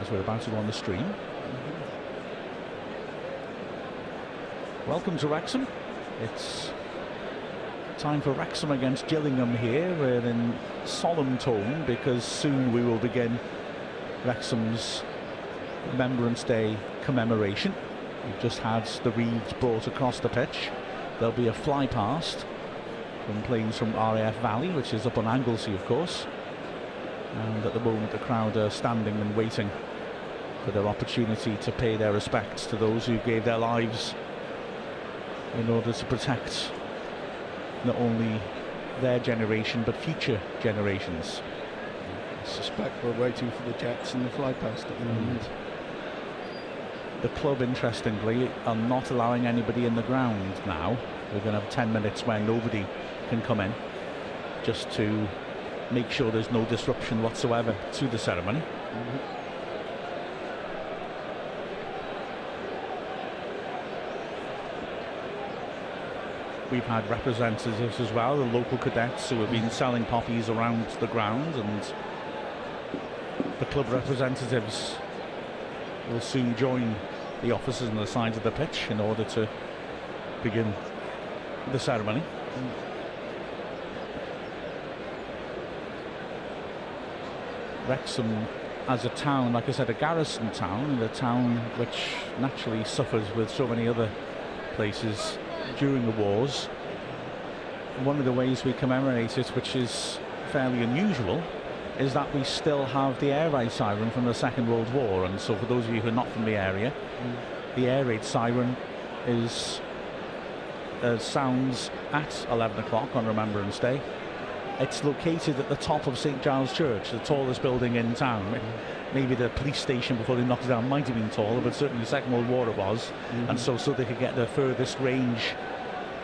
as we're about to go on the stream. Welcome to Wrexham. It's time for Wrexham against Gillingham here. We're in solemn tone because soon we will begin Wrexham's Remembrance Day commemoration. We've just had the wreaths brought across the pitch. There'll be a fly past from planes from RAF Valley, which is up on Anglesey, of course. And at the moment, the crowd are standing and waiting for their opportunity to pay their respects to those who gave their lives in order to protect not only their generation but future generations. I suspect we're waiting for the jets and the fly past at the moment. The club, interestingly, are not allowing anybody in the ground now. We're going to have 10 minutes where nobody can come in just to make sure there's no disruption whatsoever to the ceremony. Mm-hmm. We've had representatives as well, the local cadets who have been mm-hmm. selling poppies around the ground, and the club representatives will soon join the officers on the sides of the pitch in order to begin the ceremony. Wrexham as a town, like I said, a garrison town, and a town which naturally suffers with so many other places during the wars. One of the ways we commemorate it, which is fairly unusual, is that we still have the air raid siren from the Second World War. And so, for those of you who are not from the area, mm. the air raid siren is uh, sounds at 11 o'clock on Remembrance Day. It's located at the top of St Giles Church, the tallest building in town. Mm. Maybe the police station before they knocked it down might have been taller, but certainly the Second World War it was. Mm-hmm. And so, so they could get the furthest range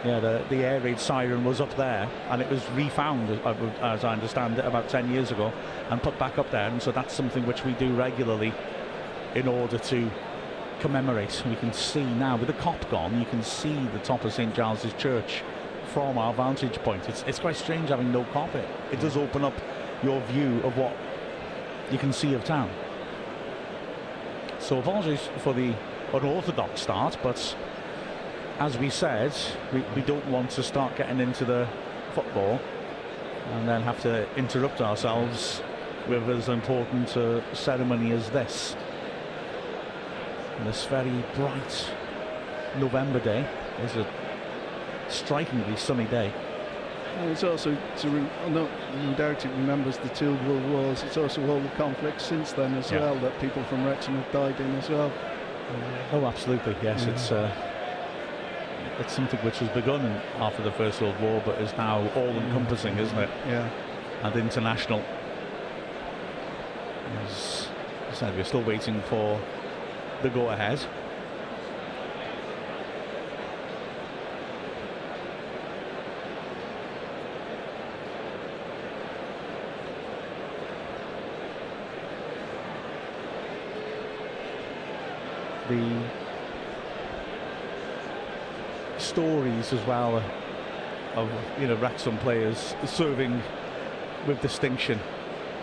yeah, the, the air raid siren was up there and it was refound, as I understand it, about 10 years ago and put back up there. And so that's something which we do regularly in order to commemorate. We can see now, with the Kop gone, you can see the top of St Giles's Church from our vantage point. It's, it's quite strange having no. It, it does open up your view of what you can see of town. So apologies for the unorthodox start, but as we said, we, we don't want to start getting into the football and then have to interrupt ourselves with as important a ceremony as this. This very bright November day is a strikingly sunny day. And it's also, to re- no, doubt it remembers the two world wars. It's also all the conflicts since then as yeah. well that people from Wrexham have died in as well. Oh, absolutely, yes. It's uh, it's something which was begun after the First World War, but is now all-encompassing, isn't it? Yeah. And international. As I said, we're still waiting for the go-ahead. The stories as well of you know Wrexham players serving with distinction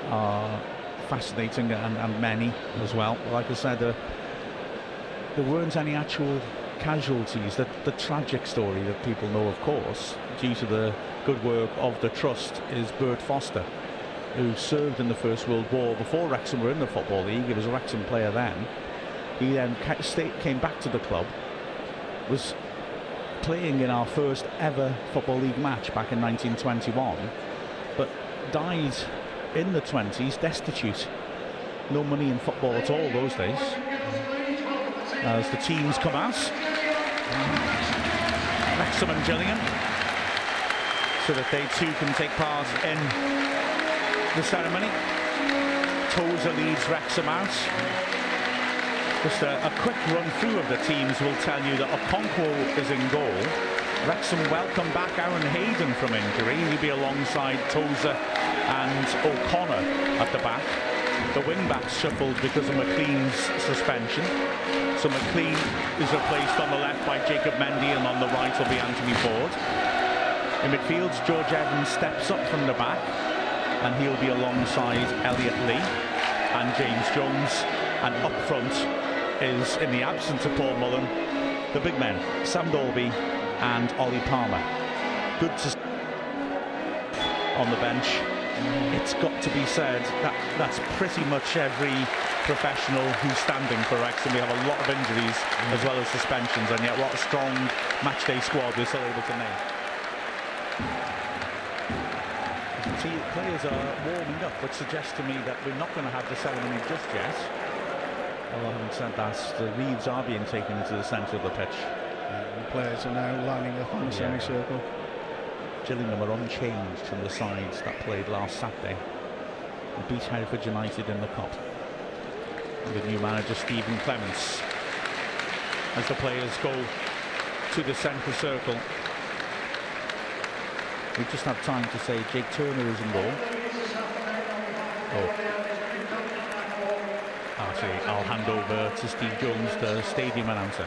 are fascinating and, and many as well. Like I said, uh, there weren't any actual casualties. The, the tragic story that people know, of course, due to the good work of the trust, is Bert Foster, who served in the First World War before Wrexham were in the Football League. He was a Wrexham player then. He then came back to the club, was playing in our first ever Football League match back in 1921, but died in the 20s destitute. No money in football at all those days. As the teams come out, Wrexham and Gillingham, so that they too can take part in the ceremony. Tozer leads Wrexham out. Just a, a, quick run through of the teams will tell you that Okonkwo is in goal. Wrexham welcome back Aaron Hayden from injury. He'll be alongside Tozer and O'Connor at the back. The wing backs shuffled because of McClean's suspension. So McClean is replaced on the left by Jacob Mendy and on the right will be Anthony Forde. In midfield, George Evans steps up from the back and he'll be alongside Elliot Lee and James Jones And up front is, in the absence of Paul Mullin, the big men, Sam Dalby and Ollie Palmer. Good to on the bench. It's got to be said that that's pretty much every professional who's standing for Wrexham. We have a lot of injuries mm. as well as suspensions, and yet what a strong matchday squad we're still able to name. See, players are warming up, which suggests to me that we're not going to have the ceremony just yet. Well, having said that, the Reeves are being taken into the centre of the pitch. Yeah, the players are now lining up on the yeah. semicircle. Gillingham are unchanged from the sides that played last Saturday. They beat Hereford United in the Cup. The new manager Stephen Clemence, as the players go to the centre circle. We just have time to say Jake Turner is in goal. Oh. Actually, I'll hand over to Steve Jones, the stadium announcer.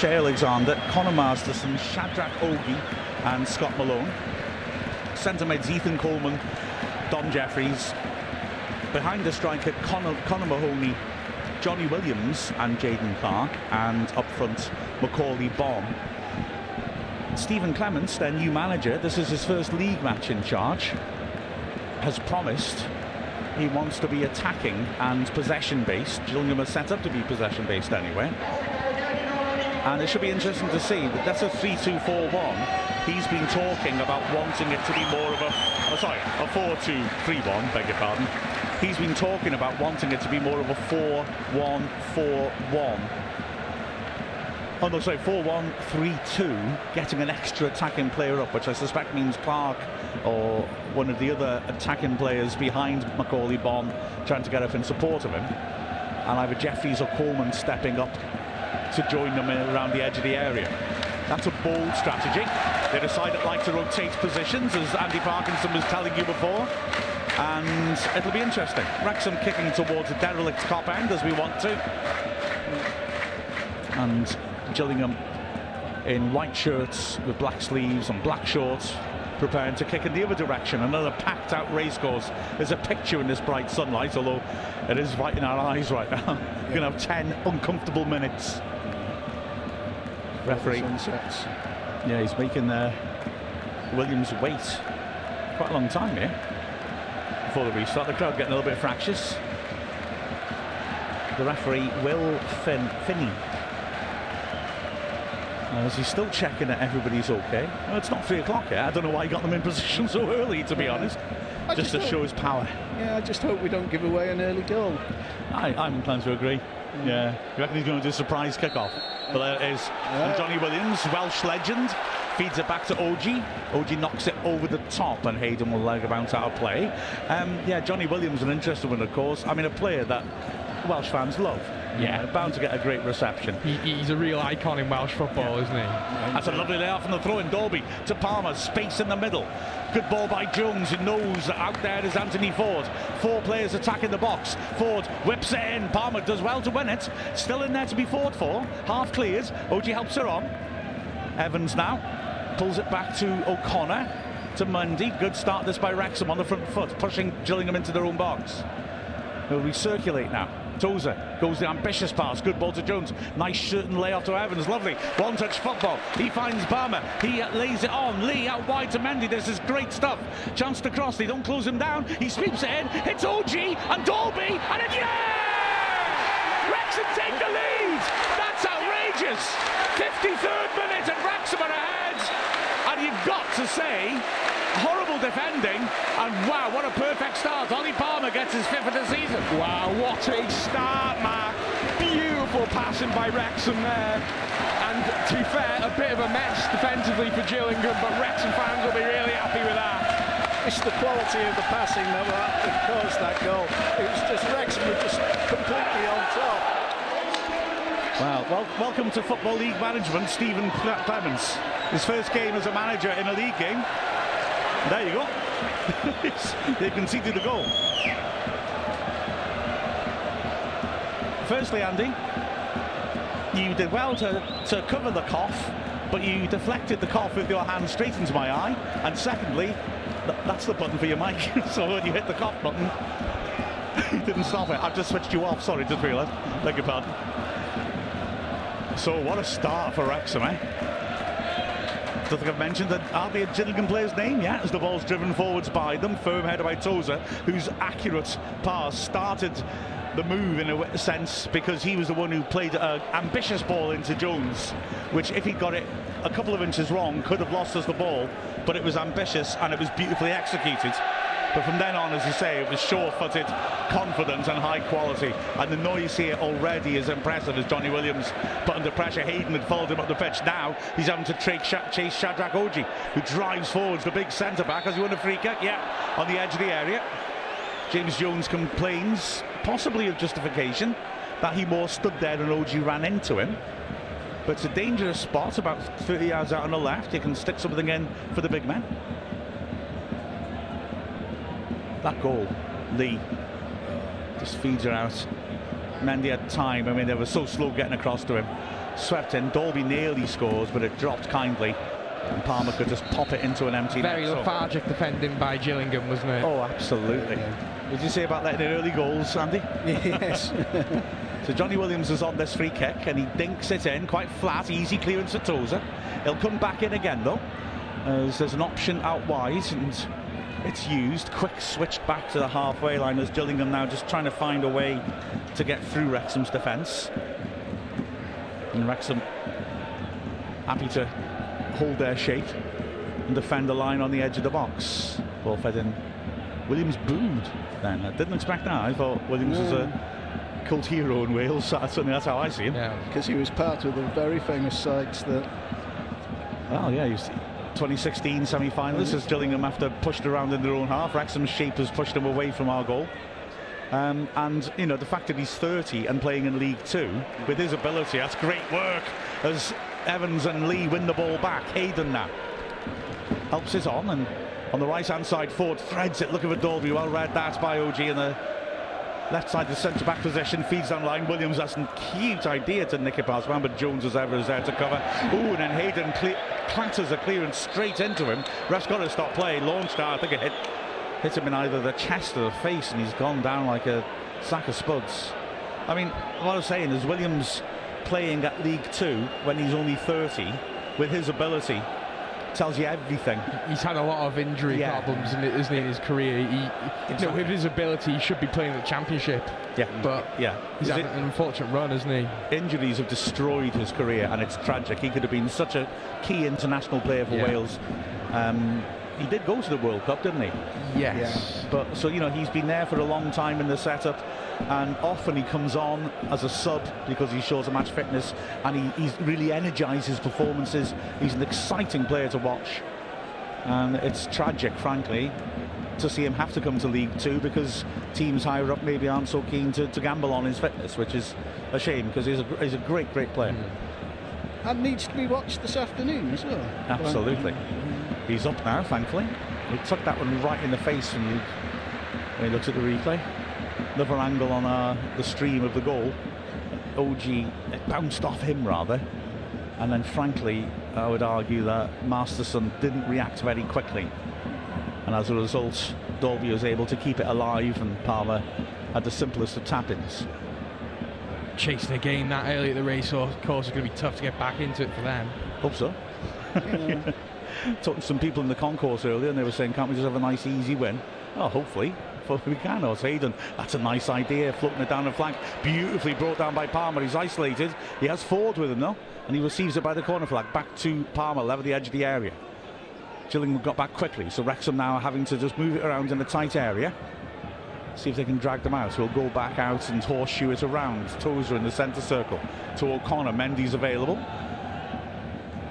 Cheye Alexander, Conor Masterson, Shadrach Ogie and Scott Malone. Centre mids Ethan Coleman, Dom Jefferies. Behind the striker Connor, Connor Mahoney, Jonny Williams and Jayden Clarke. And up front Macauley Bonne. Stephen Clemence, their new manager, this is his first league match in charge, has promised he wants to be attacking and possession based. Gillingham is set up to be possession based anyway and it should be interesting to see. That that's a 3-2-4-1 he's been talking about wanting it to be more of a oh, sorry a 4-2-3-1 beg your pardon. He's been talking about wanting it to be more of a 4-1-4-1 oh no sorry 4-1-3-2 getting an extra attacking player up which I suspect means Clarke or one of the other attacking players behind Macauley Bonne trying to get up in support of him. And either Jefferies or Coleman stepping up to join them around the edge of the area. That's a bold strategy. They decide it like to rotate positions, as Andy Parkinson was telling you before. And it'll be interesting. Wrexham kicking towards a derelict Kop end as we want to. And Gillingham in white shirts with black sleeves and black shorts preparing to kick in the other direction. Another packed out racecourse. There's a picture in this bright sunlight, although it is right in our eyes right now. We're going to have 10 uncomfortable minutes referee. Yeah, he's making uh, Williams wait quite a long time here. before the restart. The crowd getting a little bit fractious. The referee, Will Finn, Finnie, as he's still checking that everybody's okay. Well, it's not three o'clock yet. I don't know why he got them in position so early, to be yeah. honest. I just, just to show his power. Yeah, I just hope we don't give away an early goal. I, I'm inclined to agree. Mm. Yeah, you reckon he's going to do a surprise kickoff? But there it is. Yeah. Jonny Williams, Welsh legend, feeds it back to Ogie. Ogie knocks it over the top, and Hayden will leg bounce out of play. Um, yeah, Jonny Williams, an interesting one, of course. I mean, a player that Welsh fans love. Yeah, bound to get a great reception. He, he's a real icon in Welsh football, yeah. isn't he? That's a lovely layoff from the throw in. Dalby to Palmer, space in the middle. Good ball by Jones, who knows that out there is Anthony Forde. Four players attacking the box. Forde whips it in. Palmer does well to win it. Still in there to be fought for. Half cleared. Ogie helps her on. Evans now pulls it back to O'Connor. To Mendy. Good start this by Wrexham on the front foot, pushing Gillingham into their own box. He'll recirculate now. Tozer goes the ambitious pass. Good ball to Jones. Nice shoot and layoff to Evans. Lovely. One touch football. He finds Palmer. He lays it on. Lee out wide to Mendy. This is great stuff. Chance to cross. They don't close him down. He sweeps it in. Hits Ogie and Dalby. And it, yeah! Wrexham take the lead. That's outrageous. 53rd minute and Wrexham are ahead. And you've got to say defending, and wow, what a perfect start. Ollie Palmer gets his fifth of the season. Wow, what a start, Mark. Beautiful passing by Wrexham there. And to be fair, a bit of a mess defensively for Gillingham, but Wrexham fans will be really happy with that. It's the quality of the passing that, that caused that goal. It was just Wrexham were just completely on top. Well, well, welcome to Football League Management, Stephen Clemence. His first game as a manager in a league game. There you go. they conceded the goal. Firstly, Andy, you did well to, to cover the cough, but you deflected the cough with your hand straight into my eye. And secondly, th that's the button for your mic. so when you hit the cough button, you didn't stop it. I've just switched you off. Sorry, just realised. Beg your pardon. So what a start for Wrexham, eh? Don't think I've mentioned that Gillingham player's name yet as the ball's driven forwards by them. Firm header by Tozer, whose accurate pass started the move in a sense because he was the one who played an ambitious ball into Jones, which if he got it a couple of inches wrong could have lost us the ball, but it was ambitious and it was beautifully executed. But from then on, as you say, it was sure-footed, confident and high quality. And the noise here already is impressive as Jonny Williams put under pressure. Hayden had followed him up the pitch. Now he's having to chase Shadrach Ogie, who drives forwards the big centre-back. Has he won a free kick? Yeah, on the edge of the area. James Jones complains, possibly of justification, that he more stood there and Ogie ran into him. But it's a dangerous spot, about 30 yards out on the left. You can stick something in for the big men. That goal, Lee just feeds her out. Mendy had time. I mean, they were so slow getting across to him. Swept in. Dalby nearly scores, but it dropped kindly. And Palmer could just pop it into an empty Very net. lethargic so. defending by Gillingham, wasn't it? Oh, absolutely. What did you say about letting in early goals, Andy? Yes. so Jonny Williams is on this free kick, and he dinks it in, quite flat, easy clearance for Tozer. He'll come back in again, though, as there's an option out wide, and it's used. Quick switch back to the halfway line as Gillingham now just trying to find a way to get through Wrexham's defence. And Wrexham happy to hold their shape and defend the line on the edge of the box. Ball fed in. Williams booed then. I didn't expect that. I thought Williams was a cult hero in Wales. Certainly that's how I see him. Yeah, because he was part of the very famous sides that. Well, yeah, 2016 semi-finalists as Gillingham after pushed around in their own half. Wrexham's shape has pushed them away from our goal. Um, and you know the fact that he's 30 and playing in League Two with his ability, that's great work. As Evans and Lee win the ball back, Hayden now helps it on, and on the right-hand side, Forde threads it. Look at Dalby, well read that by Ogie in the Left side, the centre back position feeds down line. Williams has some cute idea to nick it past but Jones as ever is there to cover. Ooh, and then Hayden clatters a clearance straight into him. Ref's got to stop play. Launched out. I think it hit, hit him in either the chest or the face, and he's gone down like a sack of spuds. I mean, what I'm saying is Williams playing at League Two when he's only 30 with his ability tells you everything. He's had a lot of injury yeah. problems, in, isn't he, in his career? He, exactly. you know, with his ability, he should be playing the championship. Yeah, but yeah, he's had an unfortunate run, isn't he? Injuries have destroyed his career, and it's tragic. He could have been such a key international player for yeah. Wales. Um, he did go to the World Cup, didn't he? Yes. Yeah. But so you know he's been there for a long time in the setup, and often he comes on as a sub because he shows a match fitness, and he he's really energises performances. He's an exciting player to watch, and it's tragic, frankly, to see him have to come to League Two because teams higher up maybe aren't so keen to, to gamble on his fitness, which is a shame because he's a he's a great great player. Mm. And needs to be watched this afternoon as well. Absolutely. He's up now, thankfully. He took that one right in the face when, you, when he looks at the replay. Another angle on uh, the stream of the goal. Ogie it bounced off him rather. And then, frankly, I would argue that Masterson didn't react very quickly. And as a result, Dalby was able to keep it alive, and Palmer had the simplest of tap ins. Chasing a game that early at the race of course is going to be tough to get back into it for them. Hope so. Yeah. talking to some people in the concourse earlier, and they were saying, "Can't we just have a nice, easy win?" Oh, hopefully. hopefully We can. Or Hayden, that's a nice idea, floating it down the flank, beautifully brought down by Palmer. He's isolated. He has Forde with him though, and he receives it by the corner flag back to Palmer, level the edge of the area. Gillingham got back quickly, so Wrexham now having to just move it around in a tight area. See if they can drag them out. We'll go back out and horseshoe it around. Tozer in the centre circle to O'Connor. Mendy's available.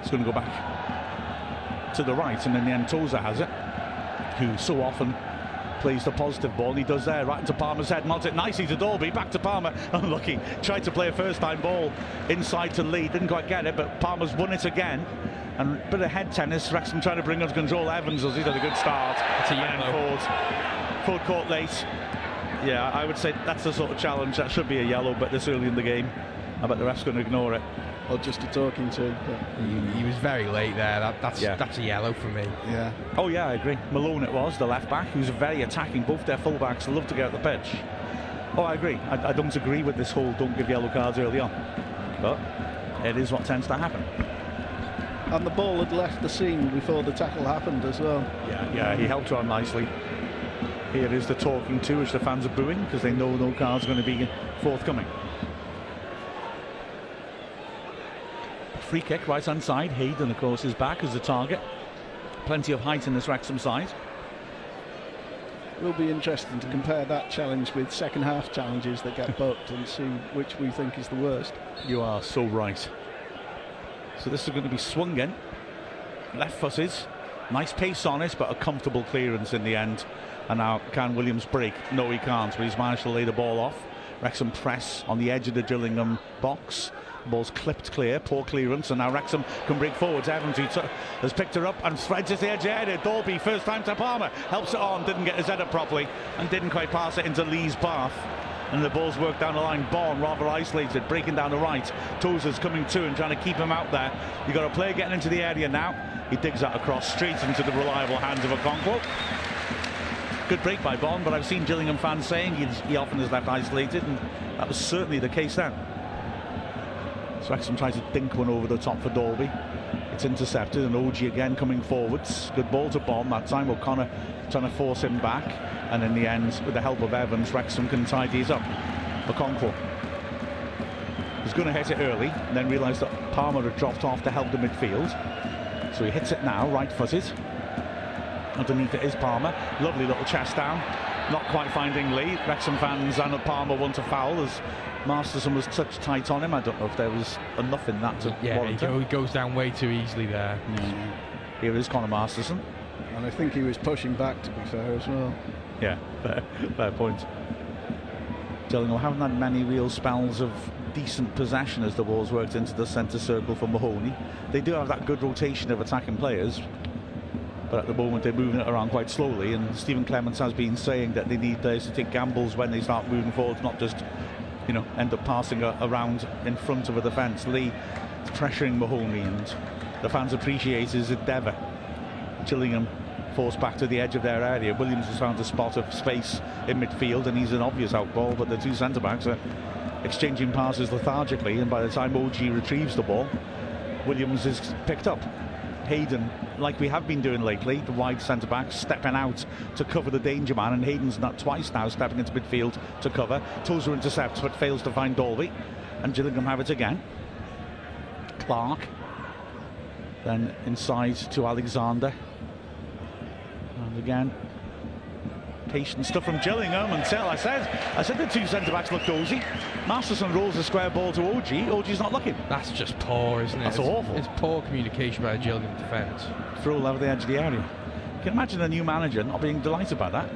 It's going to go back to the right, and then the end, has it, who so often plays the positive ball. He does there, right into Palmer's head, nods it nicely to Dalby, back to Palmer. Unlucky, tried to play a first time ball inside to Lee, didn't quite get it, but Palmer's won it again. And a bit of head tennis, Wrexham trying to bring under control. Evans has he done a good start. It's a yellow. Forde, Forde caught late. Yeah, I would say that's the sort of challenge. That should be a yellow, but this early in the game. I bet the ref's going to ignore it or just a talking to. He, he, was very late there. That, that's yeah. that's a yellow for me. Yeah. Oh yeah, I agree. Malone it was the left back who's very attacking. Both their fullbacks love to get out the pitch. Oh, I agree. I, I don't agree with this whole don't give yellow cards early on, but it is what tends to happen. And the ball had left the scene before the tackle happened as well. Yeah, yeah, he helped on nicely. Here is the talking to, which the fans are booing because they know no card's going to be forthcoming. Free kick, right hand side. Hayden, of course, is back as the target. Plenty of height in this Wrexham side. It will be interesting to compare that challenge with second half challenges that get booked and see which we think is the worst. You are so right. So this is going to be swung in. Left footed. Nice pace on it, but a comfortable clearance in the end. And now can Williams break? No, he can't, but he's managed to lay the ball off. Wrexham press on the edge of the Gillingham box. Ball's clipped clear, poor clearance, and now Wrexham can break forwards. Evans who t- has picked her up and threads it the edge ahead. Dalby, first time to Palmer, helps it on, didn't get his head up properly, and didn't quite pass it into Lee's path. And the ball's worked down the line. Bonne rather isolated, breaking down the right. Tozer's coming to and trying to keep him out there. You've got a player getting into the area now. He digs that across straight into the reliable hands of a Okonkwo. Good break by Bonne, but I've seen Gillingham fans saying he often is left isolated, and that was certainly the case then. Wrexham tries to dink one over the top for Dalby. It's intercepted and Ogie again coming forwards. Good ball to Bonne that time. O'Connor trying to force him back. And in the end, with the help of Evans, Wrexham can tie these up. Okonkwo was going to hit it early and then realised that Palmer had dropped off to help the midfield. So he hits it now, right footed. Underneath it is Palmer. Lovely little chest down. Not quite finding Lee. Wrexham fans and Palmer want a foul as Masterson was touched tight on him. I don't know if there was enough in that to yeah, warrant he, goes down way too easily there. Yeah. Here is Conor Masterson. And I think he was pushing back, to be fair, as well. Yeah, fair, fair point. Gillingham haven't had many real spells of decent possession as the ball's worked into the centre circle for Mahoney. They do have that good rotation of attacking players, but at the moment they're moving it around quite slowly. And Stephen Clemence has been saying that they need players to take gambles when they start moving forward, not just you know, end up passing around in front of a defence. Lee is pressuring Mahoney, and the fans appreciate his endeavour. Gillingham forced back to the edge of their area. Williams has found a spot of space in midfield, and he's an obvious out ball, but the two centre backs are exchanging passes lethargically, and by the time Ogie retrieves the ball, Williams is picked up. Hayden, like we have been doing lately, the wide centre back stepping out to cover the danger man, and Hayden's not twice now stepping into midfield to cover. Tozer intercepts but fails to find Dalby, and Gillingham have it again. Clarke, then inside to Alexander, and again patient stuff from Gillingham until I said I said the two centre backs looked dozy. Masterson rolls a square ball to Ogie. Ogie's not looking. That's just poor, isn't it? That's it's, awful. It's poor communication by the Gillingham defence. Throw over the edge of the area. You can imagine a new manager not being delighted by that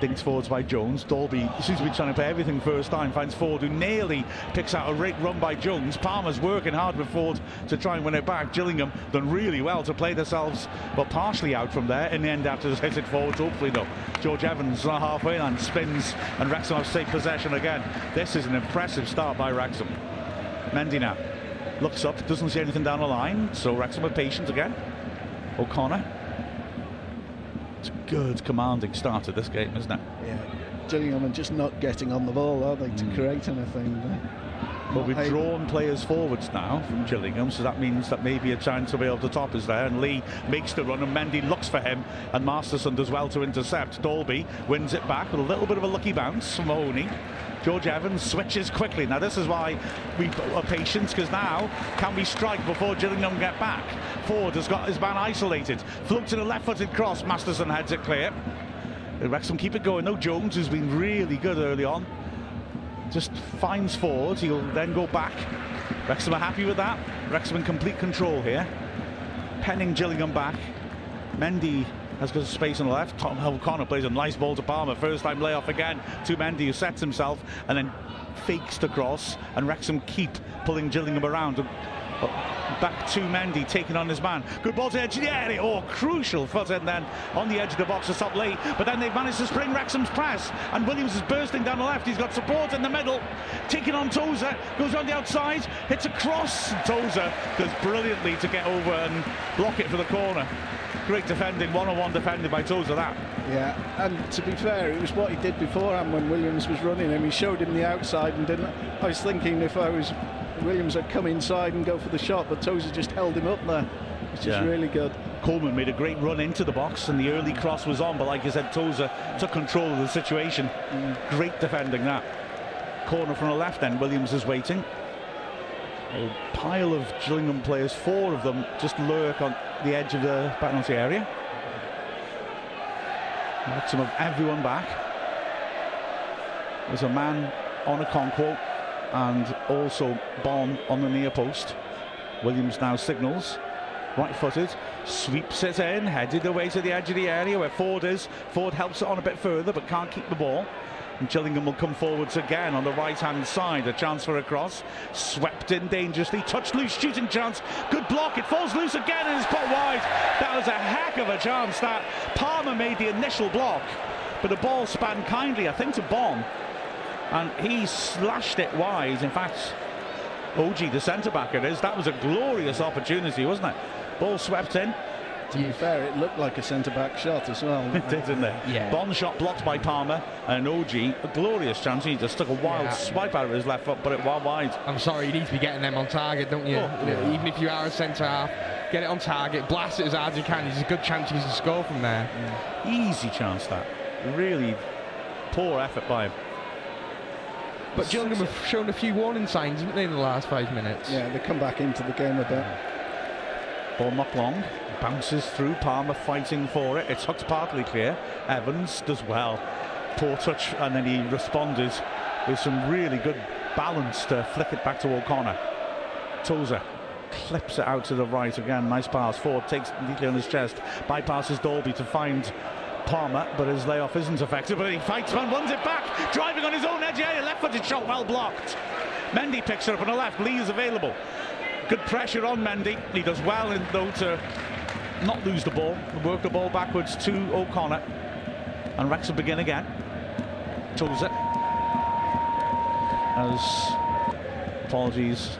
dinked forwards by Jones. Dalby seems to be trying to play everything first time, finds Forde, who nearly picks out a great run by Jones. Palmer's working hard with Forde to try and win it back. Gillingham done really well to play themselves, but partially out from there. In the end, after hit it forwards, hopefully though. George Evans on halfway line spins, and Wrexham have take possession again. This is an impressive start by Wrexham. Mendy now looks up, doesn't see anything down the line, so Wrexham are patient again. O'Connor it's a good commanding start to this game, isn't it? Yeah. Gillingham are just not getting on the ball, are they, to mm. create anything? But we've drawn players forwards now from Gillingham, so that means that maybe a chance to be over the top is there. And Lee makes the run, and Mendy looks for him, and Masterson does well to intercept. Dalby wins it back with a little bit of a lucky bounce from Mahoney. George Evans switches quickly. Now, this is why we are patient, because now can we strike before Gillingham get back? Forde has got his man isolated. Floats in a left footed cross. Masterson heads it clear. Wrexham keep it going. No, Jones, who's been really good early on, just finds Forde. He'll then go back. Wrexham are happy with that. Wrexham in complete control here. Penning Gillingham back. Mendy has got space on the left. Tom O'Connor plays a nice ball to Palmer. First time layoff again to Mendy, who sets himself and then fakes the cross. And Wrexham keep pulling Gillingham around. Back to Mendy, taking on his man. Good ball to of. Oh, crucial foot in then on the edge of the box to stop Lee. But then they've managed to spring Wrexham's press. And Williams is bursting down the left. He's got support in the middle. Taking on Tozer. Goes on the outside. Hits a cross. Tozer does brilliantly to get over and block it for the corner. Great defending, one-on-one defending by Tozer that. Yeah, and to be fair, it was what he did beforehand when Williams was running him. He showed him the outside and didn't. I was thinking if I was Williams had come inside and go for the shot, but Tozer just held him up there, which yeah. is really good. Coleman made a great run into the box and the early cross was on, but like I said, Tozer took control of the situation. Mm. Great defending that. Corner from the left end, Williams is waiting. A pile of Gillingham players, four of them just lurk on the edge of the penalty area. Some of everyone back. There's a man on a Okonkwo and also Bonne on the near post. Williams now signals. Right footed, sweeps it in, headed away to the edge of the area where Forde is. Forde helps it on a bit further but can't keep the ball. And Gillingham will come forwards again on the right hand side. A chance for a cross. Swept in dangerously. Touch loose, shooting chance. Good block. It falls loose again and is put wide. That was a heck of a chance. That Palmer made the initial block. But the ball span kindly, I think, to Bonne and he slashed it wide. In fact, Ogie, the centre back it is, that was a glorious opportunity, wasn't it? Ball swept in. To be fair, it looked like a centre back shot as well. it did, didn't it? Yeah. Bonne shot blocked by Palmer and Ogie, a glorious chance. He just took a wild yeah. swipe out of his left foot, but it went wide. I'm sorry, you need to be getting them on target, don't you? Oh, yeah. Even if you are a centre half, get it on target, blast it as hard as you can. There's a good chance you can score from there. Mm. Easy chance that. Really poor effort by him. But Gillingham have shown a few warning signs, haven't they, in the last five minutes? Yeah, they come back into the game a bit. Ball not long. Bounces through. Palmer fighting for it. It's hooked partly clear. Evans does well. Poor touch, and then he responded with some really good balance to uh, flick it back to O'Connor. Tozer clips it out to the right again. Nice pass. Forde takes neatly on his chest. Bypasses Dalby to find Palmer, but his layoff isn't effective. But he fights man, runs it back, driving on his own edge area, left-footed shot, well blocked. Mendy picks it up on the left. Lee is available. Good pressure on Mendy. He does well in, though to not lose the ball, work the ball backwards to O'Connor, and Wrexham begin again. Tozer. As apologies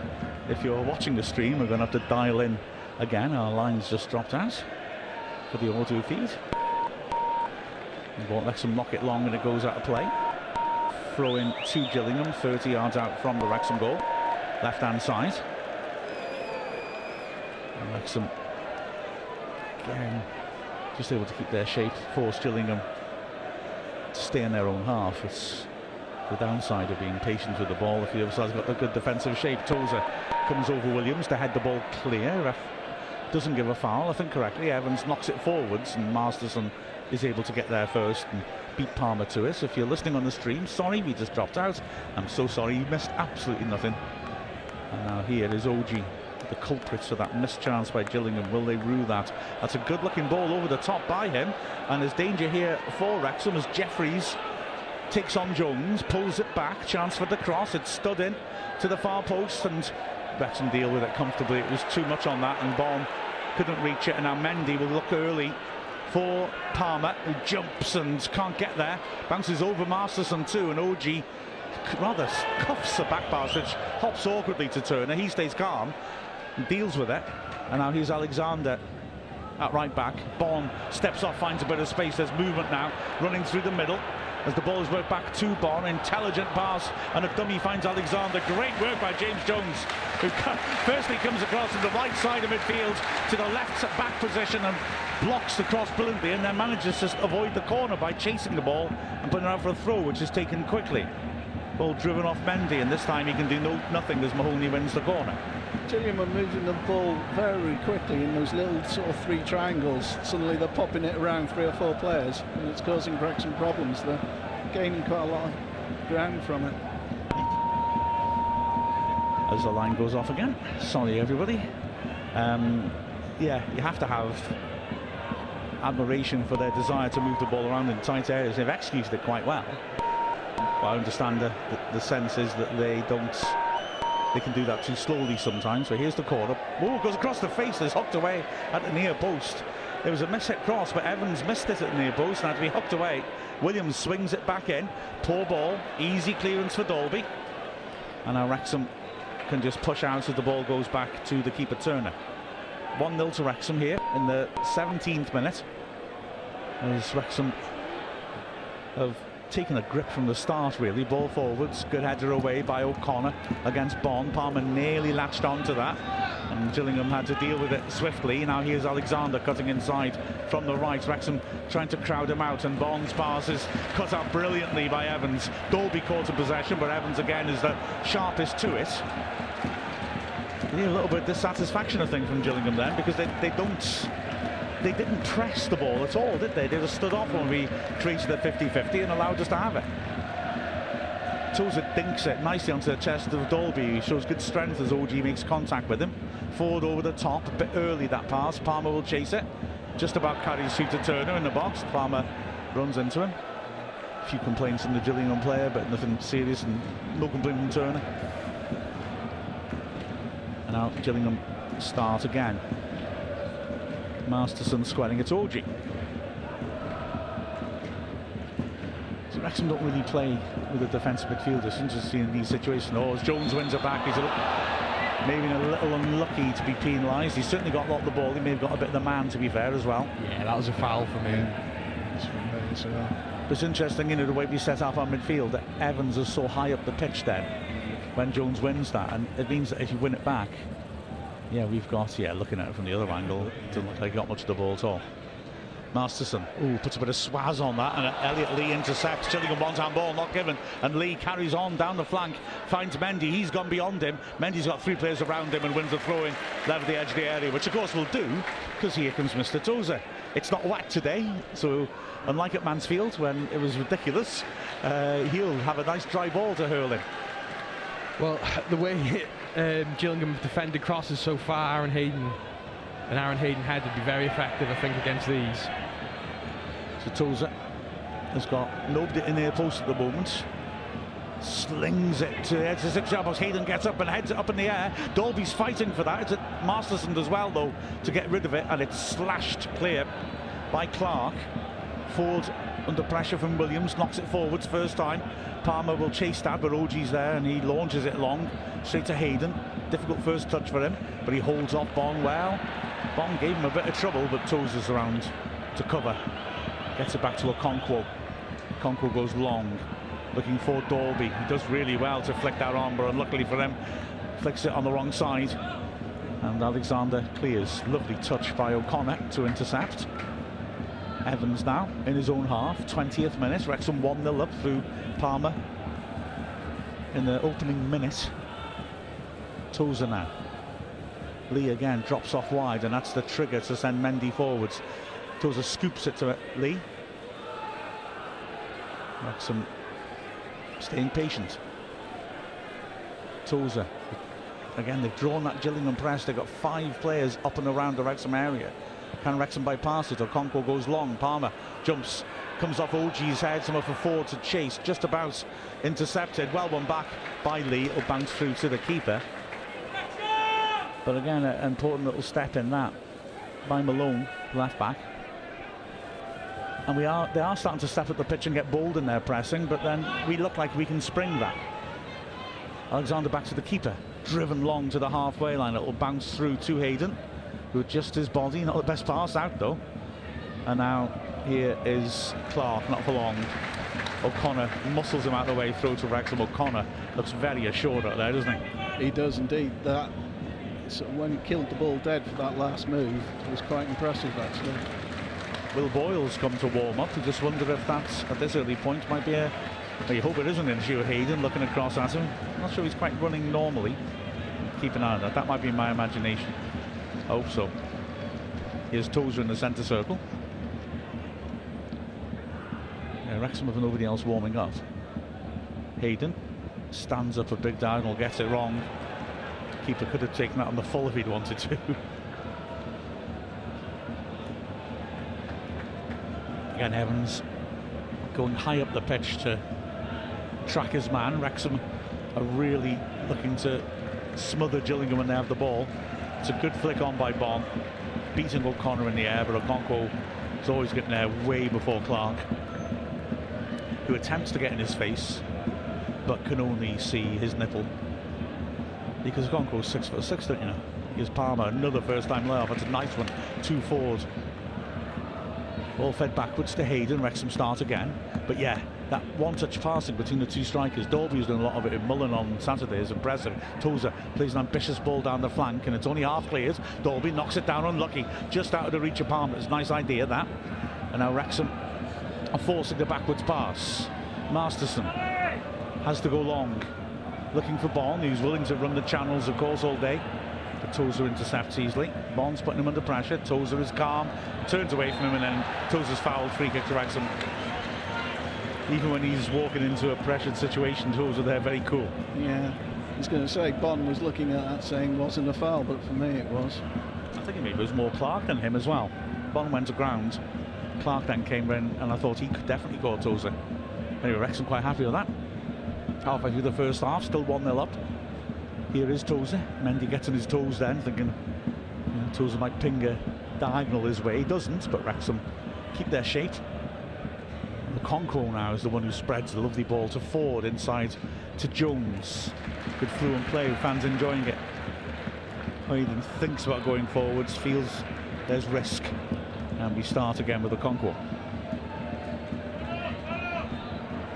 if you're watching the stream, we're going to have to dial in again. Our lines just dropped out for the audio feed. Won't let him knock it long and it goes out of play. Throw in to Gillingham, 30 yards out from the Wrexham goal. Left hand side. And Wrexham again, just able to keep their shape, force Gillingham to stay in their own half. It's the downside of being patient with the ball. If the other side's got a good defensive shape, Tozer comes over Williams to head the ball clear. Ref doesn't give a foul, I think correctly. Evans knocks it forwards, and Masterson is able to get there first and beat Palmer to it. So if you're listening on the stream, sorry we just dropped out. I'm so sorry, you missed absolutely nothing. And now here is Ogie, the culprit for that missed chance by Gillingham. Will they rue that? That's a good looking ball over the top by him. And there's danger here for Wrexham as Jefferies takes on Jones, pulls it back, chance for the cross. It's stood in to the far post and Wrexham deal with it comfortably. It was too much on that and Bonne couldn't reach it. And now Mendy will look early for Palmer, who jumps and can't get there. Bounces over Masterson too, and Ogie rather cuffs the back pass, which hops awkwardly to Turner. He stays calm and deals with it. And now here's Alexander at right back. Bonne steps off, finds a bit of space. There's movement now, running through the middle as the ball is worked back to Bonne. Intelligent pass, and a dummy finds Alexander. Great work by James Jones, who firstly comes across to the right side of midfield to the left back position and blocks the cross brilliantly, and then manages to avoid the corner by chasing the ball and putting it out for a throw, which is taken quickly. Ball driven off Mendy, and this time he can do no, nothing as Mahoney wins the corner. Gillingham are moving the ball very quickly in those little sort of three triangles. Suddenly they're popping it around three or four players, and it's causing Wrexham problems. They're gaining quite a lot of ground from it. As the line goes off again. Sorry, everybody. Um, yeah, you have to have admiration for their desire to move the ball around in tight areas. They've executed it quite well. I understand the, the, the sense is that they don't they can do that too slowly sometimes. So here's the corner. Oh, goes across the face. It's hooked away at the near post. There was a miss hit cross, but Evans missed it at the near post and had to be hooked away. Williams swings it back in. Poor ball. Easy clearance for Dalby. And now Wrexham can just push out as the ball goes back to the keeper Turner. 1 0 to Wrexham here in the 17th minute. As Wrexham have taken a grip from the start, really. Ball forwards, good header away by O'Connor against Bonne. Palmer nearly latched onto that, and Gillingham had to deal with it swiftly. Now here's Alexander cutting inside from the right. Wrexham trying to crowd him out, and Bonne's pass is cut out brilliantly by Evans. Dalby caught in possession, but Evans again is the sharpest to it. a little bit of dissatisfaction, I think, from Gillingham then, because they, they don't they didn't press the ball at all, did they? They just stood off when we created the 50-50 and allowed us to have it. Tozer dinks it nicely onto the chest of Dalby. He shows good strength as Ogie makes contact with him. Forward over the top, a bit early that pass. Palmer will chase it. Just about carries through to Turner in the box. Palmer runs into him. A few complaints from the Gillingham player, but nothing serious and no complaint from Turner. And now Gillingham start again. Masterson squaring it Ogie. So Wrexham don't really play with a defensive midfielder. It's interesting in these situations. Oh, as Jones wins it back, he's a, maybe a little unlucky to be penalised. He's certainly got a lot of the ball. He may have got a bit of the man, to be fair, as well. Yeah, that was a foul for me. But it's interesting, you know, the way we set up our midfield, that Evans is so high up the pitch then when Jones wins that. And it means that if you win it back, yeah, we've got, yeah, looking at it from the other angle, doesn't look like he got much of the ball at all. Masterson, ooh, puts a bit of swaz on that, and Elliot Lee intercepts. Gillingham one hand ball, not given, and Lee carries on down the flank, finds Mendy. He's gone beyond him. Mendy's got three players around him and wins the throw in, left the edge of the area, which of course will do, because here comes Mr. Tozer. It's not wet today, so unlike at Mansfield when it was ridiculous, uh, he'll have a nice dry ball to hurl in. Well, the way um, Gillingham have defended crosses so far, Aaron Hayden and Aaron Hayden head would be very effective, I think, against these. So Tozer has got nobody in their post at the moment. Slings it to the edge of six yard box. Hayden gets up and heads it up in the air. Dalby's fighting for that. It's at Masterson as well, though, to get rid of it, and it's slashed clear by Clarke. Forde under pressure from Williams, knocks it forwards first time. Palmer will chase that, but Ogie's there and he launches it long straight to Hayden. Difficult first touch for him, but he holds off Bonne well. Bonne gave him a bit of trouble, but toes us around to cover. Gets it back to Okonkwo. Okonkwo goes long, looking for Dalby. He does really well to flick that on, but unluckily for him, flicks it on the wrong side. And Alexander clears. Lovely touch by O'Connor to intercept. Evans now in his own half, 20th minute. Wrexham 1 0 up through Palmer in the opening minute. Tozer now. Lee again drops off wide, and that's the trigger to send Mendy forwards. Tozer scoops it to Lee. Wrexham staying patient. Tozer. Again, they've drawn that Gillingham press. They've got five players up and around the Wrexham area. Can Wrexham bypass it? Okonkwo goes long. Palmer jumps, comes off Ogie's head. Someone for Forde to chase. Just about intercepted. Well one back by Lee. It'll bounce through to the keeper. But again, an important little step in that by Malone, left back. And we are they are starting to step up the pitch and get bold in their pressing, but then we look like we can spring that. Alexander back to the keeper, driven long to the halfway line. It will bounce through to Hayden who just his body. Not the best pass out though. And now here is Clark, not for long. O'Connor muscles him out of the way, throw to Wrexham. O'Connor looks very assured out there, doesn't he? He does indeed. That so when he killed the ball dead for that last move, it was quite impressive actually. Will Boyle's come to warm up? I just wonder if that's at this early point might be a. Well, you hope it isn't an issue. Hayden looking across at him. I'm not sure he's quite running normally. Keep an eye on that. That might be my imagination. Hope so. Here's Tozer in the centre circle. Yeah, Wrexham have nobody else warming up. Hayden stands up a big diagonal, gets it wrong. Keeper could have taken that on the full if he'd wanted to. Again, Evans going high up the pitch to track his man. Wrexham are really looking to smother Gillingham when they have the ball. It's a good flick on by Bonne, beating O'Connor in the air, but Okonkwo is always getting there way before Clark, who attempts to get in his face, but can only see his nipple. Because is six foot six, don't you know? Here's Palmer, another first time layoff. That's a nice one. Two forward. Ball fed backwards to Hayden. Wrexham start again. But yeah, that one-touch passing between the two strikers. Dalby's done a lot of it in Mullin on Saturday is impressive. Tozer plays an ambitious ball down the flank and it's only half cleared. Dalby knocks it down unlucky, just out of the reach of Palmer. It's a nice idea that. And now Wrexham are forcing the backwards pass. Masterson has to go long, looking for Bonne, who's willing to run the channels, of course, all day. But Tozer intercepts easily. Bonne's putting him under pressure. Tozer is calm, turns away from him, and then Tozer's fouled. Free kick to Wrexham even when he's walking into a pressured situation, Tozer there very cool. Yeah, I was going to say Bonne was looking at that saying wasn't a foul, but for me it was. I think maybe it was more Clark than him as well. Bonne went to ground. Clark then came in, and I thought he could definitely go Tozer. Anyway, Wrexham quite happy with that. Halfway through the first half, still 1 0 up. Here is Tozer. Mendy gets on his toes then, thinking you know, Tozer might ping a diagonal his way. He doesn't, but Wrexham keep their shape. Okonkwo now is the one who spreads the lovely ball to Forde inside to Jones. Good fluent play, fans enjoying it. Hayden thinks about going forwards, feels there's risk. And we start again with Okonkwo.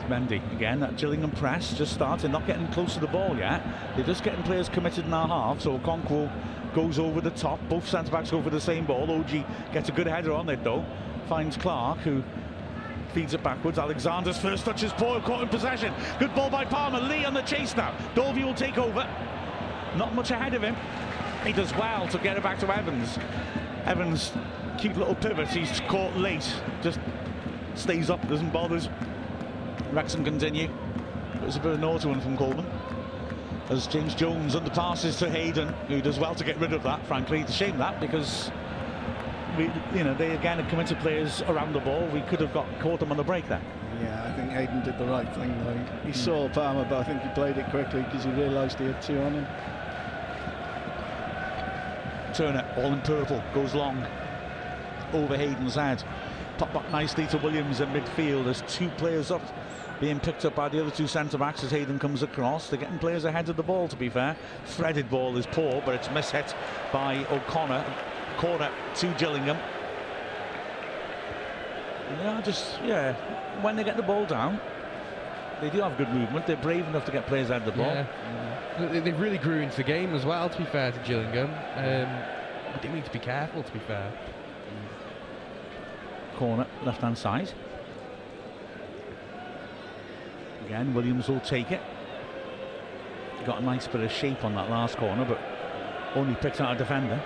Mendy again, that Gillingham press just starting, not getting close to the ball yet. They're just getting players committed in our half, so Okonkwo goes over the top. Both centre backs go for the same ball. Ogie gets a good header on it though. Finds Clark, who feeds it backwards. Alexander's first touch is poor, caught in possession. Good ball by Palmer. Lee on the chase now. Dalby will take over. Not much ahead of him. He does well to get it back to Evans. Evans, cute little pivot. He's caught late. Just stays up, doesn't bother. Wrexham continue. It was a bit of a naughty one from Coleman. As James Jones underpasses to Hayden, who does well to get rid of that, frankly. It's a shame that because we, you know, they again had committed players around the ball. We could have got caught them on the break there. Yeah, I think Hayden did the right thing though. He, mm. saw Palmer, but I think he played it quickly because he realised he had two on him. Turner, all in purple, goes long over Hayden's head. Pop up nicely to Williams in midfield. There's two players up being picked up by the other two centre backs as Hayden comes across. They're getting players ahead of the ball, to be fair. Threaded ball is poor, but it's mishit by O'Connor corner to Gillingham. Yeah, just yeah. When they get the ball down, they do have good movement. They're brave enough to get players out of the ball. Yeah. They really grew into the game as well, to be fair to Gillingham. Um, we do need to be careful, to be fair. Corner, left hand side. Again, Williams will take it. Got a nice bit of shape on that last corner, but only picks out a defender.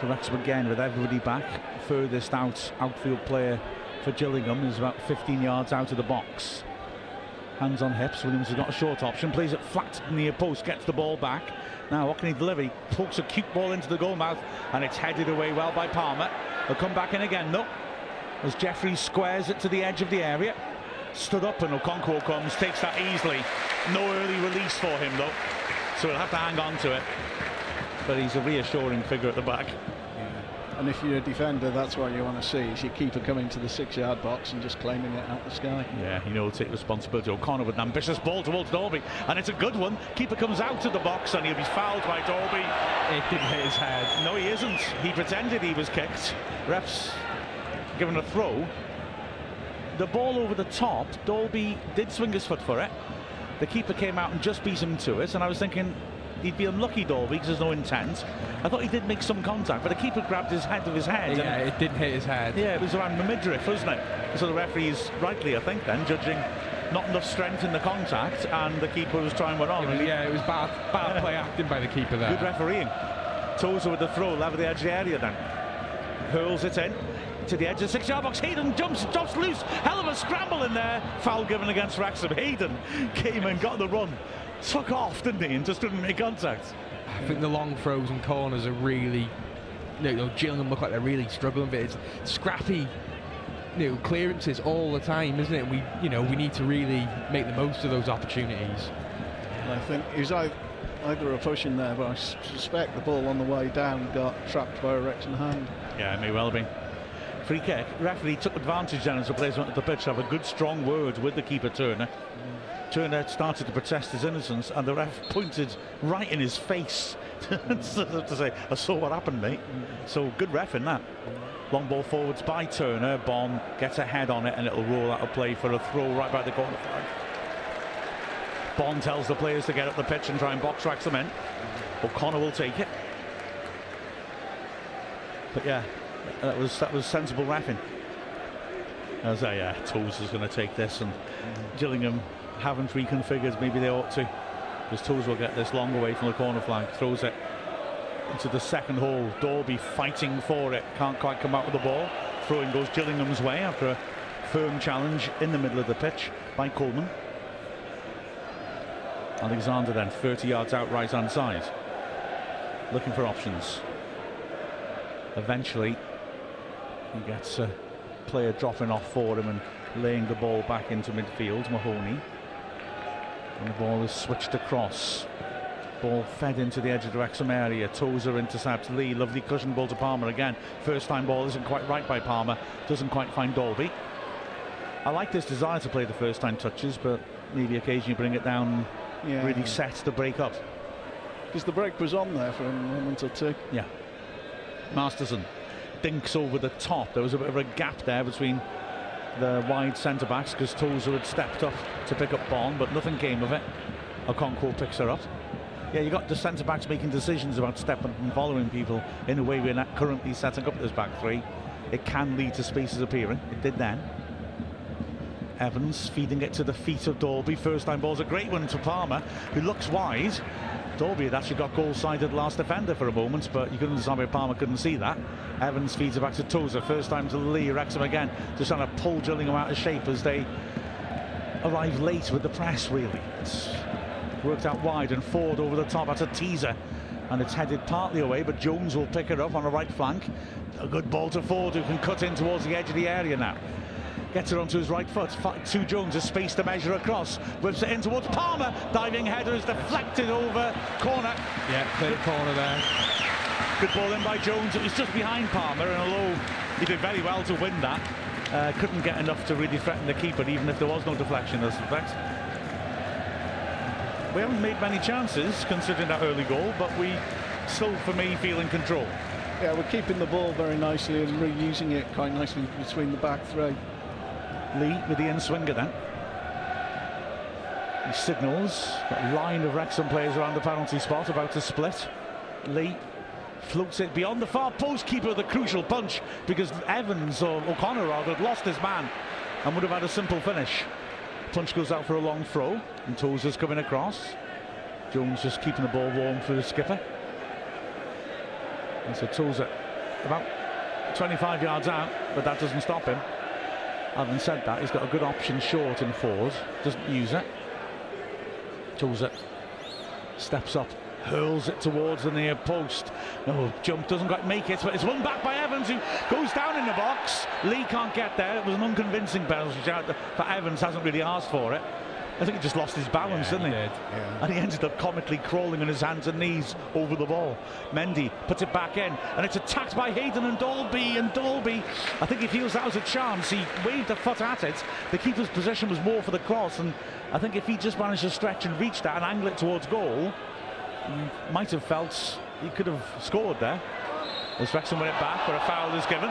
So Wrexham again with everybody back. Furthest out outfield player for Gillingham is about 15 yards out of the box. Hands on hips. Williams has got a short option. Plays it flat near post. Gets the ball back. Now what can he deliver? He pokes a cute ball into the goal mouth and it's headed away well by Palmer. He'll come back in again though. As Jefferies squares it to the edge of the area. Stood up and Okonkwo comes, takes that easily. No early release for him though. So he'll have to hang on to it. But he's a reassuring figure at the back. And if you're a defender, that's what you want to see, is your keeper coming to the six-yard box and just claiming it out the sky. Yeah, you know, take responsibility. O'Connor with an ambitious ball towards Dalby, and it's a good one. Keeper comes out of the box, and he'll be fouled by Dalby. It didn't hit his head. No, he isn't. He pretended he was kicked. Refs given a throw. The ball over the top, Dalby did swing his foot for it. The keeper came out and just beat him to it, and I was thinking, he'd be unlucky, Dalby, because there's no intent. I thought he did make some contact, but the keeper grabbed his head of his head. Yeah, it didn't hit his head. Yeah, it was around the midriff, wasn't it? So the referee's rightly, I think, then judging not enough strength in the contact, and the keeper was trying one on. It was, yeah, it was bad, bad play acting by the keeper there. Good refereeing. Tozer with the throw, level the edge of the area then. Hurls it in to the edge of the six-yard box. Hayden jumps, drops loose. Hell of a scramble in there. Foul given against Wrexham. Hayden came and got the run. Took off, didn't he, and just didn't make contact. I think the long throws and corners are really, you know, Gillingham look like they're really struggling with it. It's scrappy, you know, clearances all the time, isn't it? We, you know, we need to really make the most of those opportunities. I think he was either, either a push in there, but I suspect the ball on the way down got trapped by a Wrexham hand. Yeah, it may well be. Free kick. Referee took advantage then as the players went to the pitch to have a good strong word with the keeper Turner. Turner started to protest his innocence, and the ref pointed right in his face to say, I saw what happened, mate. So good ref in that. Long ball forwards by Turner. Bonne gets a head on it, and it'll roll out of play for a throw right by the corner flag. Bonne tells the players to get up the pitch and try and box Wrexham in. O'Connor will take it. But yeah, that was that was sensible reffing. As I, uh, yeah, Toes is going to take this, and Gillingham haven't reconfigured. Maybe they ought to, because Toes will get this long away from the corner flag, throws it into the second hole. Dalby fighting for it, can't quite come out with the ball. Throwing goes Gillingham's way after a firm challenge in the middle of the pitch by Coleman. Alexander then 30 yards out right hand side, looking for options. Eventually, he gets a player dropping off for him and laying the ball back into midfield. Mahoney. And the ball is switched across. Ball fed into the edge of the Wrexham area. Tozer intercepts Lee. Lovely cushion ball to Palmer again. First time ball isn't quite right by Palmer. Doesn't quite find Dalby. I like this desire to play the first time touches, but maybe occasionally bring it down. Yeah. Really set the break up. Because the break was on there for a moment or two. Yeah. Masterson dinks over the top. There was a bit of a gap there between the wide centre backs because Tozer had stepped up to pick up Bonne, but nothing came of it. Okonkwo picks her up. Yeah, you got the centre backs making decisions about stepping and following people in a way we're not currently setting up this back three. It can lead to spaces appearing. It did then. Evans feeding it to the feet of Dalby. First time ball's a great one to Palmer, who looks wide. Dalby had actually got goal-sided last defender for a moment, but you couldn't understand why Palmer couldn't see that. Evans feeds it back to Tozer. First time to Lee. Wrexham again, just trying to pull Gillingham out of shape as they arrive late with the press, really. It's worked out wide and Forde over the top. That's a teaser. And it's headed partly away, but Jones will pick it up on the right flank. A good ball to Forde, who can cut in towards the edge of the area now. Gets it onto his right foot. Two Jones has space to measure across. Whips it in towards Palmer. Diving header is deflected over corner. Yeah, clear corner there. Good ball in by Jones. It was just behind Palmer, and although he did very well to win that, uh, couldn't get enough to really threaten the keeper, even if there was no deflection, I suspect. We haven't made many chances considering that early goal, but we still, for me, feel in control. Yeah, we're keeping the ball very nicely and reusing it quite nicely between the back three. Lee with the in swinger then. He signals. A line of Wrexham players around the penalty spot about to split. Lee floats it beyond the far post keeper of the crucial punch because Evans or O'Connor rather had lost his man and would have had a simple finish. Punch goes out for a long throw and Tozer's coming across. Jones just keeping the ball warm for the skipper. And so Tozer about 25 yards out, but that doesn't stop him. Having said that, he's got a good option short and forward, doesn't use it. Tozer steps up, hurls it towards the near post. No, jump doesn't quite make it, but it's won back by Evans who goes down in the box. Lee can't get there. It was an unconvincing penalty for Evans, hasn't really asked for it. I think he just lost his balance, yeah, didn't he? he did. Yeah. And he ended up comically crawling on his hands and knees over the ball. Mendy puts it back in, and it's attacked by Hayden and Dalby. And Dalby, I think he feels that was a chance. He waved a foot at it. The keeper's position was more for the cross, and I think if he just managed to stretch and reach that and angle it towards goal, he might have felt he could have scored there. As Wrexham win it back, where a foul is given.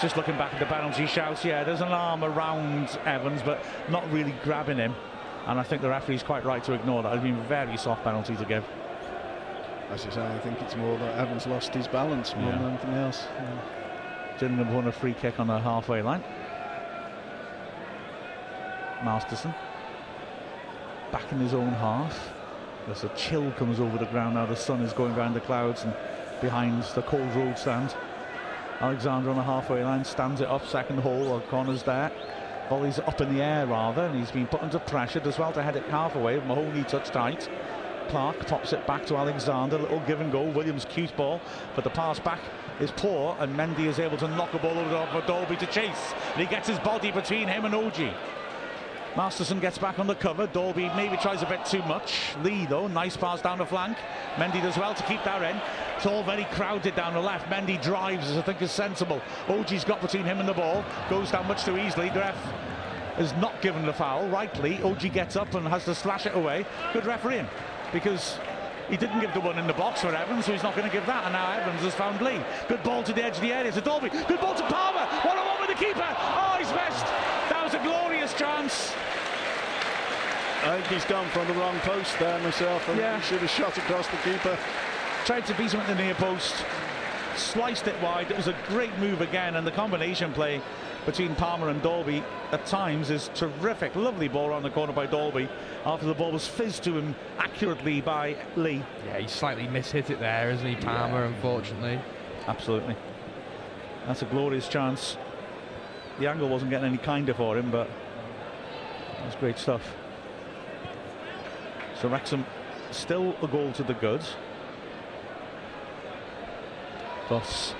Just looking back at the penalty shouts, yeah, there's an arm around Evans, but not really grabbing him. And I think the referee's quite right to ignore that. It's been very soft penalty to give. As you say, I think it's more that Evans lost his balance more yeah. than anything else. Yeah. Gillingham won a free kick on the halfway line. Masterson back in his own half. As a chill comes over the ground now, the sun is going behind the clouds and behind the Mold Road stand. Alexander on the halfway line stands it up, second hole, O'Connor's there. Volley's up in the air rather, and he's been put under pressure as well to head it half away. Mahoney touch tight. Clark pops it back to Alexander, little give and go. Williams cute ball, but the pass back is poor, and Mendy is able to knock a ball over for Dalby to chase. And he gets his body between him and Ogie. Masterson gets back on the cover. Dalby maybe tries a bit too much. Lee, though, nice pass down the flank. Mendy does well to keep that in. It's all very crowded down the left. Mendy drives, as I think is sensible. Ogie's got between him and the ball. Goes down much too easily. The ref is not given the foul. Rightly, Ogie gets up and has to slash it away. Good refereeing, because he didn't give the one in the box for Evans, so he's not going to give that. And now Evans has found Lee. Good ball to the edge of the area to Dalby. Good ball to Palmer. What a one with the keeper. Oh, he's missed. That was a glorious chance. I think he's gone from the wrong post there myself. and yeah. he should have shot across the keeper. Tried to beat him at the near post. Sliced it wide. It was a great move again, and the combination play between Palmer and Dalby at times is terrific. Lovely ball around the corner by Dalby after the ball was fizzed to him accurately by Lee. Yeah, he slightly mishit it there, isn't he, Palmer, yeah. unfortunately. Absolutely. That's a glorious chance. The angle wasn't getting any kinder for him, but that's great stuff. So Wrexham still a goal to the good. Plus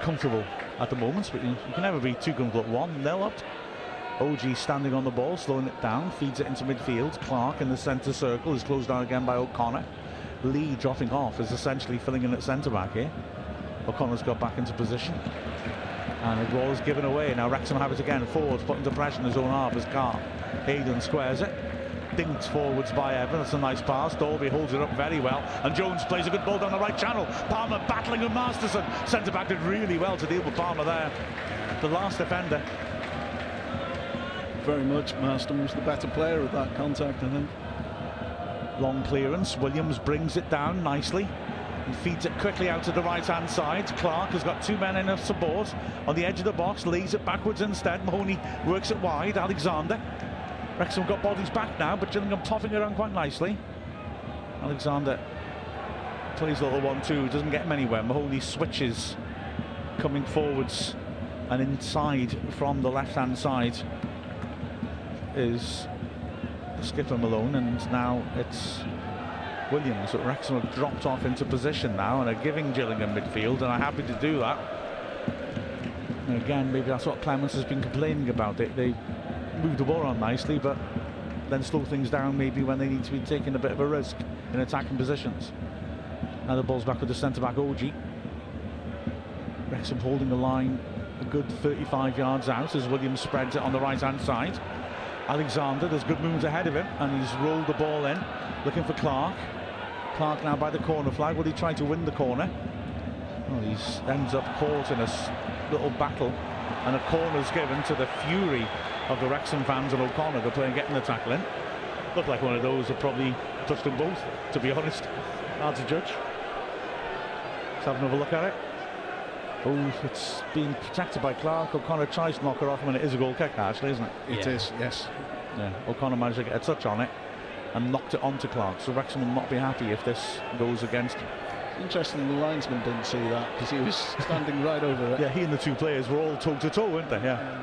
comfortable at the moment, but you, you can never be too comfortable at 1 nil up. Ogie standing on the ball, slowing it down, feeds it into midfield. Clark in the centre circle is closed down again by O'Connor. Lee dropping off is essentially filling in at centre back here. O'Connor's got back into position. And the ball is given away. Now Wrexham have it again. Forwards put into pressure in his own half as Carr. Hayden squares it dinked forwards by Evans. That's a nice pass. Dalby holds it up very well. And Jones plays a good ball down the right channel. Palmer battling with Masterson. Centre back did really well to deal with Palmer there. The last defender. Very much. Masterson was the better player of that contact, I think. Long clearance. Williams brings it down nicely and feeds it quickly out to the right hand side. Clark has got two men in of support on the edge of the box, lays it backwards instead. Mahoney works it wide. Alexander Wrexham got bodies back now, but Gillingham topping around quite nicely. Alexander plays a little one too, doesn't get him anywhere. Mahoney switches coming forwards and inside from the left hand side is skipper Malone and now it's Williams but Wrexham have dropped off into position now and are giving Gillingham midfield and are happy to do that and again maybe that's what Clemence has been complaining about they, they move the ball on nicely, but then slow things down maybe when they need to be taking a bit of a risk in attacking positions. Now the ball's back with the centre back Ogie. Wrexham holding the line a good 35 yards out as Williams spreads it on the right hand side. Alexander, there's good moves ahead of him, and he's rolled the ball in, looking for Clark. Clark now by the corner flag. Will he try to win the corner? Well, he ends up caught in a little battle and a corner's given to the fury of the Wrexham fans and O'Connor, the player getting the tackle in. Looked like one of those that probably touched them both, to be honest. Hard to judge. Let's have another look at it. Oh, it's been protected by Clark. O'Connor tries to knock her off him, and it is a goal kick, actually, isn't it? It Yeah. is, yes. Yeah, O'Connor managed to get a touch on it and knocked it onto Clark. So Wrexham will not be happy if this goes against. Him. Interesting, the linesman didn't see that because he was standing right over it. Yeah, he and the two players were all toe to toe, weren't they? Yeah.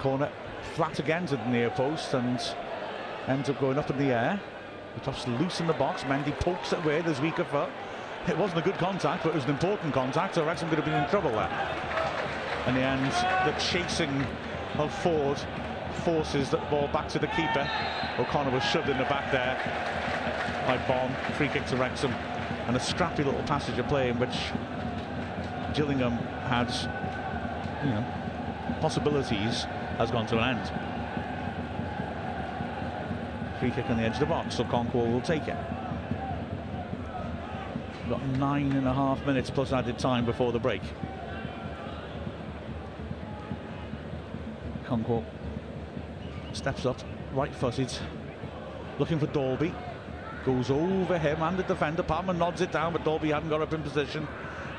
Corner flat again to the near post and ends up going up in the air. It drops loose in the box. Mendy pokes it away. There's weaker foot. It wasn't a good contact, but it was an important contact. So Wrexham could have been in trouble there. In the end, the chasing of Forde forces the ball back to the keeper. O'Connor was shoved in the back there by Bonne. Free kick to Wrexham. And a scrappy little passage of play in which Gillingham had, you know, possibilities has gone to an end. Free kick on the edge of the box, so Okonkwo will take it. Got nine and a half minutes plus added time before the break. Okonkwo steps up, right footed, looking for Dalby. Goes over him and the defender. Palmer nods it down, but Dalby hadn't got up in position.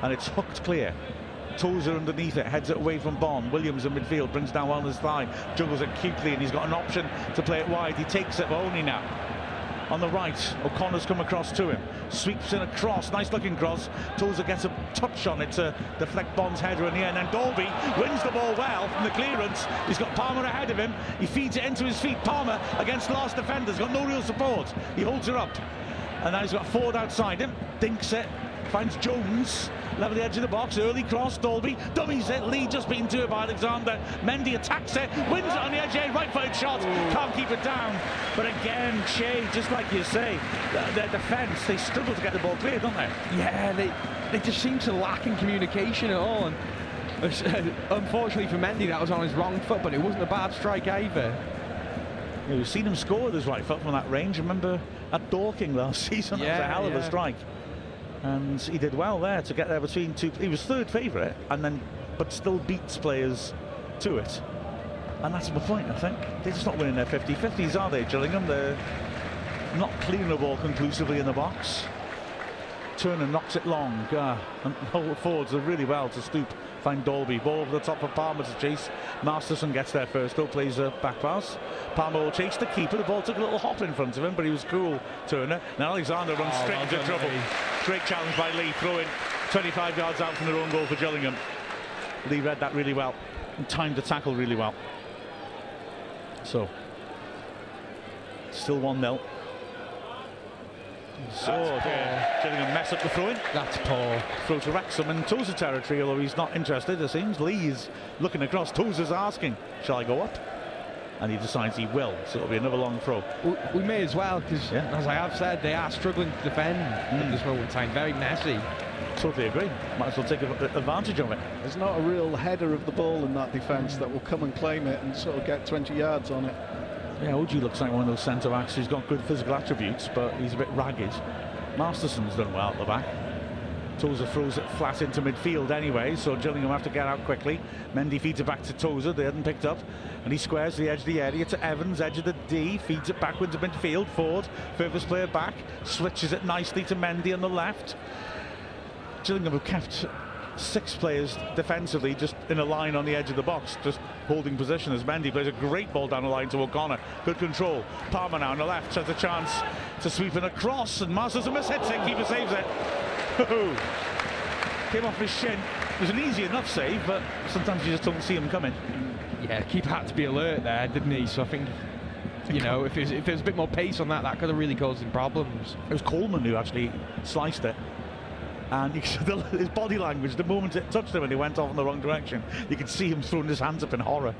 And it's hooked clear. Tozer underneath it, heads it away from Bonne. Williams in midfield, brings down on his thigh, juggles it cutely, and he's got an option to play it wide. He takes it, but only now. On the right, O'Connor's come across to him, sweeps in a cross, nice looking cross. Tozer gets a touch on it to deflect Bonne's header in the end, and Dalby wins the ball well from the clearance. He's got Palmer ahead of him. He feeds it into his feet. Palmer against last defenders, got no real support. He holds her up, and now he's got Forde outside him, dinks it, finds Jones level the edge of the box, early cross, Dalby dummies it, Lee just beaten to it by Alexander, Mendy attacks it, wins it on the edge, right footed shot, can't keep it down. But again, Shea, just like you say, their defence, they struggle to get the ball clear, don't they? Yeah, they they just seem to lack in communication at all. And uh, unfortunately for Mendy, that was on his wrong foot, but it wasn't a bad strike either. Yeah, we've seen him score with his right foot from that range. Remember at Dorking last season, that was a Yeah, hell of a strike. And he did well there to get there between two. He was third favourite, and then but still beats players to it. And that's my point, I think. They're just not winning their 50-50s, are they, Gillingham? They're not clearing the ball conclusively in the box. Turner knocks it long. Uh, and Hull forwards are really well to stoop, find Dalby. Ball over the top of Palmer to chase. Masterson gets there first, though, plays a back pass. Palmer will chase the keeper. The ball took a little hop in front of him, but he was cool, Turner. Now Alexander runs Oh, straight into trouble. Lee. Great challenge by Lee, throwing 25 yards out from their own goal for Gillingham. Lee read that really well and timed the tackle really well. So, still 1 0. So, there, Gillingham mess up the throw in. That's poor. Throw to Wrexham in Tozer territory, although he's not interested, it seems. Lee is looking across. Tozer's asking, shall I go up? And he decides he will, so it'll be another long throw. We, we may as well, because Yeah. as I have said, they are struggling to defend at mm. this moment in time. Very messy. Totally agree. Might as well take advantage of it. There's not a real header of the ball in that defence that will come and claim it and sort of get 20 yards on it. Yeah, Ogie looks like one of those centre backs who's got good physical attributes, but he's a bit ragged. Masterson's done well at the back. Tozer throws it flat into midfield anyway, so Gillingham have to get out quickly. Mendy feeds it back to Tozer, they hadn't picked up, and he squares the edge of the area to Evans, edge of the D, feeds it back into midfield. Forde, furthest player back, switches it nicely to Mendy on the left. Gillingham have kept six players defensively just in a line on the edge of the box, just holding position as Mendy plays a great ball down the line to O'Connor. Good control. Palmer now on the left has a chance to sweep in a cross, and Masters miss hits it. Keeper saves it. Came off his shin. It was an easy enough save, but sometimes you just don't see him coming. Yeah, keeper had to be alert there, didn't he? So I think, you know, if there's, if there's a bit more pace on that, that could have really caused him problems. It was Coleman who actually sliced it. And you could, the- his body language, the moment it touched him and he went off in the wrong direction, you could see him throwing his hands up in horror.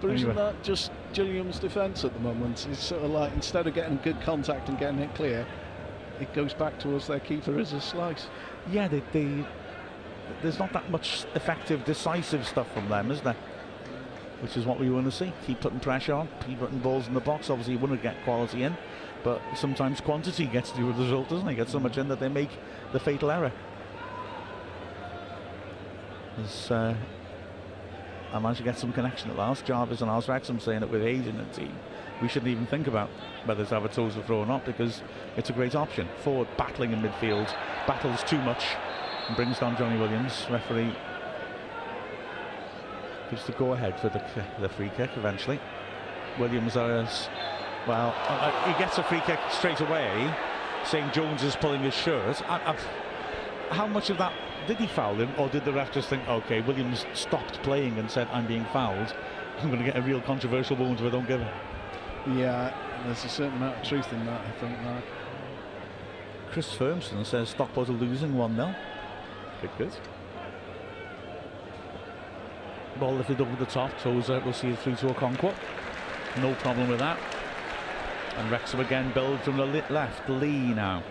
But isn't that just Gillingham's defence at the moment? It's sort of like instead of getting good contact and getting it clear, it goes back towards their keeper as a slice. Yeah, they, they, there's not that much effective, decisive stuff from them, is there? Which is what we want to see. Keep putting pressure on, keep putting balls in the box. Obviously, you want to get quality in, but sometimes quantity gets the result, doesn't it? Get so much in that they make the fatal error. As uh, I managed to get some connection at last. Jarvis and Oz Wrexham saying it with age and team, we shouldn't even think about whether Tozer throw or not because it's a great option. Forward battling in midfield, battles too much and brings down Jonny Williams. Referee gives the go ahead for the, the free kick eventually. Williams has, well, uh, uh, he gets a free kick straight away, saying Jones is pulling his shirt. I, I, how much of that did he foul him, or did the ref just think, okay, Williams stopped playing and said, I'm being fouled? I'm going to get a real controversial moment if I don't give it. Yeah, there's a certain amount of truth in that, I think, Mark. Chris Firmson says Stockport are losing 1 0. Good, good. Ball lifted over the top, Tozer will see it through to Okonkwo. No problem with that. And Wrexham again build from the left. Lee now.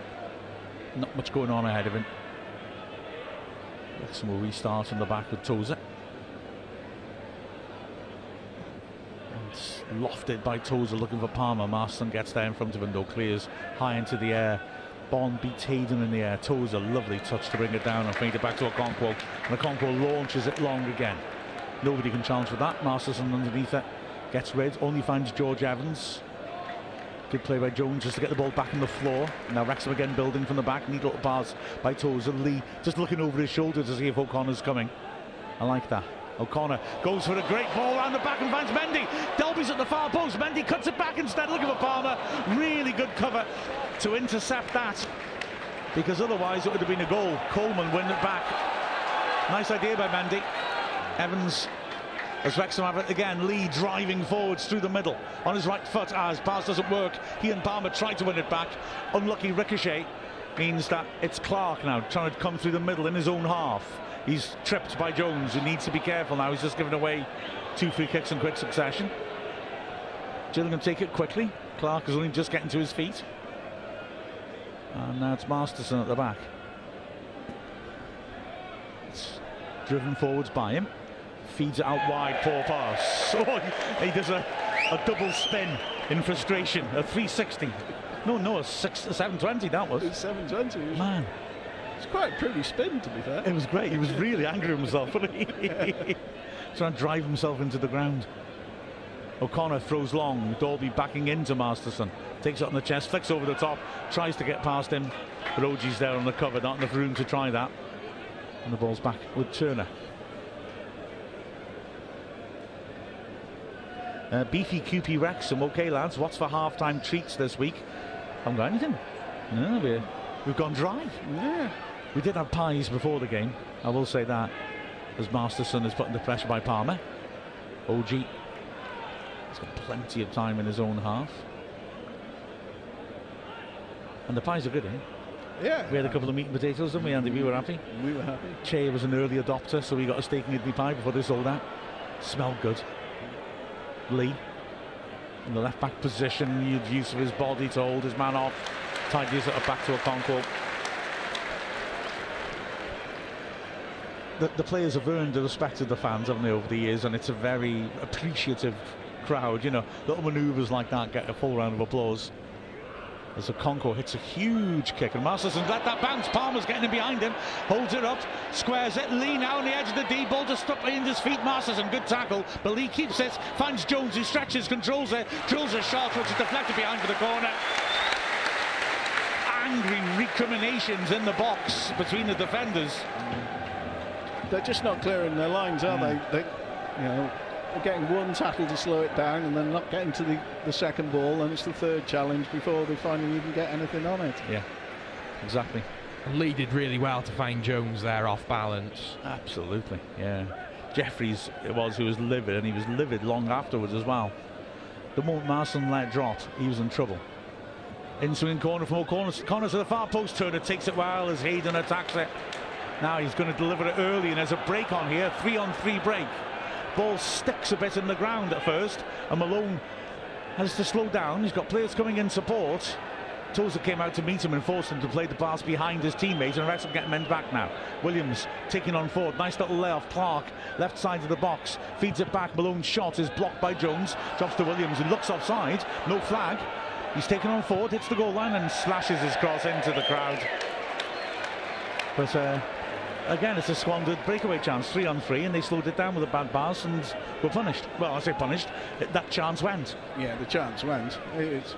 Not much going on ahead of him. Wrexham will restart from the back with Tozer. It's lofted by Tozer looking for Palmer. Masterson gets there in front of him though, clears high into the air. Bonne beats Hayden in the air. Tozer, lovely touch to bring it down and feed it back to Okonkwo. And Okonkwo launches it long again. Nobody can challenge with that. Masterson underneath it. Gets rid, only finds George Evans. Good play by Jones just to get the ball back on the floor. Now Wrexham again building from the back. Needle pass by Tozer. Lee just looking over his shoulder to see if O'Connor's coming. I like that. O'Connor goes for a great ball around the back and finds Mendy. Dalby's at the far post. Mendy cuts it back instead, looking for Palmer. Really good cover to intercept that because otherwise it would have been a goal. Coleman win it back. Nice idea by Mendy. Evans as Wrexham have it again, Lee driving forwards through the middle on his right foot as pass doesn't work. He and Palmer try to win it back. Unlucky ricochet means that it's Clark now trying to come through the middle in his own half. He's tripped by Jones, who needs to be careful now. He's just given away two free kicks in quick succession. Gillingham take it quickly. Clark is only just getting to his feet. And now it's Masterson at the back. It's driven forwards by him. Feeds it out wide, poor pass. Oh, he does a, a double spin in frustration, a 360. No, no, six, 720 that was. It's 720. Man. It's quite a pretty spin, to be fair. It was great. He was really angry with himself, wasn't he? Trying to drive himself into the ground. O'Connor throws long. Dalby backing into Masterson. Takes it on the chest, flicks over the top, tries to get past him. But Ogie's there on the cover, not enough room to try that. And the ball's back with Turner. Uh, beefy QP Wrexham. Okay, lads, what's for half-time treats this week? Haven't got anything. No, we're, we've gone dry. Yeah. We did have pies before the game, I will say that, as Masterson is put under pressure by Palmer. Ogie has got plenty of time in his own half. And the pies are good, eh? Yeah. We had a couple of meat and potatoes, didn't we, Andy? We were happy. We were happy. Che was an early adopter, so we got a steak and kidney pie before they sold out. Smelled good. Lee in the left back position, use of his body to hold his man off. Tidies it back to a Okonkwo. The, the players have earned the respect of the fans, haven't they, over the years, and it's a very appreciative crowd. You know, little manoeuvres like that get a full round of applause. As Okonkwo hits a huge kick, and Masterson let that bounce. Palmer's getting in behind him, holds it up, squares it. Lee now on the edge of the D ball to stop in his feet. Masterson, good tackle, but Lee keeps it, finds Jones, who stretches, controls it, drills a shot, which is deflected behind for the corner. Angry recriminations in the box between the defenders. They're just not clearing their lines, are Mm. they? They, you know, getting one tackle to slow it down, and then not getting to the, the second ball, and it's the third challenge before they finally even get anything on it. Yeah, exactly. And Lee did really well to find Jones there off balance. Absolutely, yeah. Jefferies it was who was livid, and he was livid long afterwards as well. The moment Masterson let drop, he was in trouble. In swinging corner from all corners, corners to the far post. Turner takes it well as Hayden attacks it. Now he's going to deliver it early, and there's a break on here, three on three break. Ball sticks a bit in the ground at first, and Malone has to slow down. He's got players coming in support. Tozer came out to meet him and forced him to play the pass behind his teammates, and Wrexham getting men back now. Williams taking on Forde. Nice little layoff. Clark, left side of the box, feeds it back. Malone's shot is blocked by Jones. Drops to Williams, and looks offside. No flag. He's taken on Forde, hits the goal line, and slashes his cross into the crowd. But uh, again, it's a squandered breakaway chance, three on three, and they slowed it down with a bad pass and were punished. Well, I say punished, that chance went. Yeah, the chance went. It's,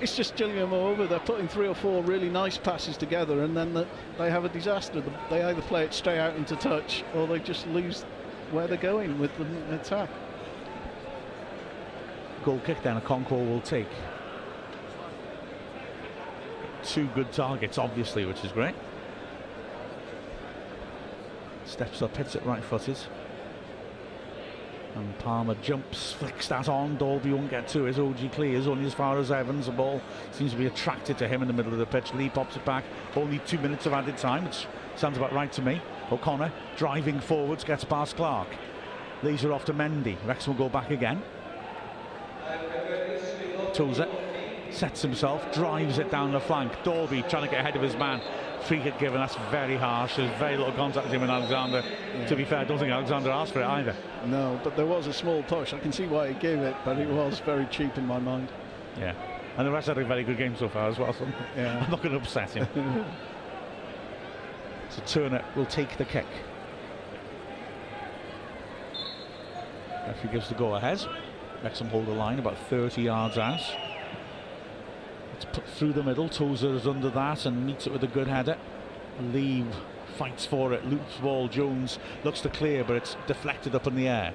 it's just Gillingham over. They're putting three or four really nice passes together, and then the, they have a disaster. They either play it straight out into touch, or they just lose where they're going with the attack. Goal kick then, Okonkwo will take. Two good targets, obviously, which is great. Steps up, hits it right footed. And Palmer jumps, flicks that on. Dalby won't get to it. Ogie clears only as far as Evans. The ball seems to be attracted to him in the middle of the pitch. Lee pops it back. Only two minutes of added time, which sounds about right to me. O'Connor driving forwards, gets past Clark. Laser off to Mendy. Rex will go back again. Tozer sets himself, drives it down the flank. Dalby trying to get ahead of his man free kick given. That's very harsh. There's very little contact with him and Alexander. Yeah. To be fair, I don't think Alexander asked for it either. No, but there was a small push. I can see why he gave it, but it was very cheap in my mind. Yeah. And the rest had a very good game so far as well. So yeah. I'm not going to upset him. so Turner will take the kick. Referee gives the go ahead. Wrexham hold the line about 30 yards out. It's put through the middle. Tozer is under that and meets it with a good header. Lee fights for it. Loops ball. Jones looks to clear, but it's deflected up in the air.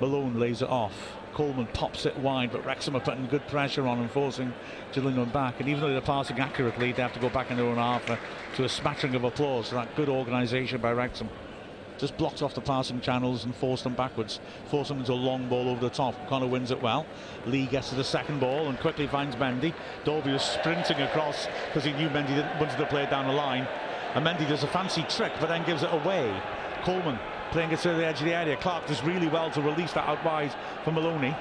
Malone lays it off. Coleman pops it wide, but Wrexham are putting good pressure on and forcing Gillingham back. And even though they're passing accurately, they have to go back in their own half to a smattering of applause for that good organisation by Wrexham just blocks off the passing channels and forced them backwards. Force them into a long ball over the top. Connor wins it well. Lee gets to the second ball and quickly finds Mendy. Dalby was sprinting across because he knew Mendy wanted to play it down the line. And Mendy does a fancy trick but then gives it away. Coleman playing it to the edge of the area. Clark does really well to release that out wide for Maloney.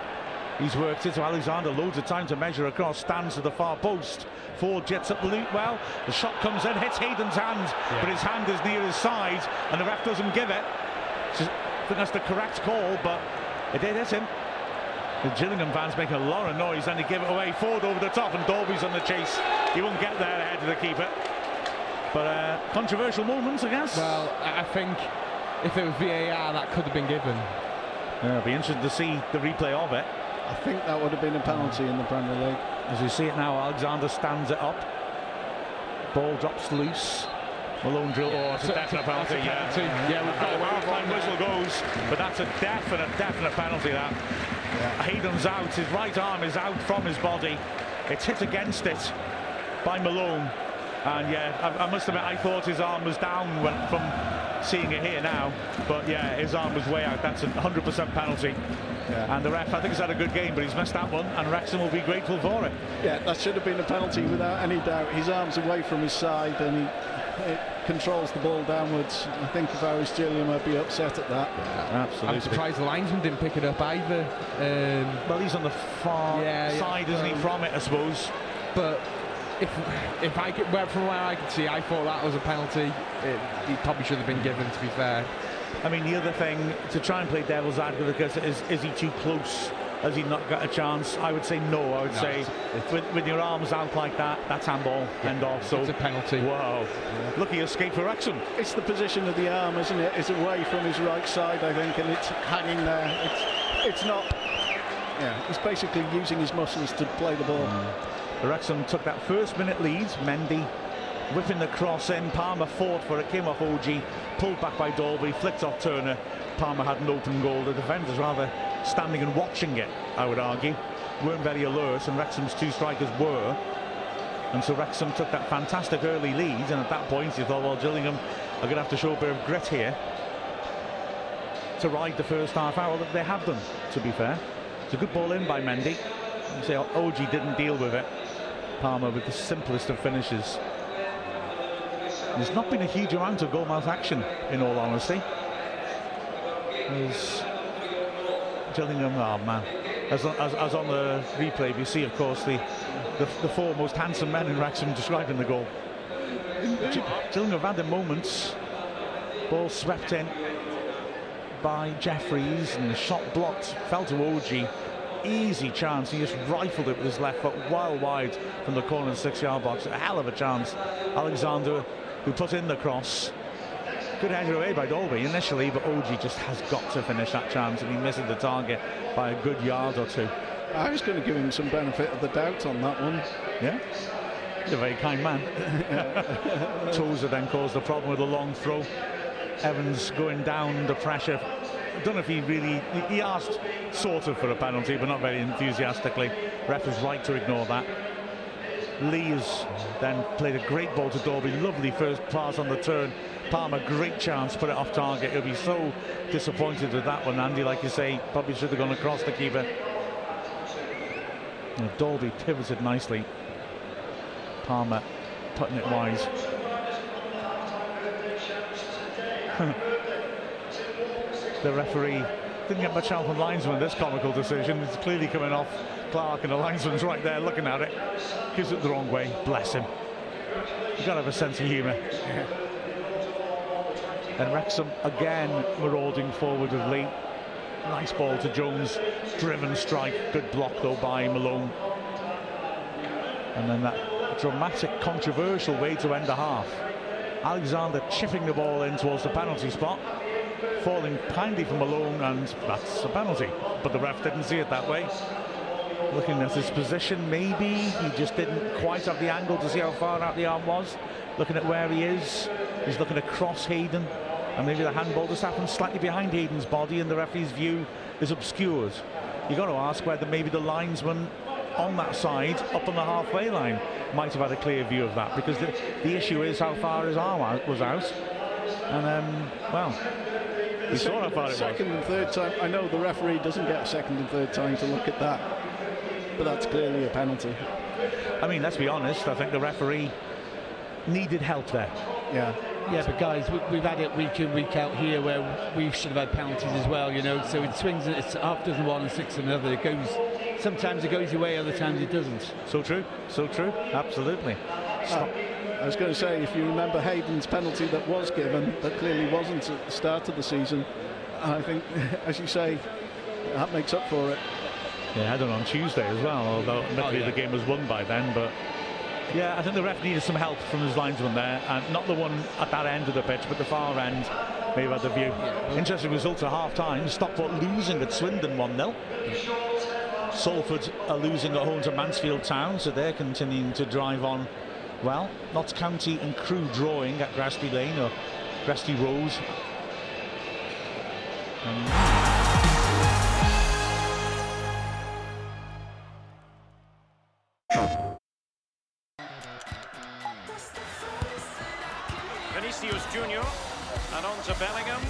He's worked it to Alexander, loads of time to measure across, stands to the far post. Forde jets up the loop well. The shot comes in, hits Hayden's hand, yeah. but his hand is near his side, and the ref doesn't give it. I think that's the correct call, but it did hit him. The Gillingham fans making a lot of noise, and they give it away. Forde over the top, and Dalby's on the chase. He won't get there ahead of the keeper. But uh, controversial moments, I guess. Well, I think if it was VAR, that could have been given. Yeah, it'll be interesting to see the replay of it. I think that would have been a penalty in the Premier League. As you see it now, Alexander stands it up. Ball drops loose. Malone drill. Oh, it's a definite penalty. Yeah, yeah. We've got a half-time whistle goes, but that's a definite, definite penalty. That yeah. Hayden's out. His right arm is out from his body. It's hit against it by Malone. And yeah, I, I must admit, I thought his arm was down when, from seeing it here now. But yeah, his arm was way out. That's a 100% penalty. Yeah. And the ref, I think, has had a good game, but he's missed that one, and Wrexham will be grateful for it. Yeah, that should have been a penalty without any doubt. His arm's away from his side, and he controls the ball downwards. I think if I was Gilliam, I'd be upset at that. Yeah, absolutely. I'm surprised the linesman didn't pick it up either. Um, well, he's on the far yeah, side, yeah, isn't um, he, from it, I suppose. But if if I could, well, from where I could see, I thought that was a penalty. It, he probably should have been given, to be fair. I mean, the other thing to try and play devil's advocate is is he too close? Has he not got a chance? I would say no. I would no, say it's, with, with, your arms out like that, that's handball, yeah, end off. So it's a penalty. Wow. Yeah. Lucky escape for Wrexham. It's the position of the arm, isn't it? It's away from his right side, I think, and it's hanging there. It's, it's not. Yeah, he's basically using his muscles to play the ball. Mm. Wrexham took that first minute lead. Mendy whipping the cross in. Palmer fought for it, came off Ogie, pulled back by Dalby, flicked off Turner. Palmer had an open goal. The defenders rather standing and watching it, I would argue. Weren't very alert, and Wrexham's two strikers were. And so Wrexham took that fantastic early lead, and at that point you thought, well, Gillingham are going to have to show a bit of grit here to ride the first half hour. That they have done, to be fair. It's a good ball in by Mendy. You say Ogie didn't deal with it. Palmer with the simplest of finishes. There's not been a huge amount of goalmouth action, in all honesty. There's Gillingham, oh man. As, as, as, on the replay, you see, of course, the, the, the four most handsome men in Wrexham describing the goal. Gillingham had their moments. Ball swept in by Jefferies and the shot blocked, fell to Ogie. Easy chance. He just rifled it with his left foot well wide from the corner of the six yard box. A hell of a chance. Alexander who put in the cross. Good header away by Dalby initially, but Ogie just has got to finish that chance, and he misses the target by a good yard or two. I was going to give him some benefit of the doubt on that one. Yeah? He's a very kind man. Tozer then caused the problem with a long throw. Evans going down under pressure. I don't know if he really he asked sort of for a penalty, but not very enthusiastically. Ref is right to ignore that. Lee has then played a great ball to Dalby. Lovely first pass on the turn. Palmer, great chance, put it off target. He'll be so disappointed with that one, Andy. Like you say, probably should have gone across the keeper. And Dalby pivoted nicely. Palmer putting it wise. the referee didn't get much help from linesman this comical decision. It's clearly coming off Clarke and the linesman's right there looking at it. Gives it the wrong way. Bless him. You've got to have a sense of humour. And Wrexham again marauding forward with Lee. Nice ball to Jones. Driven strike. Good block though by Malone. And then that dramatic, controversial way to end the half. Alexander chipping the ball in towards the penalty spot falling kindly from Malone, and that's a penalty. But the ref didn't see it that way. Looking at his position, maybe he just didn't quite have the angle to see how far out the arm was. Looking at where he is, he's looking across Hayden, and maybe the handball just happened slightly behind Hayden's body, and the referee's view is obscured. You've got to ask whether maybe the linesman on that side, up on the halfway line, might have had a clear view of that, because the, the issue is how far his arm was out. And, um, well, the second, second and third time. I know the referee doesn't get a second and third time to look at that, but that's clearly a penalty. I mean, let's be honest. I think the referee needed help there. Yeah. Yeah, but guys, we, have had it week in, week out here where we should have had penalties as well, you know. So it swings, it's half dozen one and six another. It goes, sometimes it goes your way, other times it doesn't. So true, so true, absolutely. Stop. Uh, I was going to say, if you remember Hayden's penalty that was given, that clearly wasn't at the start of the season, I think, as you say, that makes up for it. Yeah, I had it on Tuesday as well, although admittedly oh, yeah. the game was won by then, but yeah, I think the ref needed some help from his linesman there, and not the one at that end of the pitch, but the far end. Maybe had the view. Yeah. Interesting result at half time. Stockport losing at Swindon 1 0. Salford are losing at home to Mansfield Town, so they're continuing to drive on well. Notts County and Crewe drawing at Gresty Lane or Gresty Rose. Vinicius Junior and on to Bellingham.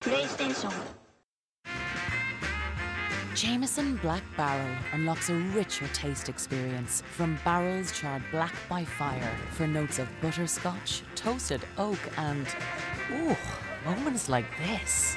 PlayStation Jameson Black Barrel unlocks a richer taste experience from barrels charred black by fire for notes of butterscotch, toasted oak, and, ooh, moments like this.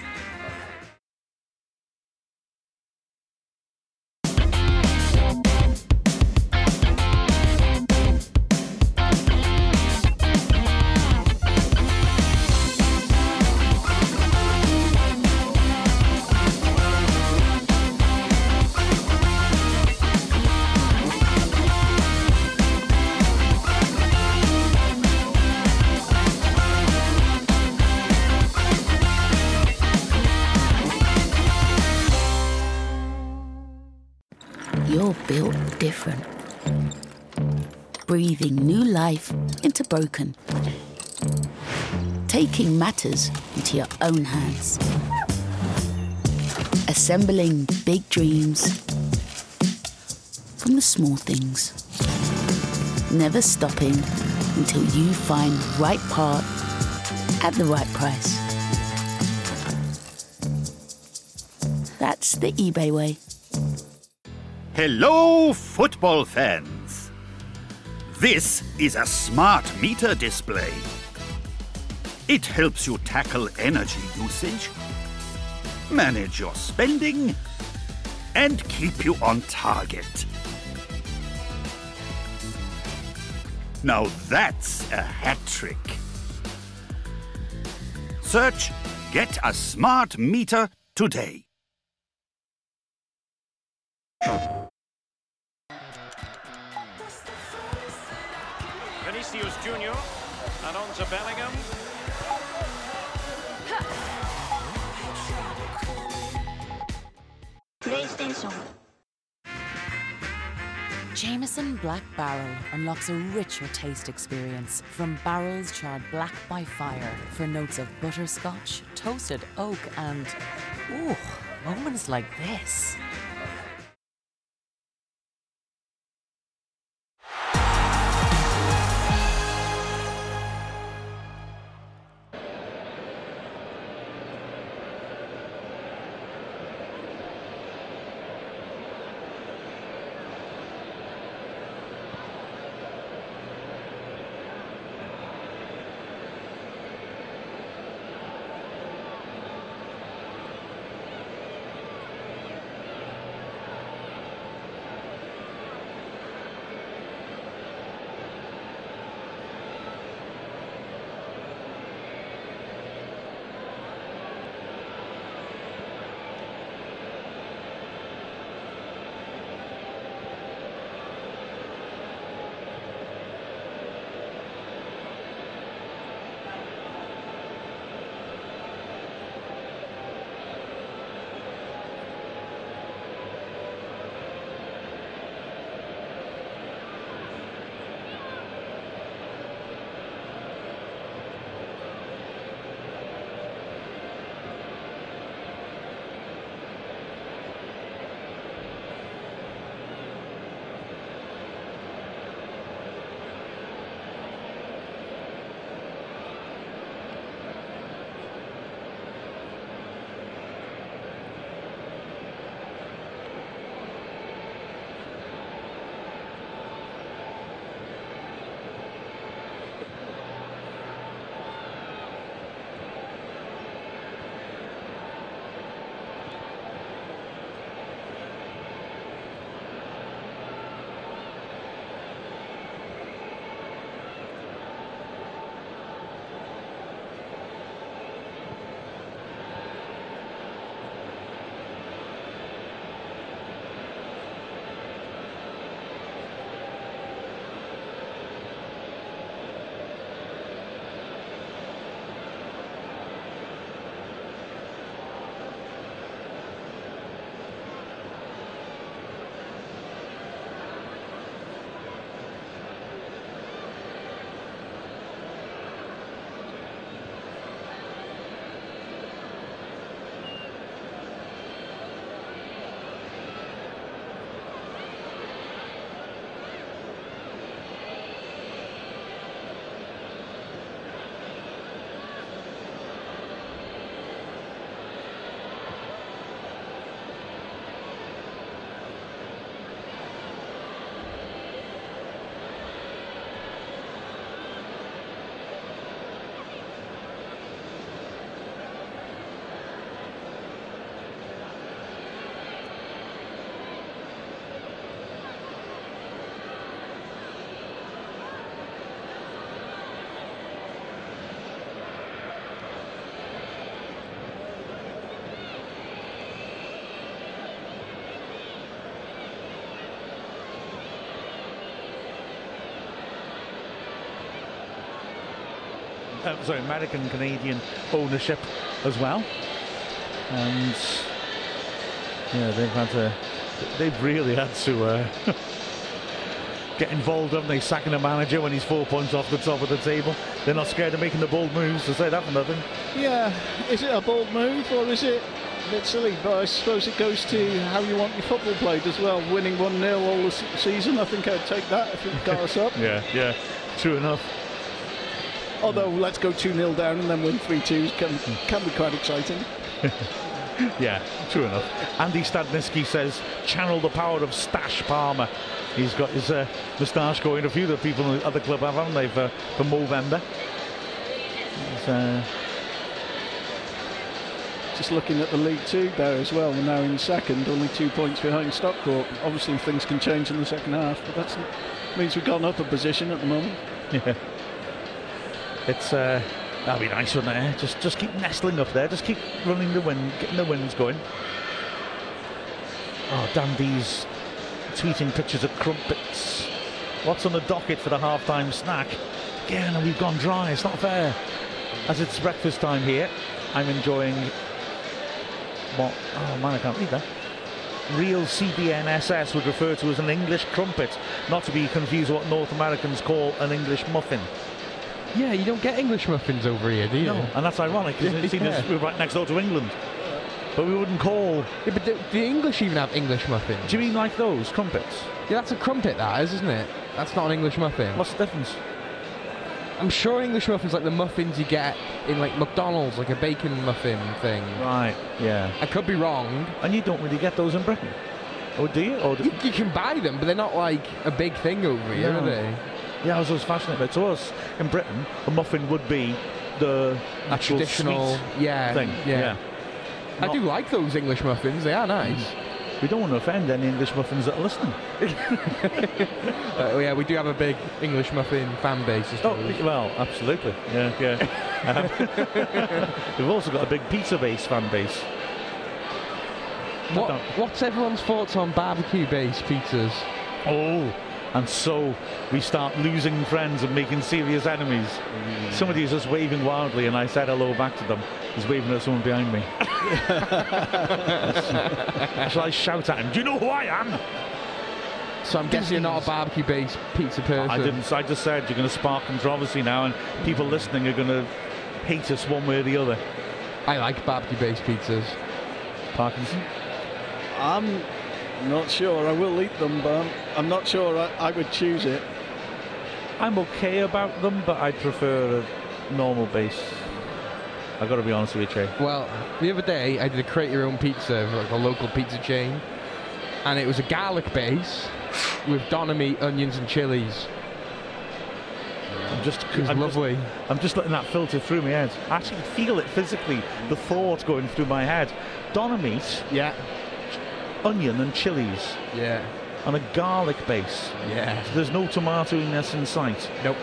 Breathing new life into broken. Taking matters into your own hands. Assembling big dreams from the small things. Never stopping until you find the right part at the right price. That's the eBay way. Hello, football fans! This is a smart meter display. It helps you tackle energy usage, manage your spending, and keep you on target. Now that's a hat trick. Search Get a Smart Meter today. Vinicius Junior and on to Bellingham. PlayStation. Jameson Black Barrel unlocks a richer taste experience from barrels charred black by fire for notes of butterscotch, toasted oak, and ooh, moments like this. Uh, sorry, American Canadian ownership as well. And yeah, they've had to, they've really had to uh, get involved, haven't they? Sacking a manager when he's four points off the top of the table. They're not scared of making the bold moves to say that for nothing. Yeah, is it a bold move or is it a bit silly? But I suppose it goes to how you want your football played as well. Winning 1 0 all the season, I think I'd take that if it got us up. yeah, yeah, true enough. Although let's go 2 0 down and then win 3 2 can, can be quite exciting. yeah, true enough. Andy Stadniski says, channel the power of Stash Palmer. He's got his uh, moustache going. A few of the people at the club have, haven't they, for, for Movember. Uh... Just looking at the League Two there as well, we're now in second, only two points behind Stockport. Obviously, things can change in the second half, but that means we've gone up a position at the moment. Yeah. It's uh, that'll be nice, wouldn't it? Just just keep nestling up there. Just keep running the wind, getting the winds going. Oh, Dandy's tweeting pictures of crumpets. What's on the docket for the half-time snack? again, we've gone dry. It's not fair. As it's breakfast time here, I'm enjoying what? Oh man, I can't read that. Real CBNSS would refer to as an English crumpet, not to be confused with what North Americans call an English muffin. Yeah, you don't get English muffins over here, do you? No, and that's ironic because as Yeah. we're right next door to England. But we wouldn't call. Yeah, but do the English even have English muffins? Do you mean like those crumpets? Yeah, that's a crumpet, that is, isn't it? That's not an English muffin. What's the difference? I'm sure English muffins like the muffins you get in like McDonald's, like a bacon muffin thing. Right. Yeah. I could be wrong. And you don't really get those in Britain, or do you? Or do You, you can buy them, but they're not like a big thing over here, No. are they? Yeah, I was always fascinated by it. To us in Britain, a muffin would be the actual Traditional, yeah, thing. yeah. I do like those English muffins. They are nice. We don't want to offend any English muffins that are listening. Uh, yeah, we do have a big English muffin fan base. Oh, well, absolutely. Yeah, yeah. Um, we've also got a big pizza base fan base. what, what's everyone's thoughts on barbecue-based pizzas? Oh, and so we start losing friends and making serious enemies. Mm. Somebody is just waving wildly, and I said hello back to them. He's waving at someone behind me. Shall I shout at him? Do you know who I am? So I'm guessing you're not a barbecue-based pizza person. I didn't. I just said you're going to spark controversy now, and people listening are going to hate us one way or the other. I like barbecue-based pizzas. Parkinson. I'm not sure. I will eat them, but I'm, I'm not sure I, I would choose it. I'm okay about them, but I prefer a normal base. I've got to be honest with you, Che. Well, the other day I did a create your own pizza for like a local pizza chain, and it was a garlic base with doner meat, onions, and chilies. I'm just, It I'm lovely. Just, I'm just letting that filter through my head. I actually feel it physically. The thought going through my head. Doner meat, Yeah, onion, and chilies, yeah, and a garlic base. yeah. There's no tomatoiness in this in sight. Nope.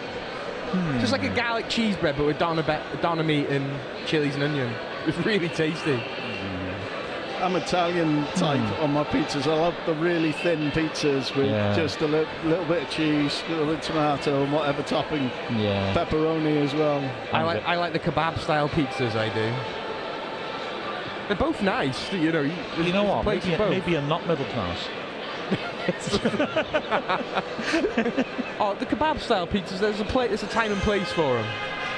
Just like a garlic cheese bread, but with doner, be- doner meat and chilies and onion. It's really tasty. I'm Italian type Hmm. on my pizzas. I love the really thin pizzas with Yeah. just a li- little bit of cheese, a little bit of tomato, and whatever topping. Yeah. Pepperoni as well. I like I like the kebab style pizzas. I do. They're both nice. You know. You, know what? Maybe, maybe I'm not middle class. Oh, the kebab style pizzas. There's a place. There's a time and place for them.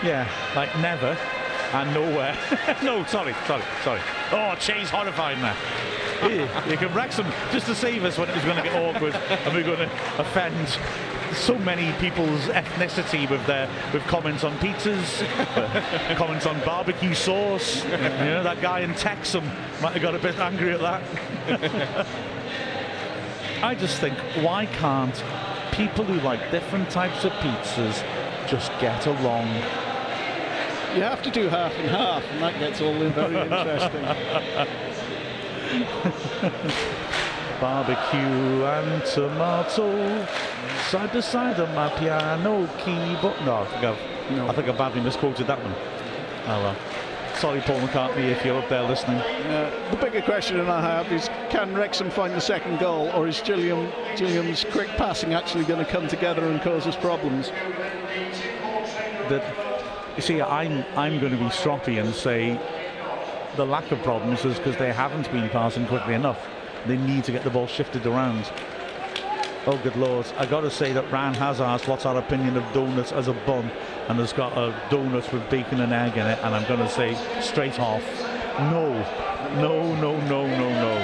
Yeah, like never and nowhere. no, sorry, sorry, sorry. Oh, Che's horrified now. you, can can Wrexham just to save us when it was going to get awkward and we're going to offend so many people's ethnicity with their with comments on pizzas, uh, comments on barbecue sauce. You know, that guy in Texam might have got a bit angry at that. I just think, why can't people who like different types of pizzas just get along? You have to do half and half, and that gets all very interesting. Barbecue and tomato side to side on my piano keyboard. No, I think I've, No. I think I badly misquoted that one. Oh well. Sorry, Paul McCartney, if you're up there listening. Uh, the bigger question I have is can Wrexham find the second goal, or is Gilliam, Gilliam's quick passing actually going to come together and cause us problems? That you see, I'm I'm going to be stroppy and say the lack of problems is because they haven't been passing quickly enough. They need to get the ball shifted around. Oh, good lord. I got to say that Ran has asked what's our opinion of donuts as a bun and has got a donut with bacon and egg in it. And I'm going to say straight off, no, no, no, no, no, no.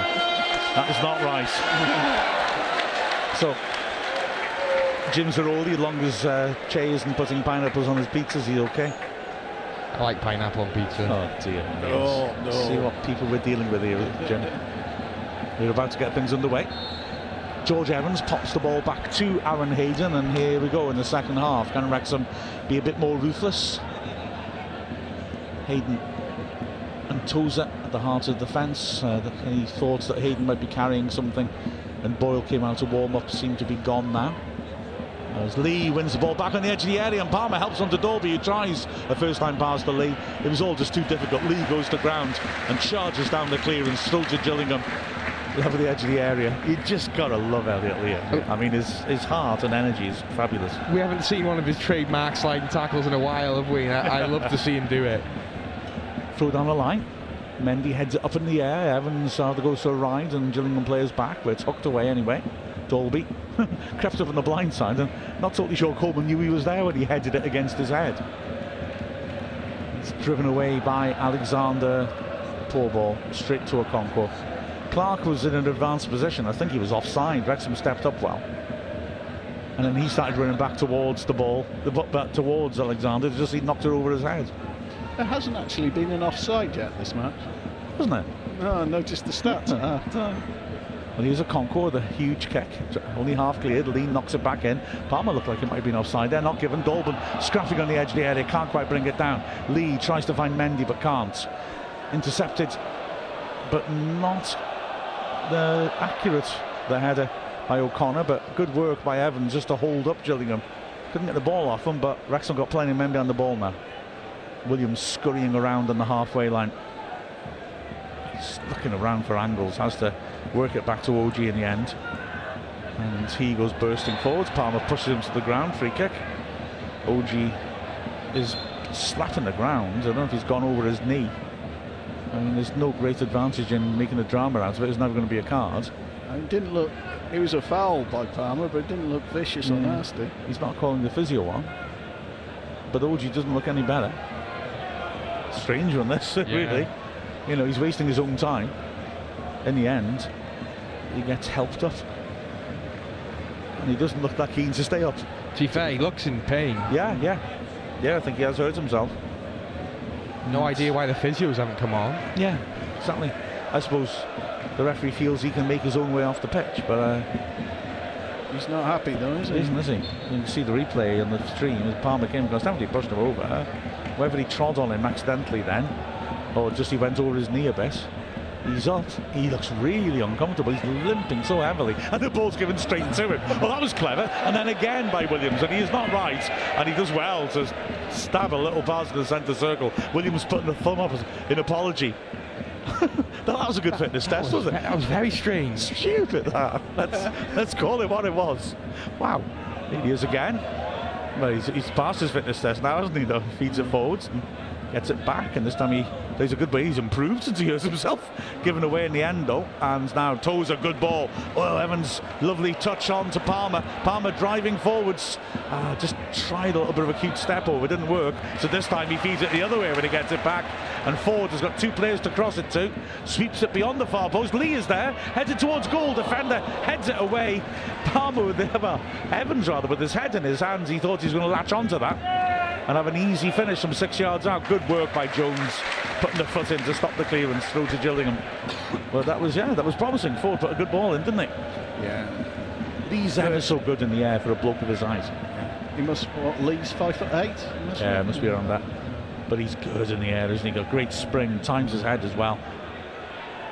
That is not right. so, Jim Zaroli, as long as uh, Che isn't putting pineapples on his pizzas, he okay? I like pineapple on pizza. Oh, dear. No, no. See what people we're dealing with here, Jim. We're about to get things underway. George Evans pops the ball back to Aaron Hayden, and here we go in the second half. Can Wrexham be a bit more ruthless? Hayden and Tozer at the heart of the defence. Uh, the- any thoughts that Hayden might be carrying something, and Boyle came out to warm up, seem to be gone now. As Lee wins the ball back on the edge of the area, and Palmer helps onto Dalby, who tries a first time pass to Lee. It was all just too difficult. Lee goes to ground and charges down the clearance, still to Gillingham. Level the edge of the area. You just gotta love Elliot Liam. I mean, his his heart and energy is fabulous. We haven't seen one of his trademark sliding tackles in a while, have we? I, I love to see him do it. Throw down the line. Mendy heads it up in the air. Evans uh, goes to a ride, and Gillingham players back, but it's hooked away anyway. Dalby crept up on the blind side, and not totally sure Coleman knew he was there when he headed it against his head. It's driven away by Alexander. Poor ball, straight to Okonkwo. Clarke was in an advanced position. I think he was offside. Wrexham stepped up well. And then he started running back towards the ball, the back towards Alexander. Just he knocked it over his head. There hasn't actually been an offside yet this match. Wasn't it? No, I noticed the stats at half time. Well, here's Okonkwo with a huge kick. Only half cleared. Lee knocks it back in. Palmer looked like it might have been offside They're Not given. Dalby scrapping on the edge of the area. Can't quite bring it down. Lee tries to find Mendy but can't. Intercepted, but not the accurate the header by O'Connor. But good work by Evans just to hold up Gillingham. Couldn't get the ball off him, but Wrexham got plenty of men behind the ball now. Williams scurrying around on the halfway line. He's looking around for angles, has to work it back to Ogie in the end. And he goes bursting forwards. Palmer pushes him to the ground, free kick. Ogie is slapping the ground. I don't know if he's gone over his knee. I mean, there's no great advantage in making a drama out of it. It's never going to be a card. It didn't look. It was a foul by Palmer, but it didn't look vicious or Mm. nasty. He's not calling the physio on. But Ogie doesn't look any better. Strange one, this, really. You know, he's wasting his own time. In the end, he gets helped up. And he doesn't look that keen to stay up. To be fair, he looks in pain. Yeah, yeah. Yeah, I think he has hurt himself. No idea why the physios haven't come on. Yeah, exactly. I suppose the referee feels he can make his own way off the pitch, but uh, He's not happy though, is he he? isn't, is he? You can see the replay on the stream as Palmer came across. Definitely pushed him over. Whether he trod on him accidentally then, or just he went over his knee a bit. He's up. He looks really uncomfortable. He's limping so heavily, and the ball's given straight to him. Well, that was clever. And then again by Williams, and he is not right. And he does well to stab a little pass to the centre circle. Williams putting a thumb up in apology. that was a good fitness test, wasn't it? That was very strange. Stupid that. Let's let's call it what it was. Wow. Here he is again. Well, he's, he's passed his fitness test now, hasn't he? Though feeds it forwards and gets it back, and this time he plays a good way. He's improved since he hurt himself, given away in the end though. And now toes a good ball. Well, Evans, lovely touch on to Palmer. Palmer driving forwards. Uh, just tried a little bit of a cute step over, didn't work. So this time he feeds it the other way when he gets it back. And Forde has got two players to cross it to. Sweeps it beyond the far post. Lee is there, headed towards goal. Defender heads it away. Palmer with the well, Evans rather with his head in his hands. He thought he was going to latch onto that and have an easy finish from six yards out. Good work by Jones, putting the foot in to stop the clearance through to Gillingham. Well, that was yeah, that was promising. Forde put a good ball in, didn't he? Yeah. Lee's ever so good in the air for a bloke of his height. He must what? Lee's five foot eight. Must Yeah, be. must be around that. But he's good in the air, isn't he? Got great spring, times his head as well.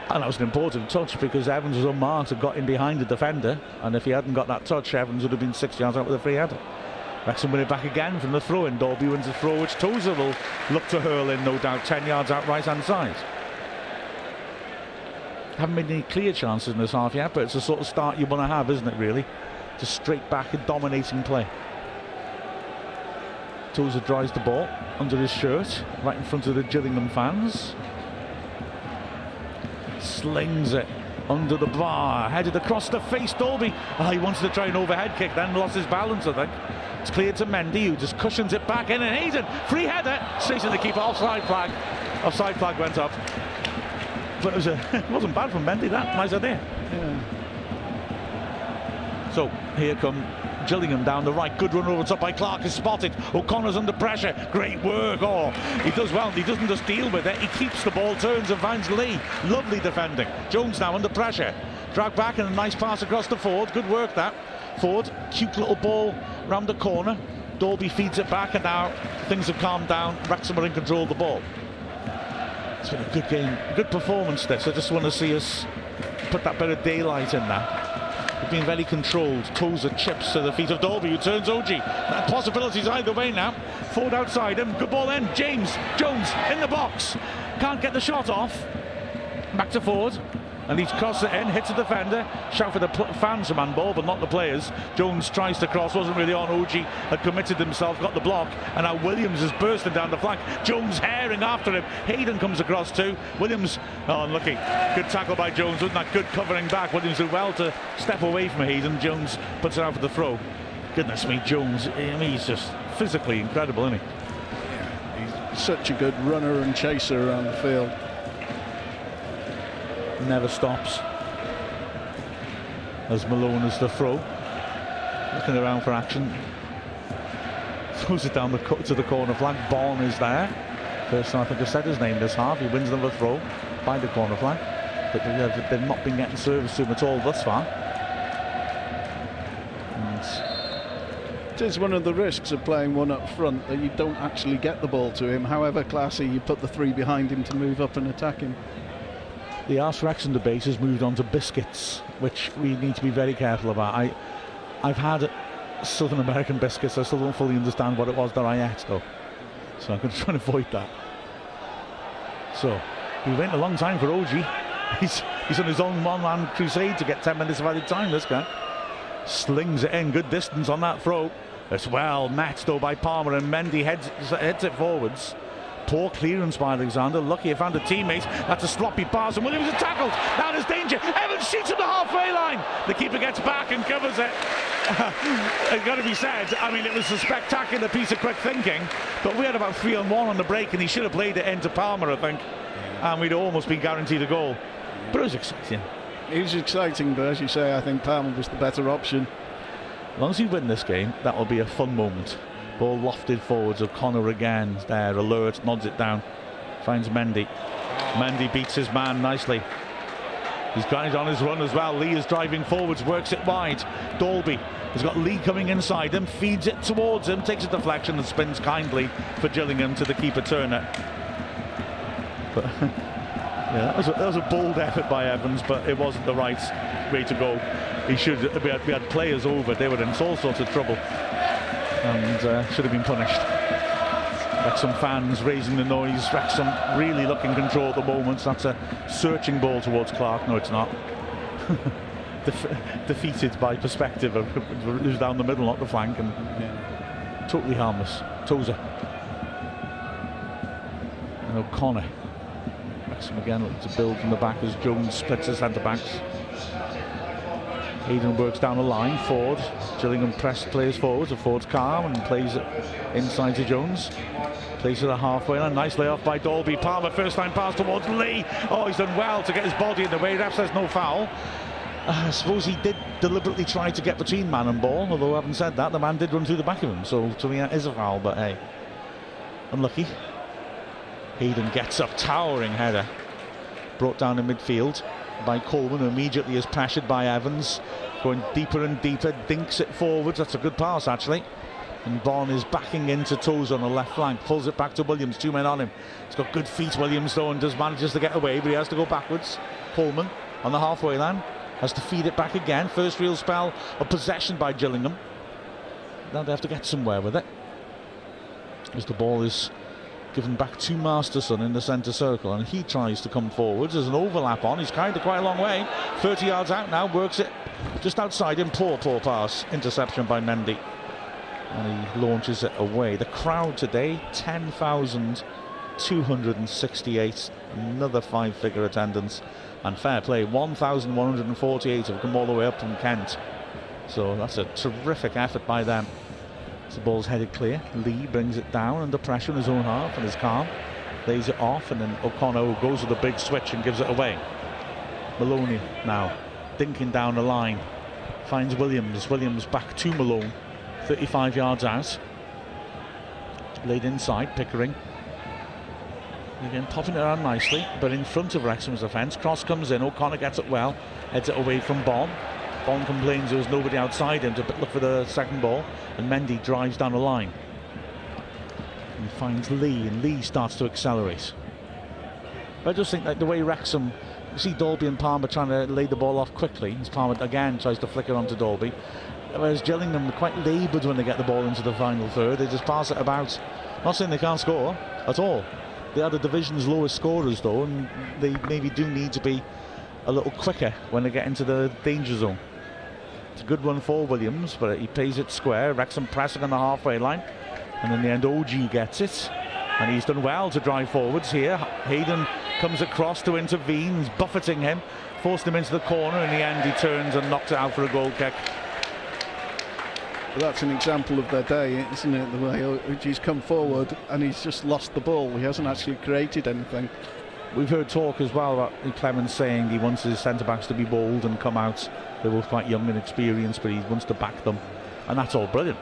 And that was an important touch because Evans was unmarked and got in behind the defender. And if he hadn't got that touch, Evans would have been six yards out with a free header. Wrexham win it back again from the throw in. Dalby wins the throw, which Tozer will look to hurl in, no doubt, 10 yards out right hand side. Haven't made any clear chances in this half yet, but it's the sort of start you want to have, isn't it, really? Just straight back and dominating play. Tozer drives the ball under his shirt, right in front of the Gillingham fans. Slings it under the bar, headed across the face. Dalby. Oh, he wanted to try an overhead kick, then lost his balance, I think. It's cleared to Mendy, who just cushions it back in, and Hayden, free header, to the keeper, offside flag. Offside flag went up. But it, was a, it wasn't bad from Mendy, that. Nice idea. Yeah. So here come Gillingham down the right. Good run over top by Clarke is spotted. O'Connor's under pressure. Great work. Oh, he does well. He doesn't just deal with it. He keeps the ball, turns and finds Lee. Lovely defending. Jones now under pressure. Drag back and a nice pass across to Forde. Good work that. Forde, cute little ball round the corner. Dalby feeds it back and now things have calmed down. Wrexham are in control of the ball. It's been a good game, good performance this. I just want to see us put that bit of daylight in there. We've been very controlled. Tozer chips to the feet of Dalby, who turns Ogie. That possibilities either way now. Forde outside him. Good ball in. James Jones in the box. Can't get the shot off. Back to Forde. And he's crossed it in, hits a defender. Shout for the pl- fans man ball, but not the players. Jones tries to cross, wasn't really on. Ogie had committed himself, got the block, and now Williams is bursting down the flank. Jones herring after him. Hayden comes across too. Williams, oh, unlucky. Good tackle by Jones, wasn't that good covering back? Williams did well to step away from Hayden. Jones puts it out for the throw. Goodness me, Jones, I mean, he's just physically incredible, isn't he? He's such a good runner and chaser around the field. Never stops. As Malone is the throw. Looking around for action. Throws it down the to the corner flag. Bonne is there. First time I think I said his name this half. He wins another throw by the corner flag. But they've not been getting service to him at all thus far. It is one of the risks of playing one up front that you don't actually get the ball to him. However classy, you put the three behind him to move up and attack him. The Wrexham debate has moved on to biscuits, which we need to be very careful about. I, I've had Southern American biscuits. I still don't fully understand what it was that I ate, though. So I'm going to try and avoid that. So, we went a long time for Ogie. He's, he's on his own one-man crusade to get 10 minutes of added time, this guy. Slings it in, good distance on that throw. As well met though by Palmer and Mendy heads, heads it forwards. Poor clearance by Alexander. Lucky he found a teammate. That's a sloppy pass, and Williams is tackled. Now there's danger. Evans shoots at the halfway line. The keeper gets back and covers it. it's got to be said. I mean, it was a spectacular piece of quick thinking, but we had about three on one on the break, and he should have played it into Palmer, I think, and we'd almost been guaranteed a goal. But it was exciting. It was exciting, but as you say, I think Palmer was the better option. As long as you win this game, that will be a fun moment. Ball lofted forwards. O'Connor again there, alert, nods it down, finds Mendy. Mendy beats his man nicely. He's got on his run as well. Lee is driving forwards, works it wide. Dalby has got Lee coming inside him, feeds it towards him, takes a deflection and spins kindly for Gillingham to the keeper Turner. But yeah, that was, a, that was a bold effort by Evans, but it wasn't the right way to go. He should. We had, we had players over. They were in all sorts of trouble and uh, should have been punished. Wrexham fans raising the noise. Wrexham really looking control at the moment. That's a searching ball towards Clarke. No, it's not. Def- defeated by perspective. It was down the middle, not the flank, and yeah. totally harmless. Tozer. And O'Connor. Wrexham again looking to build from the back as Jones splits his centre backs. Hayden works down the line. Forde. Gillingham press plays forward. So Forde's calm and plays inside to Jones. Plays it the halfway line. Nice layoff by Dalby. Palmer first time pass towards Lee. Oh, he's done well to get his body in the way. Ref says no foul. Uh, I suppose he did deliberately try to get between man and ball, although having said that, the man did run through the back of him. So to me, that is a foul, but hey, unlucky. Hayden gets up, towering header. Brought down in midfield by Coleman, immediately is pressured by Evans. Going deeper and deeper, dinks it forwards. That's a good pass, actually. And Bonne is backing into Toes on the left flank, pulls it back to Williams, two men on him. He's got good feet, Williams, though, and does manages to get away, but he has to go backwards. Coleman on the halfway line has to feed it back again. First real spell of possession by Gillingham. Now they have to get somewhere with it. As the ball is given back to Masterson in the centre circle, and he tries to come forwards. There's an overlap on. He's carried it quite a long way. 30 yards out now, works it just outside him. Poor, poor pass. Interception by Mendy. And he launches it away. The crowd today, 10,268. Another five figure attendance. And fair play, 1,148 have come all the way up from Kent. So that's a terrific effort by them. The ball's headed clear. Lee brings it down under pressure in his own half and is calm. Lays it off, and then O'Connor goes with a big switch and gives it away. Maloney now dinking down the line. Finds Williams. Williams back to Malone. 35 yards out. Laid inside, Pickering. Again, popping it around nicely, but in front of Wrexham's defence. Cross comes in. O'Connor gets it well. Heads it away from Bonne. Bonne complains there was nobody outside him to look for the second ball, and Mendy drives down the line. And finds Lee, and Lee starts to accelerate. I just think that the way Wrexham, you see Dalby and Palmer trying to lay the ball off quickly, as Palmer again tries to flick it onto Dalby, Whereas Gillingham are quite laboured when they get the ball into the final third. They just pass it about. Not saying they can't score at all. They are the division's lowest scorers though, and they maybe do need to be a little quicker when they get into the danger zone. A good run for Williams, but he plays it square. Wrexham pressing on the halfway line. And in the end, Ogie gets it. And he's done well to drive forwards here. Hayden comes across to intervene, he's buffeting him, forced him into the corner. In the end, he turns and knocks it out for a goal kick. But that's an example of their day, isn't it? The way Ogie's come forward and he's just lost the ball. He hasn't actually created anything. We've heard talk as well about Clemence saying he wants his centre backs to be bold and come out. They're both quite young and experienced, but he wants to back them, and that's all brilliant.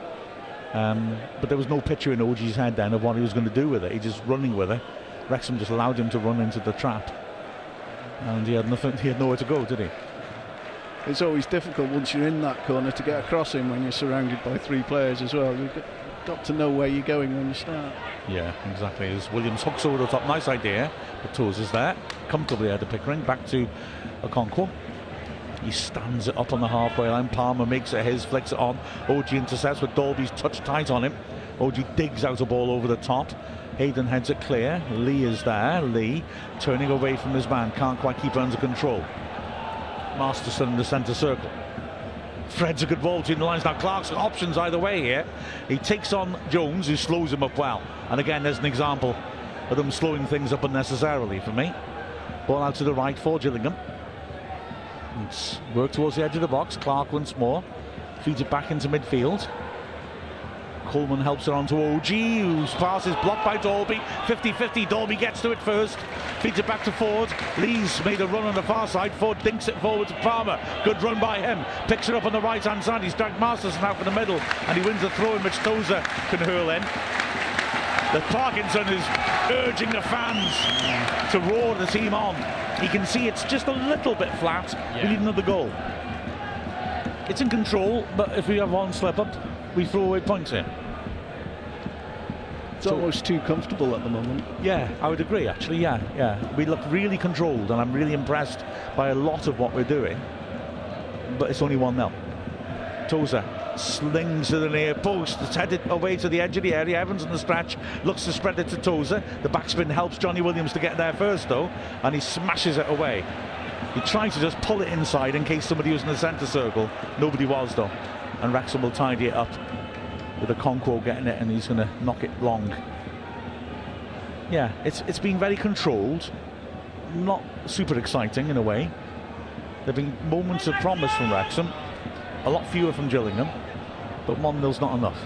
Um, but there was no picture in Ogie's head then of what he was going to do with it. He just running with it. Wrexham just allowed him to run into the trap, and he had nothing. He had nowhere to go, did he? It's always difficult once you're in that corner to get across him when you're surrounded by three players as well. Got to know where you're going when you start. Yeah, exactly. As Williams hooks over the top, nice idea. But Toes is there, comfortably out of Pickering, back to Okonkwo. He stands it up on the halfway line. Palmer makes it his, flicks it on. Ogie intercepts with Dalby's touch tight on him. Ogie digs out a ball over the top. Hayden heads it clear. Lee is there. Lee turning away from his man. Can't quite keep it under control. Masterson in the centre circle. Threads a good ball between the lines. Now Clarke's options either way here. He takes on Jones, who slows him up well. And again, there's an example of them slowing things up unnecessarily for me. Ball out to the right for Gillingham. It's work towards the edge of the box. Clarke once more. Feeds it back into midfield. Coleman helps it on to Ogie, whose pass is blocked by Dalby. 50-50, Dalby gets to it first. Feeds it back to Forde. Lee's made a run on the far side. Forde dinks it forward to Palmer. Good run by him. Picks it up on the right-hand side. He's dragged Masterson out for the middle. And he wins the throw in which Tozer can hurl in. The Parkinson is urging the fans to roar the team on. You can see it's just a little bit flat. Yeah. We need another goal. It's in control, but if we have one slip up, we throw away points here. It's so, almost too comfortable at the moment. Yeah, I would agree, actually. Yeah, yeah. We look really controlled, and I'm really impressed by a lot of what we're doing. But it's only 1 0. Tozer slings to the near post. It's headed away to the edge of the area. Evans on the stretch looks to spread it to Tozer. The backspin helps Jonny Williams to get there first, though, and he smashes it away. He tried to just pull it inside in case somebody was in the centre circle. Nobody was, though. And Wrexham will tidy it up with Okonkwo getting it, and he's going to knock it long. Yeah, it's it's been very controlled, not super exciting in a way. There have been moments of promise from Wrexham, a lot fewer from Gillingham, but 1 0's not enough.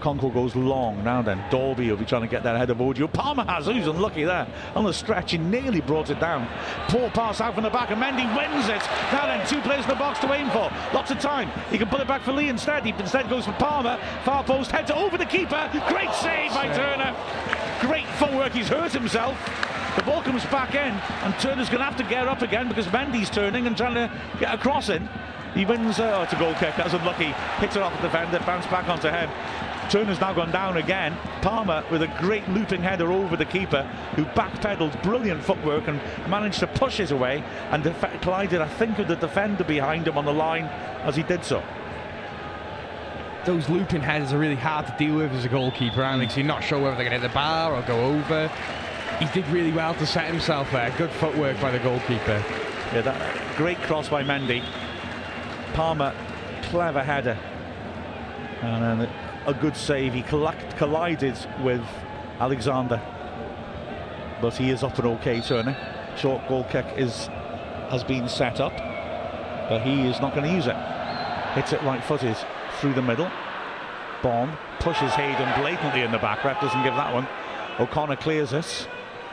Okonkwo goes long now then. Dalby will be trying to get that ahead of Audio. Palmer has, who's unlucky there. On the stretch, he nearly brought it down. Poor pass out from the back, and Mendy wins it. Now then, two players in the box to aim for. Lots of time. He can pull it back for Lee instead. He instead goes for Palmer. Far post, heads over the keeper. Great save by Turner. Great footwork. He's hurt himself. The ball comes back in, and Turner's going to have to get up again because Mendy's turning and trying to get across in. He wins. Uh, oh, it's a goal kick. That was unlucky. Hits it off the defender, bounce back onto him. Turner's now gone down again. Palmer with a great looping header over the keeper, who backpedaled, brilliant footwork, and managed to push it away and def- collided, I think, with the defender behind him on the line as he did so. Those looping headers are really hard to deal with as a goalkeeper, Alex. You're not sure whether they're going to hit the bar or go over. He did really well to set himself there. Good footwork by the goalkeeper. Yeah, that great cross by Mendy. Palmer, clever header. And then a good save. He collided with Alexander, but he is up and okay, Turner. Short goal kick is has been set up, but he is not going to use it. Hits it right-footed through the middle. Bonne pushes Hayden blatantly in the back. Ref doesn't give that one. O'Connor clears this.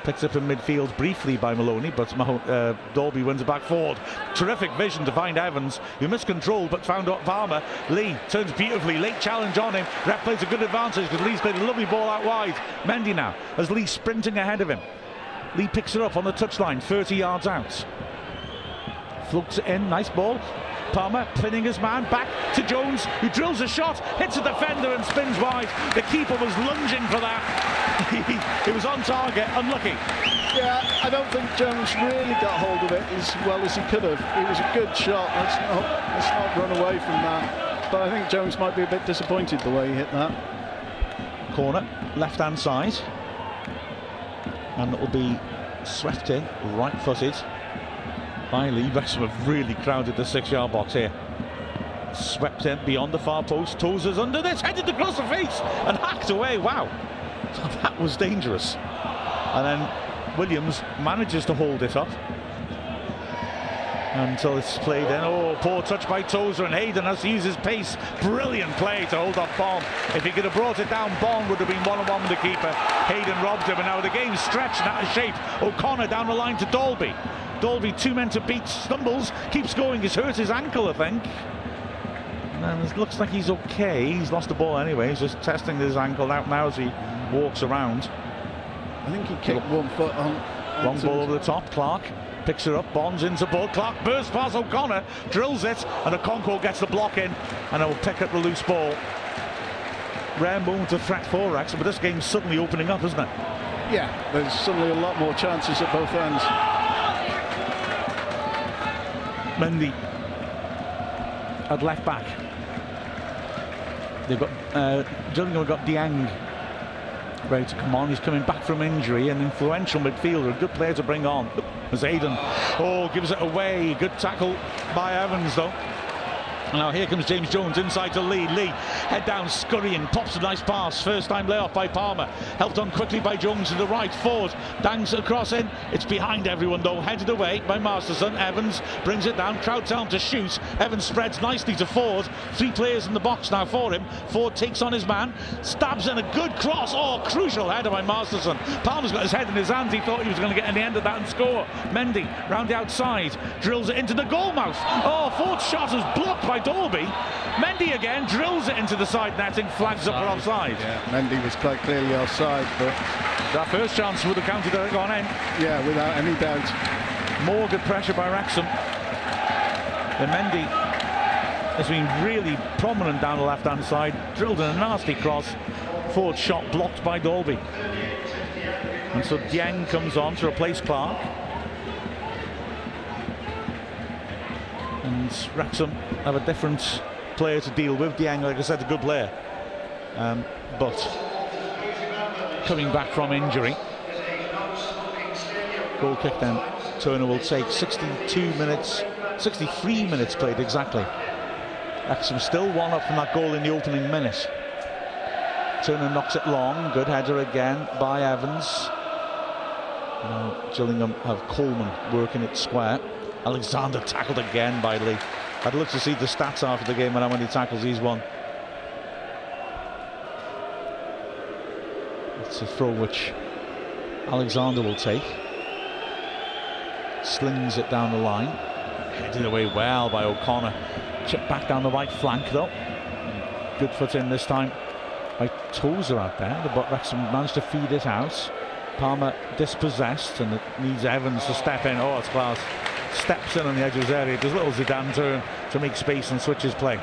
Picked up in midfield briefly by Maloney, but uh, Dalby wins it back forward. Terrific vision to find Evans, who missed control but found up Palmer. Lee turns beautifully, late challenge on him. Ref plays a good advantage because Lee's played a lovely ball out wide. Mendy now, as Lee sprinting ahead of him. Lee picks it up on the touchline, 30 yards out. Floats it in, nice ball. Palmer pinning his man back to Jones, who drills a shot, hits a defender and spins wide. The keeper was lunging for that. he was on target, unlucky. Yeah, I don't think Jones really got hold of it as well as he could have. It was a good shot. Let's not, let's not run away from that. But I think Jones might be a bit disappointed the way he hit that. Corner, left hand side. And it will be swept in, right footed. Lee. Wrexham have really crowded the six-yard box here. Swept in beyond the far post. Tozer's under this, headed across the face and hacked away. Wow, that was dangerous. And then Williams manages to hold it up until it's played in. Oh, poor touch by Tozer, and Hayden has to use his pace. Brilliant play to hold off Bonne. If he could have brought it down, Bonne would have been one on one with the keeper. Hayden robbed him, and now the game's stretched and out of shape. O'Connor down the line to Dalby. Dalby, two men to beat, stumbles, keeps going. He's hurt his ankle, I think. And it looks like he's okay. He's lost the ball anyway. He's just testing his ankle out now as he walks around. I think he kicked one foot on. Long ball over the top. Clarke picks her up, bonds into ball. Clarke bursts past O'Connor, drills it, and a Okonkwo gets the block in, and it will pick up the loose ball. Rare moment of threat for Wrexham, but this game's suddenly opening up, isn't it? Yeah, there's suddenly a lot more chances at both ends. Mendy at left back. They've got uh, Gillingham got Dieng ready to come on. He's coming back from injury, an influential midfielder, a good player to bring on. As Aiden, oh, gives it away. Good tackle by Evans, though. Now here comes James Jones inside to Lee. Lee head down, scurrying, pops a nice pass. First time layoff by Palmer. Helped on quickly by Jones to the right. Forde dangs across in. It's behind everyone though. Headed away by Masterson. Evans brings it down. Crowd tell him to shoot. Evans spreads nicely to Forde. Three players in the box now for him. Forde takes on his man. Stabs in a good cross. Oh, crucial header by Masterson. Palmer's got his head in his hands. He thought he was going to get in the end of that and score. Mendy round the outside. Drills it into the goal mouth. Oh, Forde's shot is blocked by Dalby. Mendy again drills it into the side netting, flags up for offside. Yeah, Mendy was quite clearly offside, but That first chance would have counted had it gone in. yeah, without any doubt. More good pressure by Wrexham. And Mendy has been really prominent down the left-hand side, drilled in a nasty cross. Forward shot blocked by Dalby. And so Dieng comes on to replace Clarke. And Wrexham have a different player to deal with. Dieng, like I said, a good player. Um, but coming back from injury. Goal kick then. Turner will take 62 minutes, 63 minutes played exactly. Wrexham still one up from that goal in the opening minute. Turner knocks it long. Good header again by Evans. Now Gillingham have Coleman working it square. Alexander tackled again by Lee. I'd love to see the stats after the game and how many tackles he's won. It's a throw which Alexander will take. Slings it down the line. Headed away well by O'Connor. Chip back down the right flank though. Good foot in this time by Tozer out there. The Wrexham managed to feed it out. Palmer dispossessed and it needs Evans to step in. Oh, it's class. Steps in on the edge of his area. Does little Zidane turn to make space and switch his play.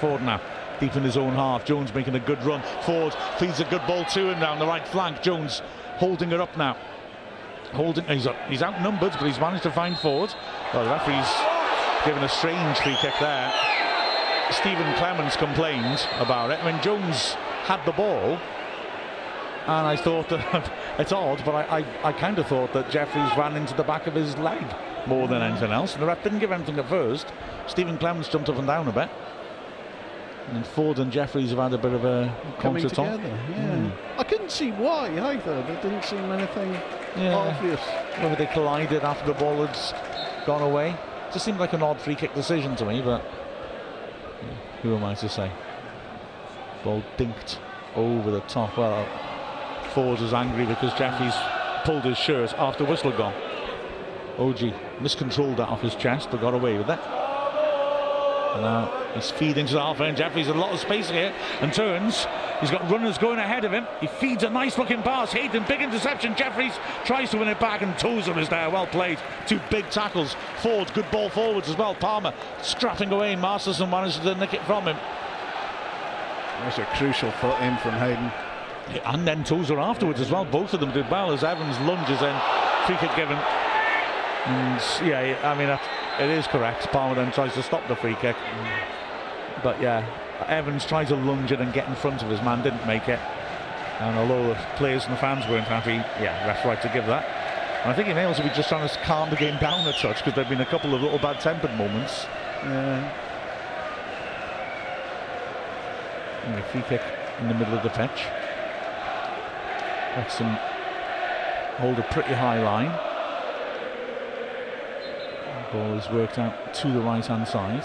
Forde now deep in his own half. Jones making a good run. Forde feeds a good ball to him down the right flank. Jones holding it up now. Holding, he's, he's outnumbered, but he's managed to find Forde. Well, the referee's given a strange free kick there. Stephen Clemence complained about it. When Jones had the ball, and I thought that it's odd, but I, I, I kind of thought that Jefferies ran into the back of his leg more than anything else. And the ref didn't give anything at first. Stephen Clemence jumped up and down a bit. And Forde and Jefferies have had a bit of a Coming together, yeah. Hmm. I couldn't see why either. There didn't seem anything Yeah. obvious. Whether they collided after the ball had gone away. Just seemed like an odd free kick decision to me, but who am I to say? Ball dinked over the top. Well, Forde was angry because Jefferies pulled his shirt after whistle gone. Ogie miscontrolled that off his chest but got away with it. And now he's feeding to the half end. Jefferies had a lot of space here and turns. He's got runners going ahead of him. He feeds a nice looking pass. Hayden, big interception. Jefferies tries to win it back and Tozer is there. Well played. Two big tackles. Forde, good ball forwards as well. Palmer strapping away. Masterson manages to nick it from him. That's a crucial foot in from Hayden. And then Tozer afterwards as well. Both of them did well as Evans lunges in. Free kick given. And yeah, I mean, it is correct. Palmer then tries to stop the free kick. But yeah, Evans tried to lunge it and get in front of his man, didn't make it. And although the players and the fans weren't happy, yeah, ref right to give that. I think he may also be just trying to calm the game down a touch because there have been a couple of little bad-tempered moments. Yeah. Anyway, free kick in the middle of the pitch. Wrexham hold a pretty high line. Ball is worked out to the right hand side.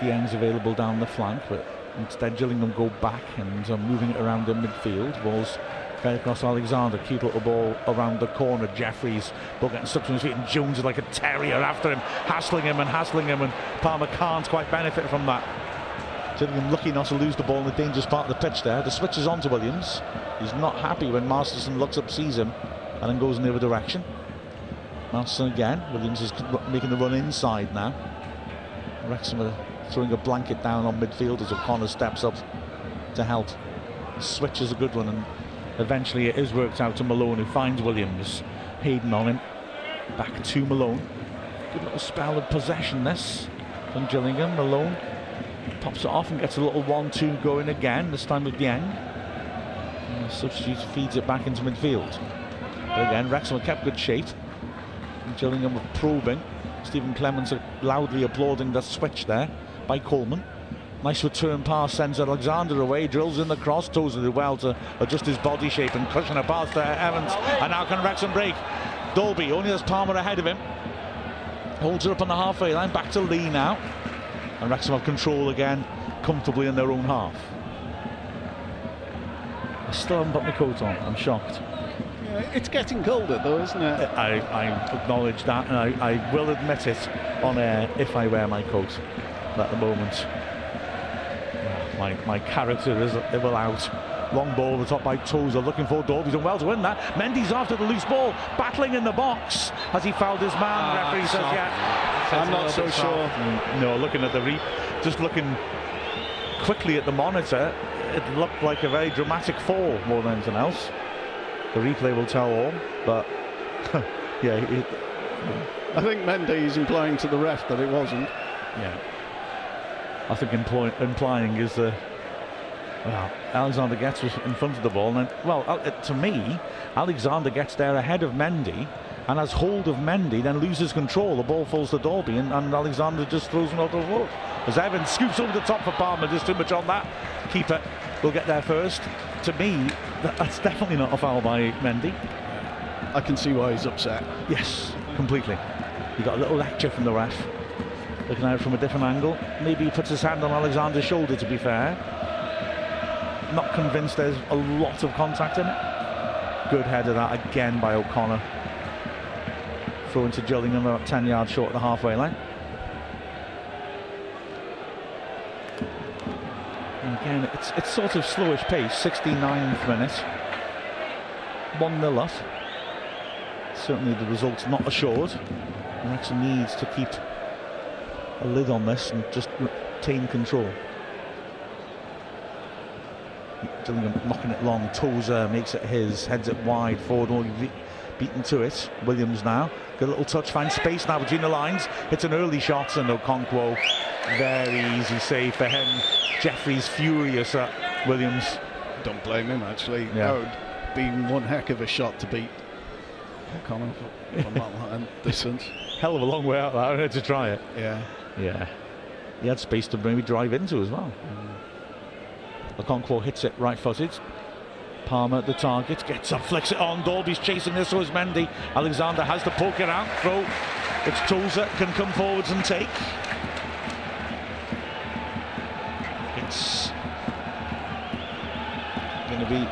The ends available down the flank, but instead Gillingham go back and are moving it around the midfield. Ball's fed across Alexander, keep up the ball around the corner. Jefferies, ball getting stuck to his feet, and Jones is like a terrier after him, hassling him and hassling him, and Palmer can't quite benefit from that. Gillingham lucky not to lose the ball in the dangerous part of the pitch there. The switch is on to Williams. He's not happy when Masterson looks up, sees him, and then goes in the other direction. Masterson again. Williams is making the run inside now. Wrexham are throwing a blanket down on midfield as O'Connor steps up to help. The switch is a good one, and eventually it is worked out to Malone, who finds Williams. Hayden on him. Back to Malone. Good little spell of possession this from Gillingham. Malone pops it off and gets a little 1-2 going again, this time with Dieng. And the substitute feeds it back into midfield. But again, Wrexham kept good shape. Gillingham were probing. Stephen Clemence loudly applauding the switch there by Coleman. Nice return pass sends Alexander away, drills in the cross, toes it well to adjust his body shape and cushion a pass to Evans. And now can Wrexham break? Dalby, only has Palmer ahead of him. Holds her up on the halfway line, back to Lee now. And Wrexham have control again, comfortably in their own half. I still haven't put my coat on, I'm shocked. Yeah, it's getting colder though, isn't it? I, I acknowledge that and I, I will admit it on air if I wear my coat at the moment. My, my character is will out. Long ball the top by Tozer looking for Dalby's done well to win that. Mendy's after the loose ball, battling in the box. Has he fouled his man? Ah, Referee says soft. yeah. I'm not so sure. Mm, No, looking at the re just looking quickly at the monitor, it looked like a very dramatic fall more than anything else. The replay will tell all, but yeah, it, I think Mendy is implying to the ref that it wasn't. yeah. I think imply, implying is the well, Alexander gets in front of the ball, and then, well, uh, to me, Alexander gets there ahead of Mendy and has hold of Mendy, then loses control. The ball falls to Dalby, and, and Alexander just throws him out the road. As Evans scoops over the top for Palmer, just too much on that. Keeper will get there first. To me, that, that's definitely not a foul by Mendy. I can see why he's upset. Yes, completely. He got a little lecture from the ref. Looking at it from a different angle. Maybe he puts his hand on Alexander's shoulder, to be fair. Not convinced there's a lot of contact in it. Good header that again by O'Connor. Throw into Gillingham about 10 yards short of the halfway line. Again, it's, it's sort of slowish pace, 69th minute. 1 0 up. Certainly the result's not assured. Wrexham needs to keep a lid on this and just retain control. Gillingham knocking it long. Tozer makes it his, heads it wide. Forward beaten to it. Williams now. Got a little touch, finds space now between the lines. Hits an early shot and Okonkwo. Very easy save for him. Jeffrey's furious at Williams. Don't blame him, actually. Yeah. That would be one heck of a shot to beat O'Connor from that distance. Hell of a long way out there to try it. Yeah. Yeah. He had space to maybe drive into as well. Mm. Okonkwo hits it right footed. Palmer at the target, gets up, flicks it on. Dalby's chasing this, so is Mendy. Alexander has to poke it out, throw. It's Tozer, can come forwards and take. It's going to be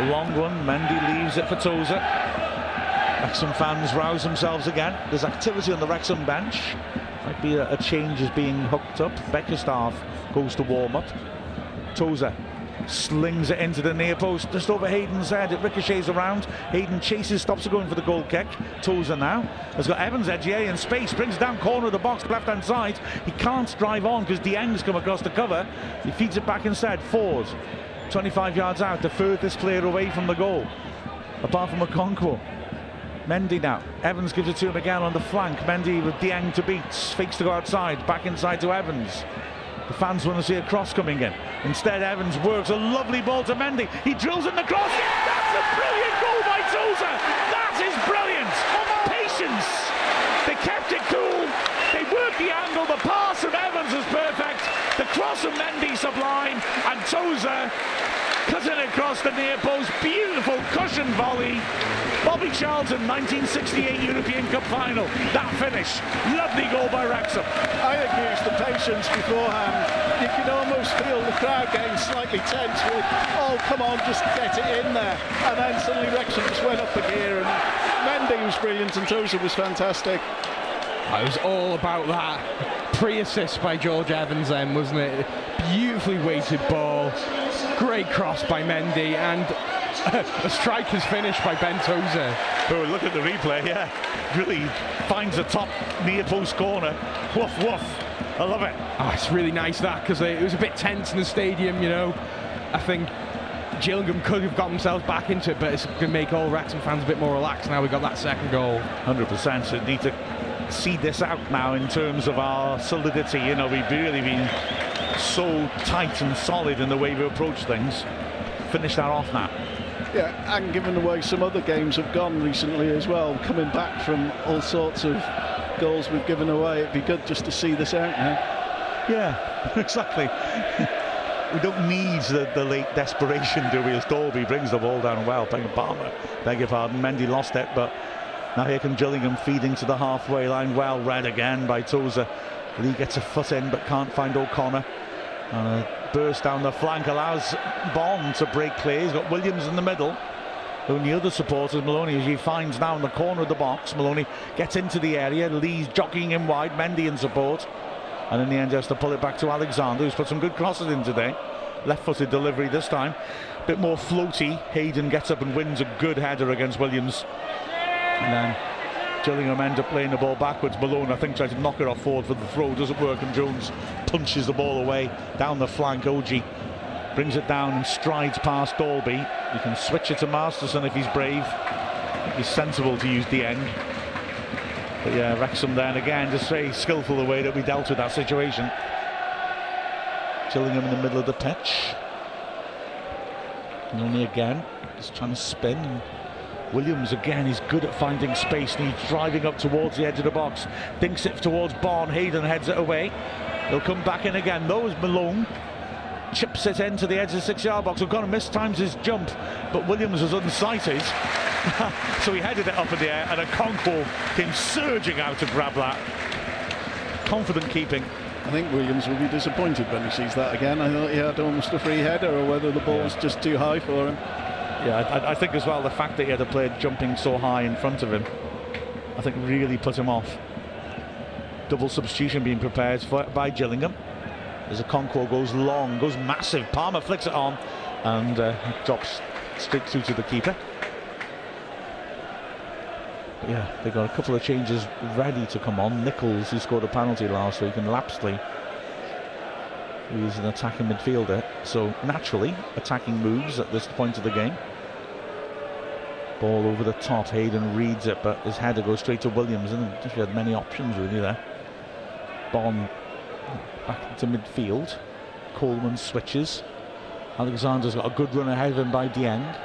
a long one. Mendy leaves it for Tozer. Wrexham fans rouse themselves again. There's activity on the Wrexham bench. Might be a, a change is being hooked up. Bickerstaff goes to warm up. Tozer slings it into the near post, just over Hayden's head. It ricochets around. Hayden chases, stops it going for the goal kick. Tozer now has got Evans edge yeah, in space, brings down corner of the box, left hand side. He can't drive on because Dieng's come across the cover. He feeds it back instead. Forde, 25 yards out, the furthest player away from the goal, apart from a Okonkwo. Mendy now. Evans gives it to him again on the flank. Mendy with Dieng to beat. Fakes to go outside. Back inside to Evans. The fans want to see a cross coming in. Instead, Evans works a lovely ball to Mendy. He drills in the cross. That's a brilliant goal by Tozer. That is brilliant. Patience. They kept it cool. They worked the angle. The pass from Evans is perfect. The cross from Mendy sublime. And Souza cutting across the near post. Beautiful cushion volley. Bobby Charlton, 1968 European Cup final. That finish. Lovely goal by Wrexham. I think he used the patience beforehand. You can almost feel the crowd getting slightly tense with, oh, come on, just get it in there. And then suddenly Wrexham just went up a gear and Mendy was brilliant and Tozer was fantastic. It was all about that pre-assist by George Evans then, wasn't it? Beautifully weighted ball. Great cross by Mendy and a striker's finish by Ben Tozer. Oh, look at the replay, yeah. Really finds the top near post corner. Woof, woof. I love it. Oh, it's really nice that because it was a bit tense in the stadium, you know. I think Gillingham could have got themselves back into it, but it's going to make all Wrexham fans a bit more relaxed now we've got that second goal. 100%. So need to see this out now in terms of our solidity. You know, we've really been so tight and solid in the way we approach things. Finish that off now. Yeah, and given the way some other games have gone recently as well, coming back from all sorts of goals we've given away, it'd be good just to see this out now. Yeah, exactly. we don't need the, the late desperation, do we? As Dalby brings the ball down well. Your pardon. Beg your pardon. Mendy lost it, but now here comes Gillingham feeding to the halfway line. Well read again by Tozer. Lee gets a foot in but can't find O'Connor. And a burst down the flank allows Bonne to break clear. He's got Williams in the middle. Only other supporters, Mahoney, as he finds now in the corner of the box. Mahoney gets into the area. Lee's jockeying him wide. Mendy in support. And in the end, has to pull it back to Alexander, who's put some good crosses in today. Left footed delivery this time. Bit more floaty. Hayden gets up and wins a good header against Williams. And then Gillingham end up playing the ball backwards. Malone, I think, tries to knock it off forward for the throw. Doesn't work, and Jones punches the ball away down the flank. Ogie brings it down and strides past Dalby. You can switch it to Masterson if he's brave. He's sensible to use the end. But yeah, Wrexham then again, just very skillful the way that we dealt with that situation. Gillingham in the middle of the pitch. And only again, just trying to spin. Williams again is good at finding space and he's driving up towards the edge of the box. Dinks it towards Barn. Hayden heads it away. He'll come back in again. Though as Malone chips it into the edge of the six yard box. O'Connor mistimes his jump, but Williams was unsighted. so he headed it up in the air and a Okonkwo came surging out to grab that. Confident keeping. I think Williams will be disappointed when he sees that again. I thought he had almost a free header, or whether the ball was just too high for him. Yeah, I, I, think as well the fact that he had a player jumping so high in front of him, I think really put him off. Double substitution being prepared for, by Gillingham. As a Okonkwo goes long, goes massive. Palmer flicks it on and uh, drops straight through to the keeper. But yeah, they've got a couple of changes ready to come on. Nichols, who scored a penalty last week, and Lapslie, who is an attacking midfielder. So naturally, attacking moves at this point of the game. Ball over the top. Hayden reads it, but his header goes straight to Williams. And he had many options really there. Bonne back into midfield. Coleman switches. Alexander's got a good run ahead of him by Dieng.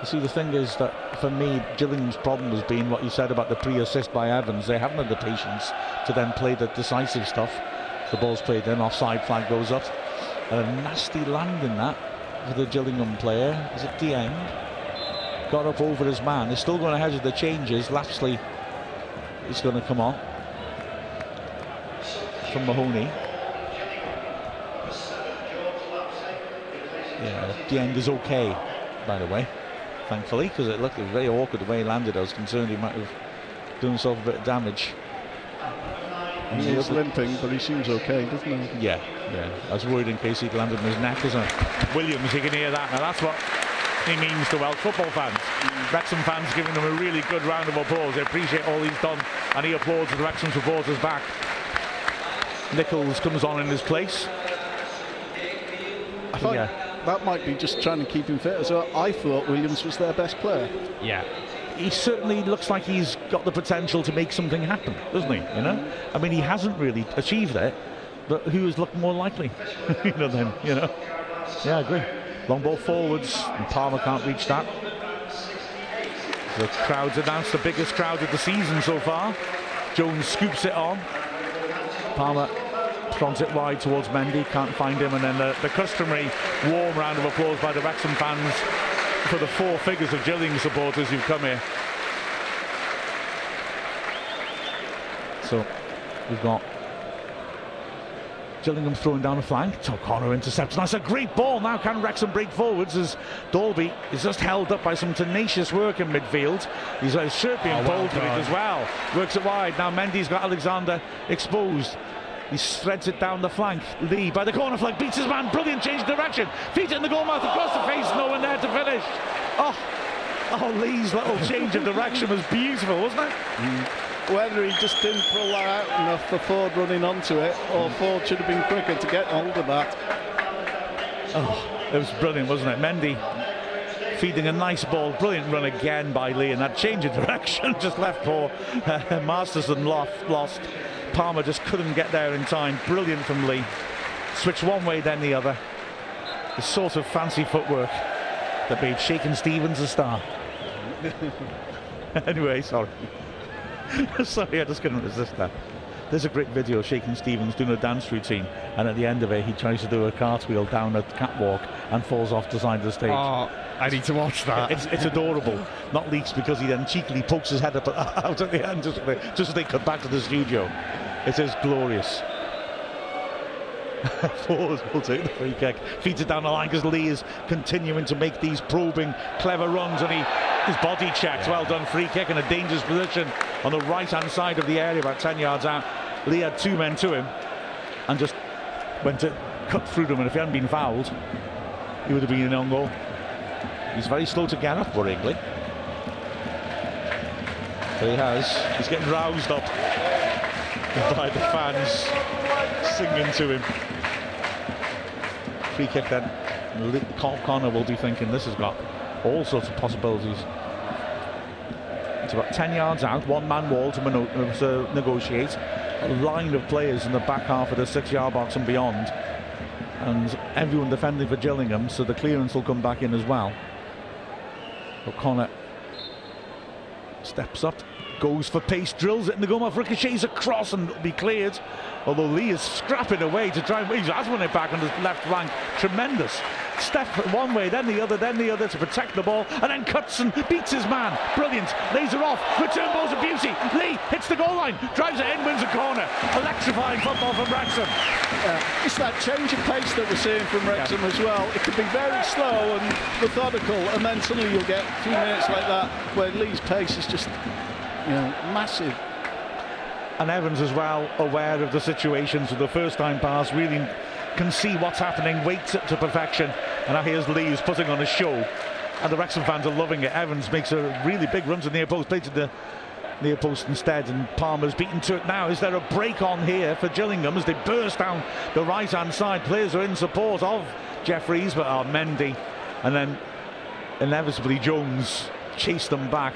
You see, the thing is that for me, Gillingham's problem has been what you said about the pre-assist by Evans. They haven't had the patience to then play the decisive stuff. The ball's played in, offside flag goes up. And A nasty landing that the Gillingham player. Is it Dieng? Got up over his man. They're still going ahead with the changes. Lapslie is going to come on from Mahoney. Yeah, Dieng is okay, by the way, thankfully, because it looked very awkward the way he landed. I was concerned he might have done himself a bit of damage. He is limping, but he seems okay, doesn't he? Yeah, yeah. I was worried in case he'd landed on his neck, isn't it? Williams, you can hear that. Now that's what he means to Welsh football fans. Wrexham fans giving them a really good round of applause. They appreciate all he's done, and he applauds the Wrexham supporters back. Nichols comes on in his place. I think, yeah. That might be just trying to keep him fit as well. I thought Williams was their best player. Yeah, he certainly looks like he's got the potential to make something happen, doesn't he? You know, I mean, he hasn't really achieved it, but who has looked more likely? you know, then you know. Yeah, I agree. Long ball forwards, and Palmer can't reach that. The crowd's announced the biggest crowd of the season so far. Jones scoops it on. Palmer prods it wide towards Mendy, can't find him, and then the, the customary warm round of applause by the Wrexham fans for the four figures of Gillingham supporters who've come here. So we've got Gillingham throwing down the flank. Top corner intercepts. That's a great ball. Now can Wrexham break forwards as Dalby is just held up by some tenacious work in midfield. He's a got his shirt being Oh, well it as well. Works it wide. Now Mendy's got Alexander exposed. He threads it down the flank. Lee by the corner flag beats his man. Brilliant change of direction. Feet in the goal mouth across the face. No one there to finish. Oh, oh Lee's little change of direction was beautiful, wasn't it? Whether he just didn't pull that out enough for Forde running onto it, or Forde should have been quicker to get hold of that. Oh, it was brilliant, wasn't it? Mendy feeding a nice ball. Brilliant run again by Lee, and that change of direction just left poor uh, Masterson lost, lost. Palmer just couldn't get there in time. Brilliant from Lee. Switch one way, then the other. The sort of fancy footwork that made Shakin Stevens a star. anyway, sorry. sorry, I just couldn't resist that. There's a great video of Shakin Stevens doing a dance routine, and at the end of it, he tries to do a cartwheel down a catwalk and falls off the side of the stage. Oh, I need to watch that. It's, it's adorable, not least because he then cheekily pokes his head up out at the end just, as they- just as they cut back to the studio. It is glorious. Forde will take the free kick, feeds it down the line because Lee is continuing to make these probing, clever runs, and he his body checked. Well done, free kick in a dangerous position on the right hand side of the area, about 10 yards out. Lee had two men to him and just went to cut through them, and if he hadn't been fouled, he would have been an own goal. He's very slow to get up, Worringley. But he has. He's getting roused up by the fans singing to him. Free kick then. Carl Connor will be thinking this has got all sorts of possibilities. It's about 10 yards out, one man wall to, uh, to negotiate. A line of players in the back half of the six yard box and beyond. And everyone defending for Gillingham, so the clearance will come back in as well. O'Connor steps up, goes for pace, drills it in the mouth, ricochets across and will be cleared. Although Lee is scrapping away to try and he has won it back on the left flank. Tremendous. Step one way, then the other, then the other to protect the ball, and then cuts and beats his man. Brilliant. Laser off. Return ball's a beauty. Lee hits the goal line, drives it in, wins a corner. Electrifying football from Wrexham. Uh, it's that change of pace that we're seeing from Wrexham as well. It can be very slow and methodical, and then suddenly you'll get a few minutes like that where Lee's pace is just, you know, massive. and Evans as well aware of the situations of the first time pass really can see what's happening waits it to perfection. And now here's Lee putting on a show. And the Wrexham fans are loving it. Evans makes a really big run to the near post plays to the near post instead and Palmer's beaten to it now. Is there a break on here for Gillingham as they burst down the right hand side? Players are in support of Jefferies but are Mendy. And then inevitably Jones chased them back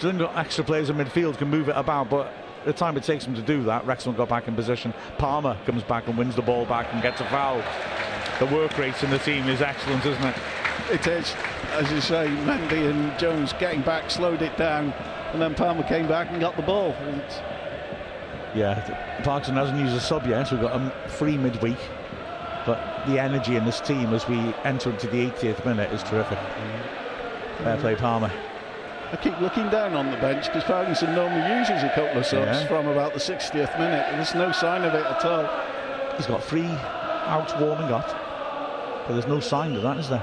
Got extra players in midfield can move it about, but the time it takes them to do that, Wrexham got back in position. Palmer comes back and wins the ball back and gets a foul. The work rate in the team is excellent, isn't it? It is, as you say, Mendy and Jones getting back, slowed it down, and then Palmer came back and got the ball. And Yeah, Parkinson hasn't used a sub yet. so We've got a free midweek, but the energy in this team as we enter into the 80th minute is terrific. Fair play, Palmer. I keep looking down on the bench because Ferguson normally uses a couple of subs Yeah. from about the 60th minute. And there's no sign of it at all. He's got three out warming up, but there's no sign of that, is there?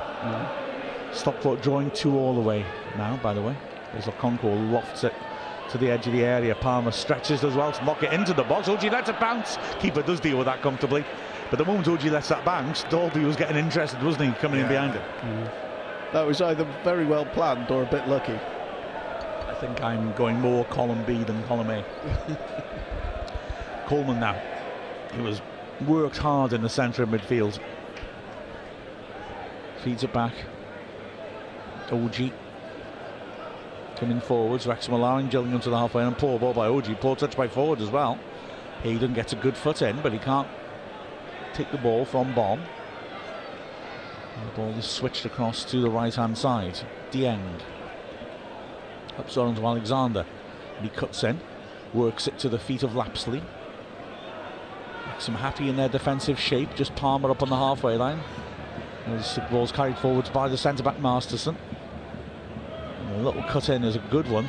Stockport drawing two all the way now, by the way. There's a Okonkwo lofts it to the edge of the area. Palmer stretches as well to knock it into the box. Ogie lets it bounce. Keeper does deal with that comfortably. But the moment Ogie lets that bounce, Dalby was getting interested, wasn't he, coming in behind it? Mm. That was either very well planned or a bit lucky. I think I'm going more column B than column A. Coleman now. He was worked hard in the centre of midfield. Feeds it back. Ogie coming forwards. Wrexham allowing Gillingham to the halfway and poor ball by Ogie. Poor touch by forward as well. Hayden gets a good foot in, but he can't take the ball from Bonne. The ball is switched across to the right hand side. Dieng up on to Alexander. And he cuts in, works it to the feet of Lapslie. Makes Some happy in their defensive shape, just Palmer up on the halfway line. As the ball's carried forwards by the centre back Masterson. And a little cut in is a good one.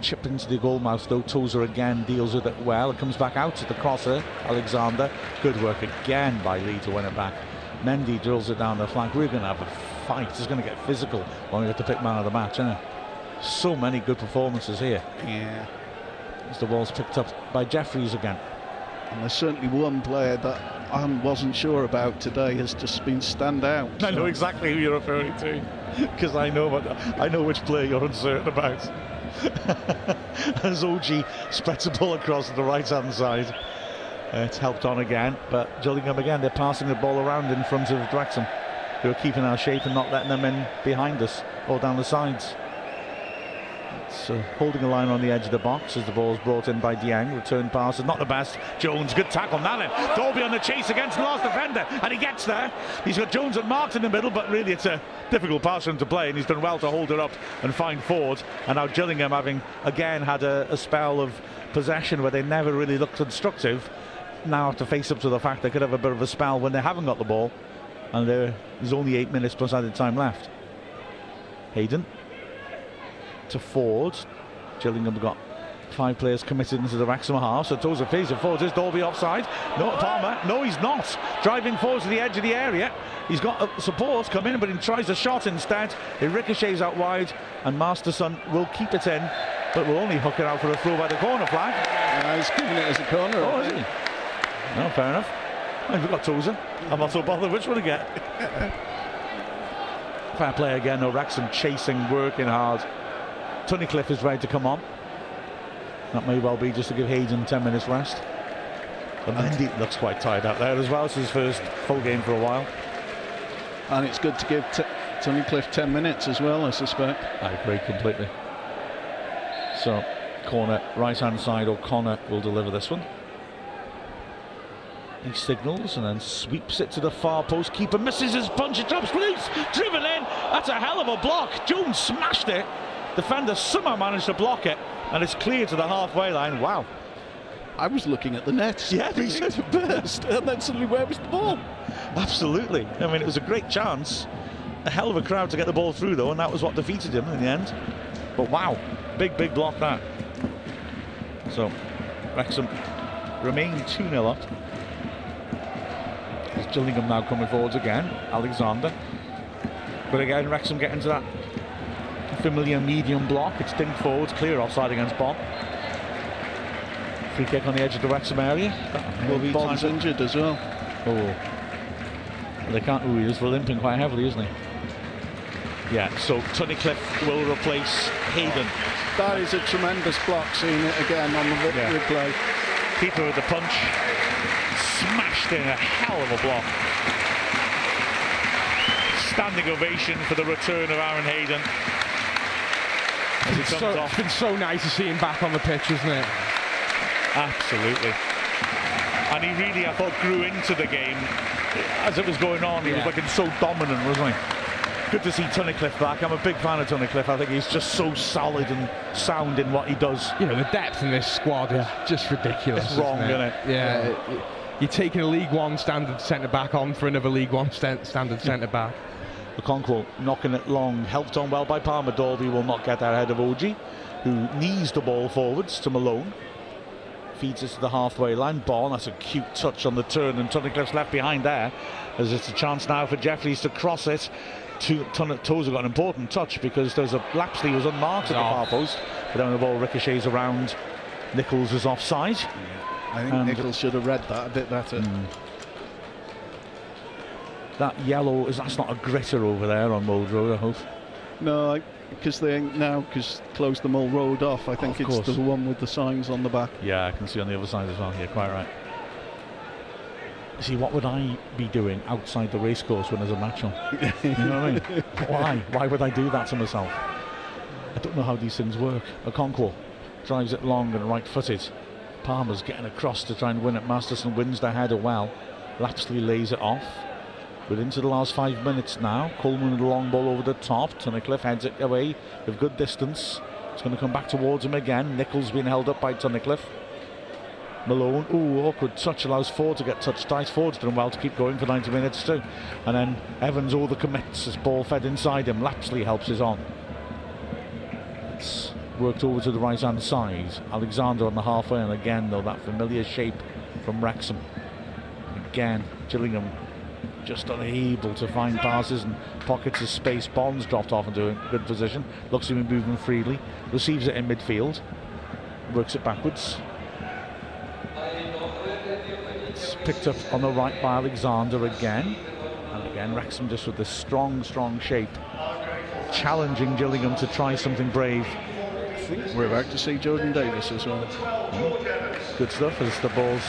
Chipped into the goal mouth though. Tozer again deals with it well. It comes back out to the crosser, Alexander. Good work again by Lee to win it back. Mendy drills it down the flank. We're going to have a fight. It's going to get physical when we have to pick man of the match, isn't it? So many good performances here. Yeah. As the ball's picked up by Jefferies again. And there's certainly one player that I wasn't sure about today has just been stand out. I know exactly who you're referring to because I know what I know which player you're uncertain about. As Ogie spreads the ball across to the right hand side. Uh, it's helped on again, but Gillingham again, they're passing the ball around in front of Wrexham, who are keeping our shape and not letting them in behind us or down the sides. So uh, holding a line on the edge of the box as the ball is brought in by Dieng. Return pass is not the best. Jones, good tackle. Now then, Dalby on the chase against the last defender, and he gets there. He's got Jones and Marks in the middle, but really it's a difficult pass for him to play, and he's done well to hold it up and find Forde. And now Gillingham having again had a, a spell of possession where they never really looked constructive. Now have to face up to the fact they could have a bit of a spell when they haven't got the ball, and there's only eight minutes plus added time left. Hayden to Forde. Gillingham got five players committed into the Wrexham half. So phase of Forde. Is Dalby offside? No, Palmer. No, he's not. Driving forward to the edge of the area. He's got uh, support come in, but he tries a shot instead. It ricochets out wide, and Masterson will keep it in, but will only hook it out for a throw by the corner flag. Yeah, he's giving it as a corner. Oh, is he? No, fair enough. I've got Tozer. I'm not so bothered which one to get. Fair play again, though. Wrexham chasing, working hard. Tunnicliffe is ready to come on. That may well be just to give Hayden 10 minutes rest. But Mendy looks quite tired out there as well. It's his first full game for a while. And it's good to give t- Tunnicliffe 10 minutes as well, I suspect. I agree completely. So, corner, right hand side, O'Connor will deliver this one. He signals and then sweeps it to the far post. Keeper misses his punch. It drops loose. Driven in. That's a hell of a block. Jones smashed it. Defender somehow managed to block it. And it's clear to the halfway line. Wow. I was looking at the net. Yeah, he said it burst, and then suddenly where was the ball? Absolutely. I mean, it was a great chance. A hell of a crowd to get the ball through, though, and that was what defeated him in the end. But wow, big, big block that. So, Wrexham remain 2 0 up. There's Gillingham now coming forwards again. Alexander. But again, Wrexham getting to that familiar medium block. It's dinked forwards, clear offside against Bonne. Free kick on the edge of the Wrexham area. Will be Bonne's injured as well. Oh. Well, they can't. Oh, he's limping quite heavily, isn't he? Yeah, so Tunnicliffe will replace Hayden. That is a tremendous block, seeing it again on the Yeah. replay. Keeper with the punch. Smashed in a hell of a block. Standing ovation for the return of Aaron Hayden. It's, so, it's been so nice to see him back on the pitch, isn't it? Absolutely. And he really, I thought, grew into the game as it was going on. He was looking so dominant, wasn't he? Good to see Tunnicliffe back. I'm a big fan of Tunnicliffe. I think he's just so solid and sound in what he does. You know, the depth in this squad is just ridiculous. It's isn't wrong, it? isn't it? Yeah. Yeah. you're taking a League One standard centre back on for another League One st- standard centre back. The Okonkwo knocking it long, helped on well by Palmer. Dalby will not get that ahead of Ogie, who knees the ball forwards to Malone. Feeds it to the halfway line. Ball, that's a cute touch on the turn, and Tunnicliffe's left behind there. As it's a chance now for Jefferies to cross it. To, Tun- Tozer got an important touch because there's a Lapslie was unmarked at the far post, but then the ball ricochets around. Nichols is offside. I think And- Nichols should have read that a bit better. Mm. That yellow is that's not a gritter over there on Mold Road, I hope. No, because they now because closed the Mold Road off. I think Of it's course. the one with the signs on the back. Yeah, I can see on the other side as well. Yeah, quite right. See, what would I be doing outside the racecourse when there's a match on? you know what I mean? Why? Why would I do that to myself? I don't know how these things work. A Okonkwo drives it long and right-footed. Palmer's getting across to try and win it. Masterson wins the header well. Lapslie lays it off. We're into the last five minutes now. Coleman with a long ball over the top. Tunnicliffe heads it away with good distance. It's going to come back towards him again. Nichols being held up by Tunnicliffe. Malone, ooh, awkward touch allows Forde to get touched twice. Forde's done well to keep going for 90 minutes too. And then Evans all the commits as ball fed inside him. Lapslie helps us on. It's worked over to the right hand side. Alexander on the halfway, and again, though, that familiar shape from Wrexham. Again, Gillingham just unable to find passes and pockets of space. Bonne's dropped off into a good position. Looks to be moving freely. Receives it in midfield. Works it backwards. It's picked up on the right by Alexander again. And again, Wrexham just with this strong, strong shape. Challenging Gillingham to try something brave. We're about to see Jordan Davies as well. Hmm. Good stuff as the ball's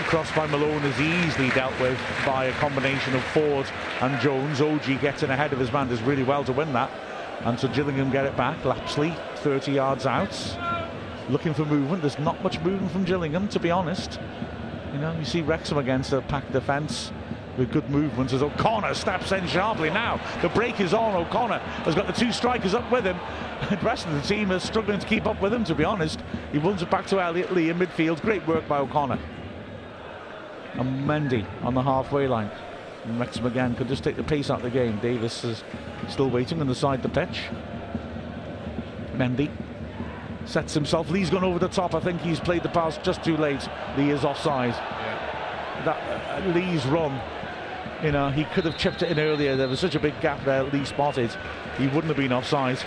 crossed by Malone is easily dealt with by a combination of Forde and Jones. Ogie getting ahead of his man does really well to win that. And so Gillingham get it back. Lapslie 30 yards out. Looking for movement. There's not much movement from Gillingham, to be honest. You know, you see Wrexham against a packed defence with good movements as O'Connor steps in sharply now. The break is on. O'Connor has got the two strikers up with him. The rest of the team is struggling to keep up with him, to be honest. He runs it back to Elliot Lee in midfield. Great work by O'Connor. And Mendy on the halfway line. Wrexham again could just take the pace out of the game. Davies is still waiting on the side of the pitch. Mendy sets himself. Lee's gone over the top. I think he's played the pass just too late. Lee is offside. That uh, Lee's run, you know, he could have chipped it in earlier. There was such a big gap there. Lee spotted. He wouldn't have been offside.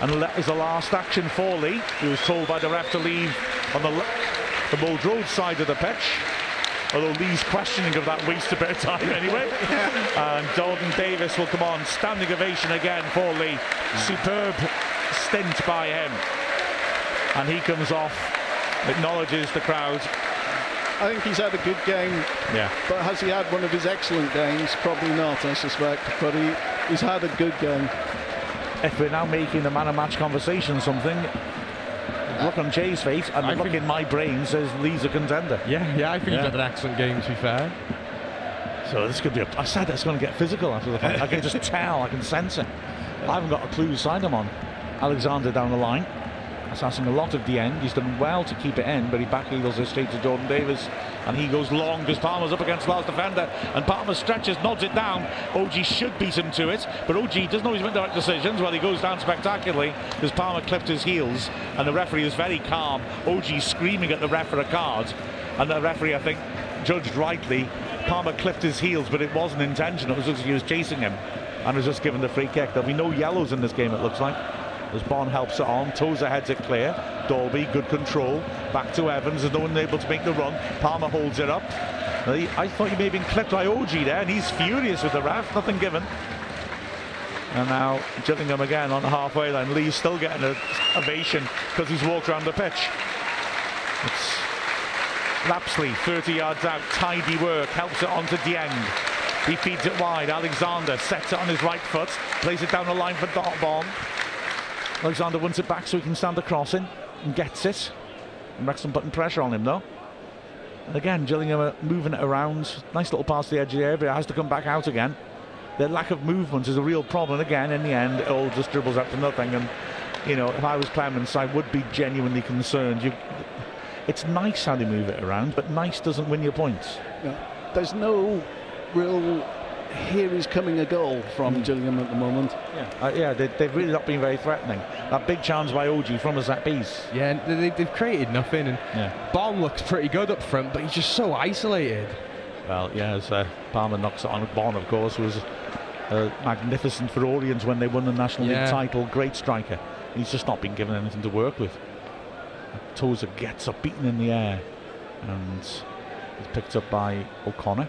And that is the last action for Lee. He was told by the ref to leave on the, the Mold Road side of the pitch. Although Lee's questioning of that waste a bit of time anyway. and Jordan Davies will come on. Standing ovation again for Lee. Superb stint by him. And he comes off, acknowledges the crowd. I think he's had a good game, Yeah. but has he had one of his excellent games? Probably not, I suspect. But he, he's had a good game. If we're now making the man of match conversation something, look on Jay's face and the I look in my brain says Lee's a contender. Yeah, yeah, I think Yeah. he's had an excellent game, to be fair. So this could be. A, I said it's going to get physical after the fight. I can just tell. I can sense it. I haven't got a clue whose side I'm on. Alexander down the line. Assessing a lot of the end. He's done well to keep it in, but he back heels it straight to Jordan Davies. And he goes long because Palmer's up against the last defender. And Palmer stretches, nods it down. Ogie should beat him to it. But Ogie doesn't always make the right decisions. Well, he goes down spectacularly because Palmer clipped his heels. And the referee is very calm. Ogie screaming at the ref for a card. And the referee, I think, judged rightly. Palmer clipped his heels, but it wasn't intentional. It was just he was chasing him and was just given the free kick. There'll be no yellows in this game, it looks like. As Bonne helps it on, Tozer heads it clear. Dalby, good control. Back to Evans, and no one able to make the run. Palmer holds it up. I thought he may have been clipped by Ogie there, and he's furious with the ref, nothing given. And now Gillingham again on the halfway line. Lee's still getting an ovation because he's walked around the pitch. It's Lapslie, 30 yards out, tidy work, helps it on to Dieng. He feeds it wide. Alexander sets it on his right foot, plays it down the line for Dot Bonne. Alexander wants it back so he can stand the crossing and gets it. And Wrexham putting pressure on him though. And again, Gillingham moving it around. Nice little pass to the edge of the area, has to come back out again. Their lack of movement is a real problem. Again, in the end, it all just dribbles up to nothing. And, you know, if I was Clemence, I would be genuinely concerned. You, it's nice how they move it around, but nice doesn't win your points. Yeah. There's no real here is coming a goal from Gillingham at the moment. Yeah, uh, yeah they, they've really not been very threatening. That big chance by Ogie from a set piece. Yeah, and they, they've created nothing, and Yeah. Bonne looks pretty good up front, but he's just so isolated. Well, yeah, as uh, Palmer knocks it on. Bonne, of course, was uh, magnificent for Orient when they won the National Yeah. League title. Great striker. He's just not been given anything to work with. Tozer gets up, beaten in the air, and he's picked up by O'Connor.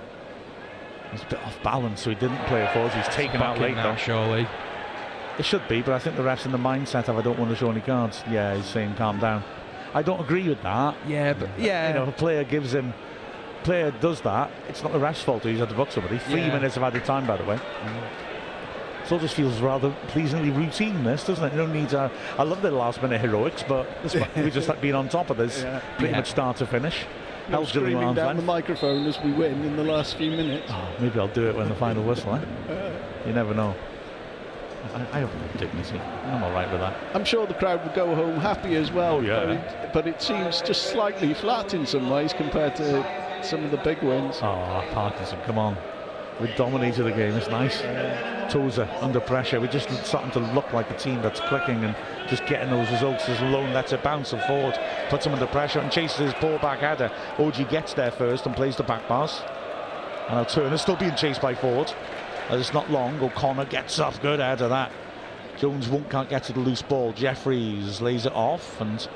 He's a bit off balance, so he didn't play it forward. He's taken out late now, though. surely. It should be, but I think the refs in the mindset of I don't want to show any cards. Yeah, he's saying calm down. I don't agree with that. Yeah, but yeah, You know, if a player gives him, player does that, it's not the ref's fault he's had to book somebody. Three Yeah. minutes of added time, by the way. So it just feels rather pleasingly routine, this, doesn't it? You don't need to, I love the last minute heroics, but this, we just like being on top of this Yeah. pretty Yeah. much start to finish. No Gillingham screaming down length. the microphone as we win in the last few minutes. Oh, maybe I'll do it when the final whistle, eh? You never know. I, I have dignity. I'm all right with that. I'm sure the crowd will go home happy as well. Oh, yeah. But it, but it seems just slightly flat in some ways compared to some of the big wins. Oh, Parkinson, come on. We dominated the game. It's nice. Tozer under pressure. We're just starting to look like a team that's clicking and just getting those results. As Malone lets it bounce and forward, puts him under pressure and chases his ball back header. Ogie gets there first and plays the back pass. And now Turner's still being chased by Forde. It's not long. O'Connor gets off good out of that. Jones won't can't get to the loose ball. Jefferies lays it off and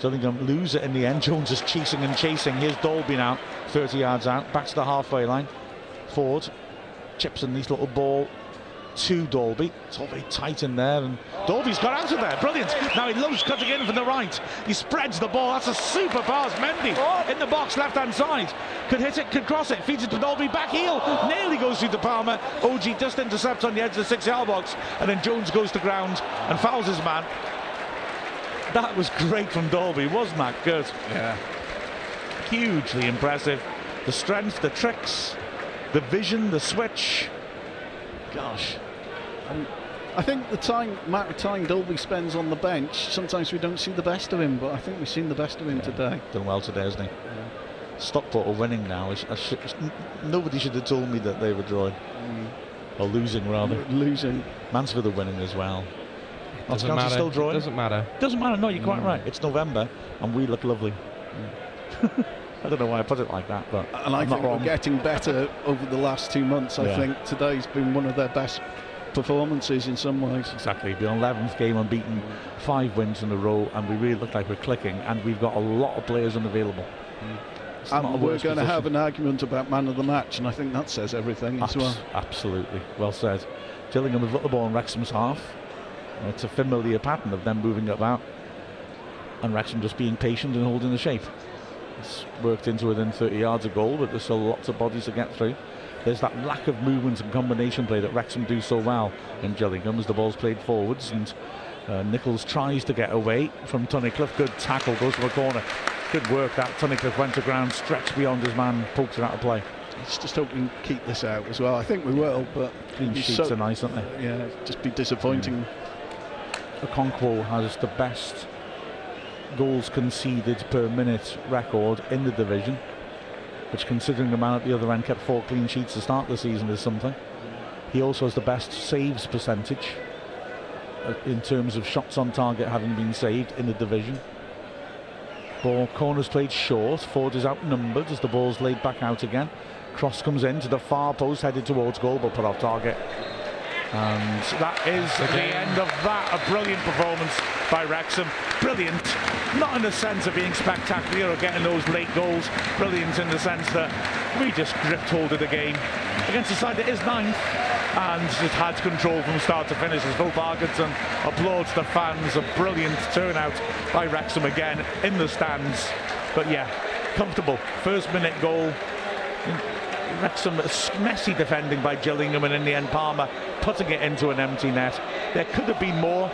Gillingham lose it in the end. Jones is chasing and chasing. Here's Dalby now, 30 yards out, back to the halfway line. Forde chips in this little ball to Dalby. It's all very tight in there, and Dalby's got out of there. Brilliant. Now he loves cutting in from the right. He spreads the ball. That's a super pass. Mendy in the box, left hand side. Could hit it, could cross it, feeds it to Dalby, back heel. Nearly goes through to Palmer. Ogie just intercepts on the edge of the six yard box, and then Jones goes to ground and fouls his man. That was great from Dalby, wasn't that good? Yeah. Hugely impressive. The strength, the tricks, the vision, the switch. Gosh. I think the time amount of time Dalby spends on the bench, sometimes we don't see the best of him, but I think we've seen the best of him today. Done well today, hasn't he? Stockport are winning now. I sh- I should- n- nobody should have told me that they were drawing. Mm. Or losing, rather. Losing. Mansfield are winning as well. Doesn't Notts County matter. still drawing? Doesn't matter. Doesn't matter. No, you're quite mm. right. It's November, and we look lovely. Mm. I don't know why I put it like that, but And I I'm think not wrong. we're getting better over the last two months. I Yeah. think today's been one of their best performances in some ways. Exactly. Been 11th game unbeaten, five wins in a row, and we really look like we're clicking. And we've got a lot of players unavailable. It's And we're going to have an argument about man of the match, and I think that says everything as well. Absolutely. Well said. Gillingham have got the ball in Wrexham's half. It's a familiar pattern of them moving about and Wrexham just being patient and holding the shape. It's worked into within 30 yards of goal, but there's still lots of bodies to get through. There's that lack of movement and combination play that Wrexham do so well in Gillingham as the ball's played forwards and uh, Nichols tries to get away from Tunnicliffe. Good tackle, goes to a corner. Good work that Tunnicliffe went to ground, stretched beyond his man, pokes it out of play. Let's just hope we can keep this out as well. I think we will, but Clean sheets so- are nice, aren't they? Yeah, just be disappointing. Okonkwo has the best goals conceded per minute record in the division, which, considering the man at the other end kept four clean sheets to start the season, is something. He also has the best saves percentage uh, in terms of shots on target having been saved in the division. Ball corners played short. Forde is outnumbered as the ball's laid back out again. Cross comes in to the far post, headed towards goal, but put off target. And that is the end of that. A brilliant performance by Wrexham. Brilliant, not in the sense of being spectacular or getting those late goals. Brilliant in the sense that we just gripped hold of the game against a side that is ninth and just had control from start to finish. As Phil Parkinson applauds the fans. A brilliant turnout by Wrexham again in the stands. But yeah, comfortable. First minute goal. Wrexham messy defending by Gillingham and in the end Palmer putting it into an empty net. There could have been more.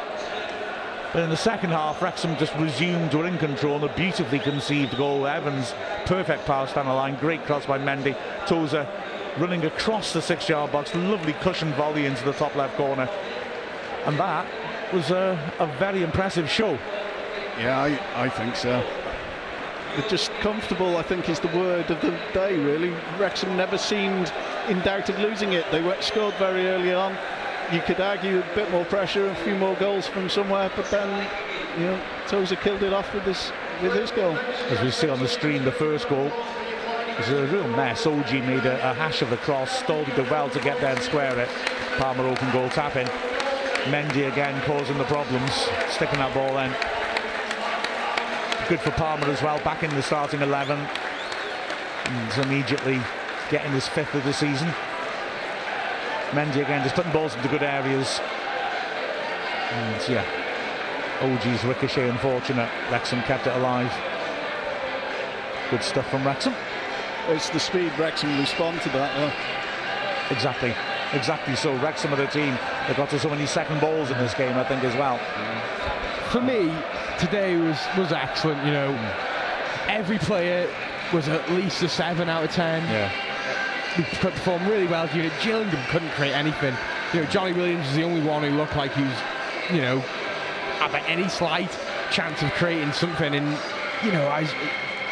But in the second half, Wrexham just resumed, were in control, and a beautifully conceived goal. Evans, perfect pass down the line, great cross by Mendy. Tozer running across the six yard box, lovely cushion volley into the top left corner. And that was a, a very impressive show. Yeah, I, I think so. Just comfortable, I think, is the word of the day, really. Wrexham never seemed in doubt of losing it. They were scored very early on. You could argue a bit more pressure, a few more goals from somewhere, but then, you know, Tozer killed it off with his, with his goal. As we see on the screen, the first goal was a real mess. Ogie made a, a hash of the cross, Dalby did well to get there and square it. Palmer open goal tapping. Mendy again causing the problems, sticking that ball in. Good for Palmer as well, back in the starting 11. And immediately getting his fifth of the season. Mendy again just putting balls into good areas. And yeah, Ogie's ricochet unfortunate. Wrexham kept it alive. Good stuff from Wrexham. It's the speed Wrexham respond to that, though. Exactly. Exactly so. Wrexham are the team that got to so many second balls in this game, I think, as well. For me, today was was excellent. You know, mm. every player was at least a seven out of ten. Yeah. We performed really well. You know, Gillingham couldn't create anything. you know, Jonny Williams was the only one who looked like he was, you know, had any slight chance of creating something. And you know, I was,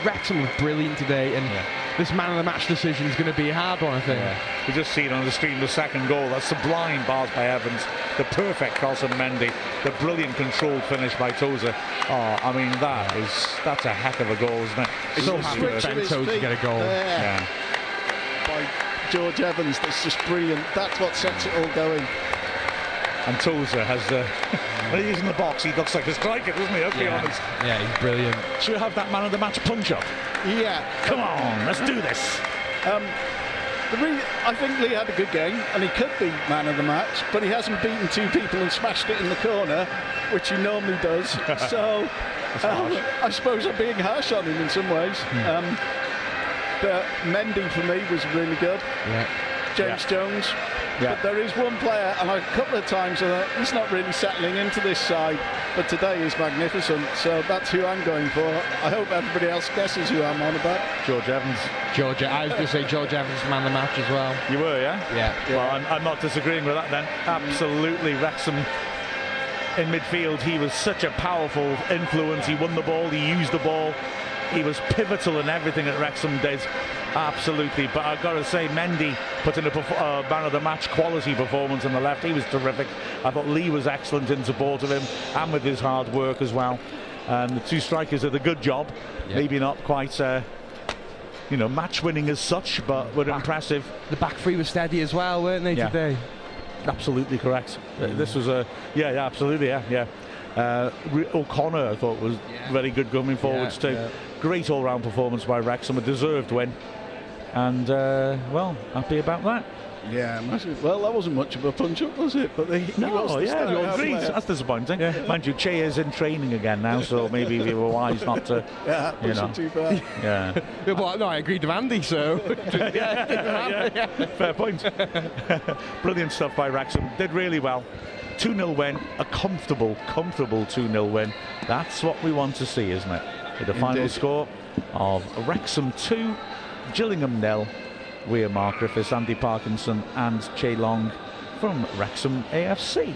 Wrexham was brilliant today, and Yeah. this man of the match decision is going to be a hard one, I think. We just see it on the screen, the second goal. That sublime bars by Evans, the perfect cross of Mendy, the brilliant controlled finish by Tozer. Oh, I mean, that is that's a heck of a goal, isn't it? So The happy switch with of it. his Tozer get a goal. there Yeah. by George Evans. That's just brilliant. That's what sets it all going. And Tozer has, uh, when he's in the box, he looks like a striker, doesn't he? Let's be honest. yeah, he's brilliant. Should we have that man of the match punch up? Yeah. Come on, let's do this. The re- I think Lee had a good game, and he could be man of the match, but he hasn't beaten two people and smashed it in the corner, which he normally does. so um, I suppose I'm being harsh on him in some ways. Um, but Mendy for me was really good. Yeah. James Jones. Yeah. But there is one player, and a couple of times uh, he's not really settling into this side, but today is magnificent. So that's who I'm going for. I hope everybody else guesses who I'm on about. George Evans. George, I was going to say George Evans man of the match as well. You were, yeah? Yeah. Well, I'm, I'm not disagreeing with that then. Absolutely, Wrexham in midfield. He was such a powerful influence. He won the ball, he used the ball. He was pivotal in everything that Wrexham did. Absolutely. But I've got to say, Mendy put in a perf- uh, man of the match quality performance on the left. He was terrific. I thought Lee was excellent in support of him and with his hard work as well. And the two strikers did a good job. Maybe not quite. Uh, you know, match winning as such, but were impressive. The back three were steady as well, weren't they, Yeah. today? Absolutely correct. Uh, This was a yeah, yeah, absolutely, yeah, yeah. Uh, O'Connor, I thought was very good coming forwards too. yeah. Great all-round performance by Wrexham, a deserved win, and uh, well, happy about that. Yeah, massive. Well, that wasn't much of a punch up, was it? But he, he No, the yeah, you're agreed. That's disappointing. Mind you, Che is in training again now, so maybe we were wise not to. Yeah, you pushing know. too far. Yeah, Yeah, well, no, I agreed with Andy, so. fair point. Brilliant stuff by Wrexham. Did really well. 2 0 win, a comfortable, comfortable 2 0 win. That's what we want to see, isn't it? With the final Indeed. score of Wrexham 2, Gillingham nil. We are Mark Griffiths, Andy Parkinson, and Che Long from Wrexham AFC.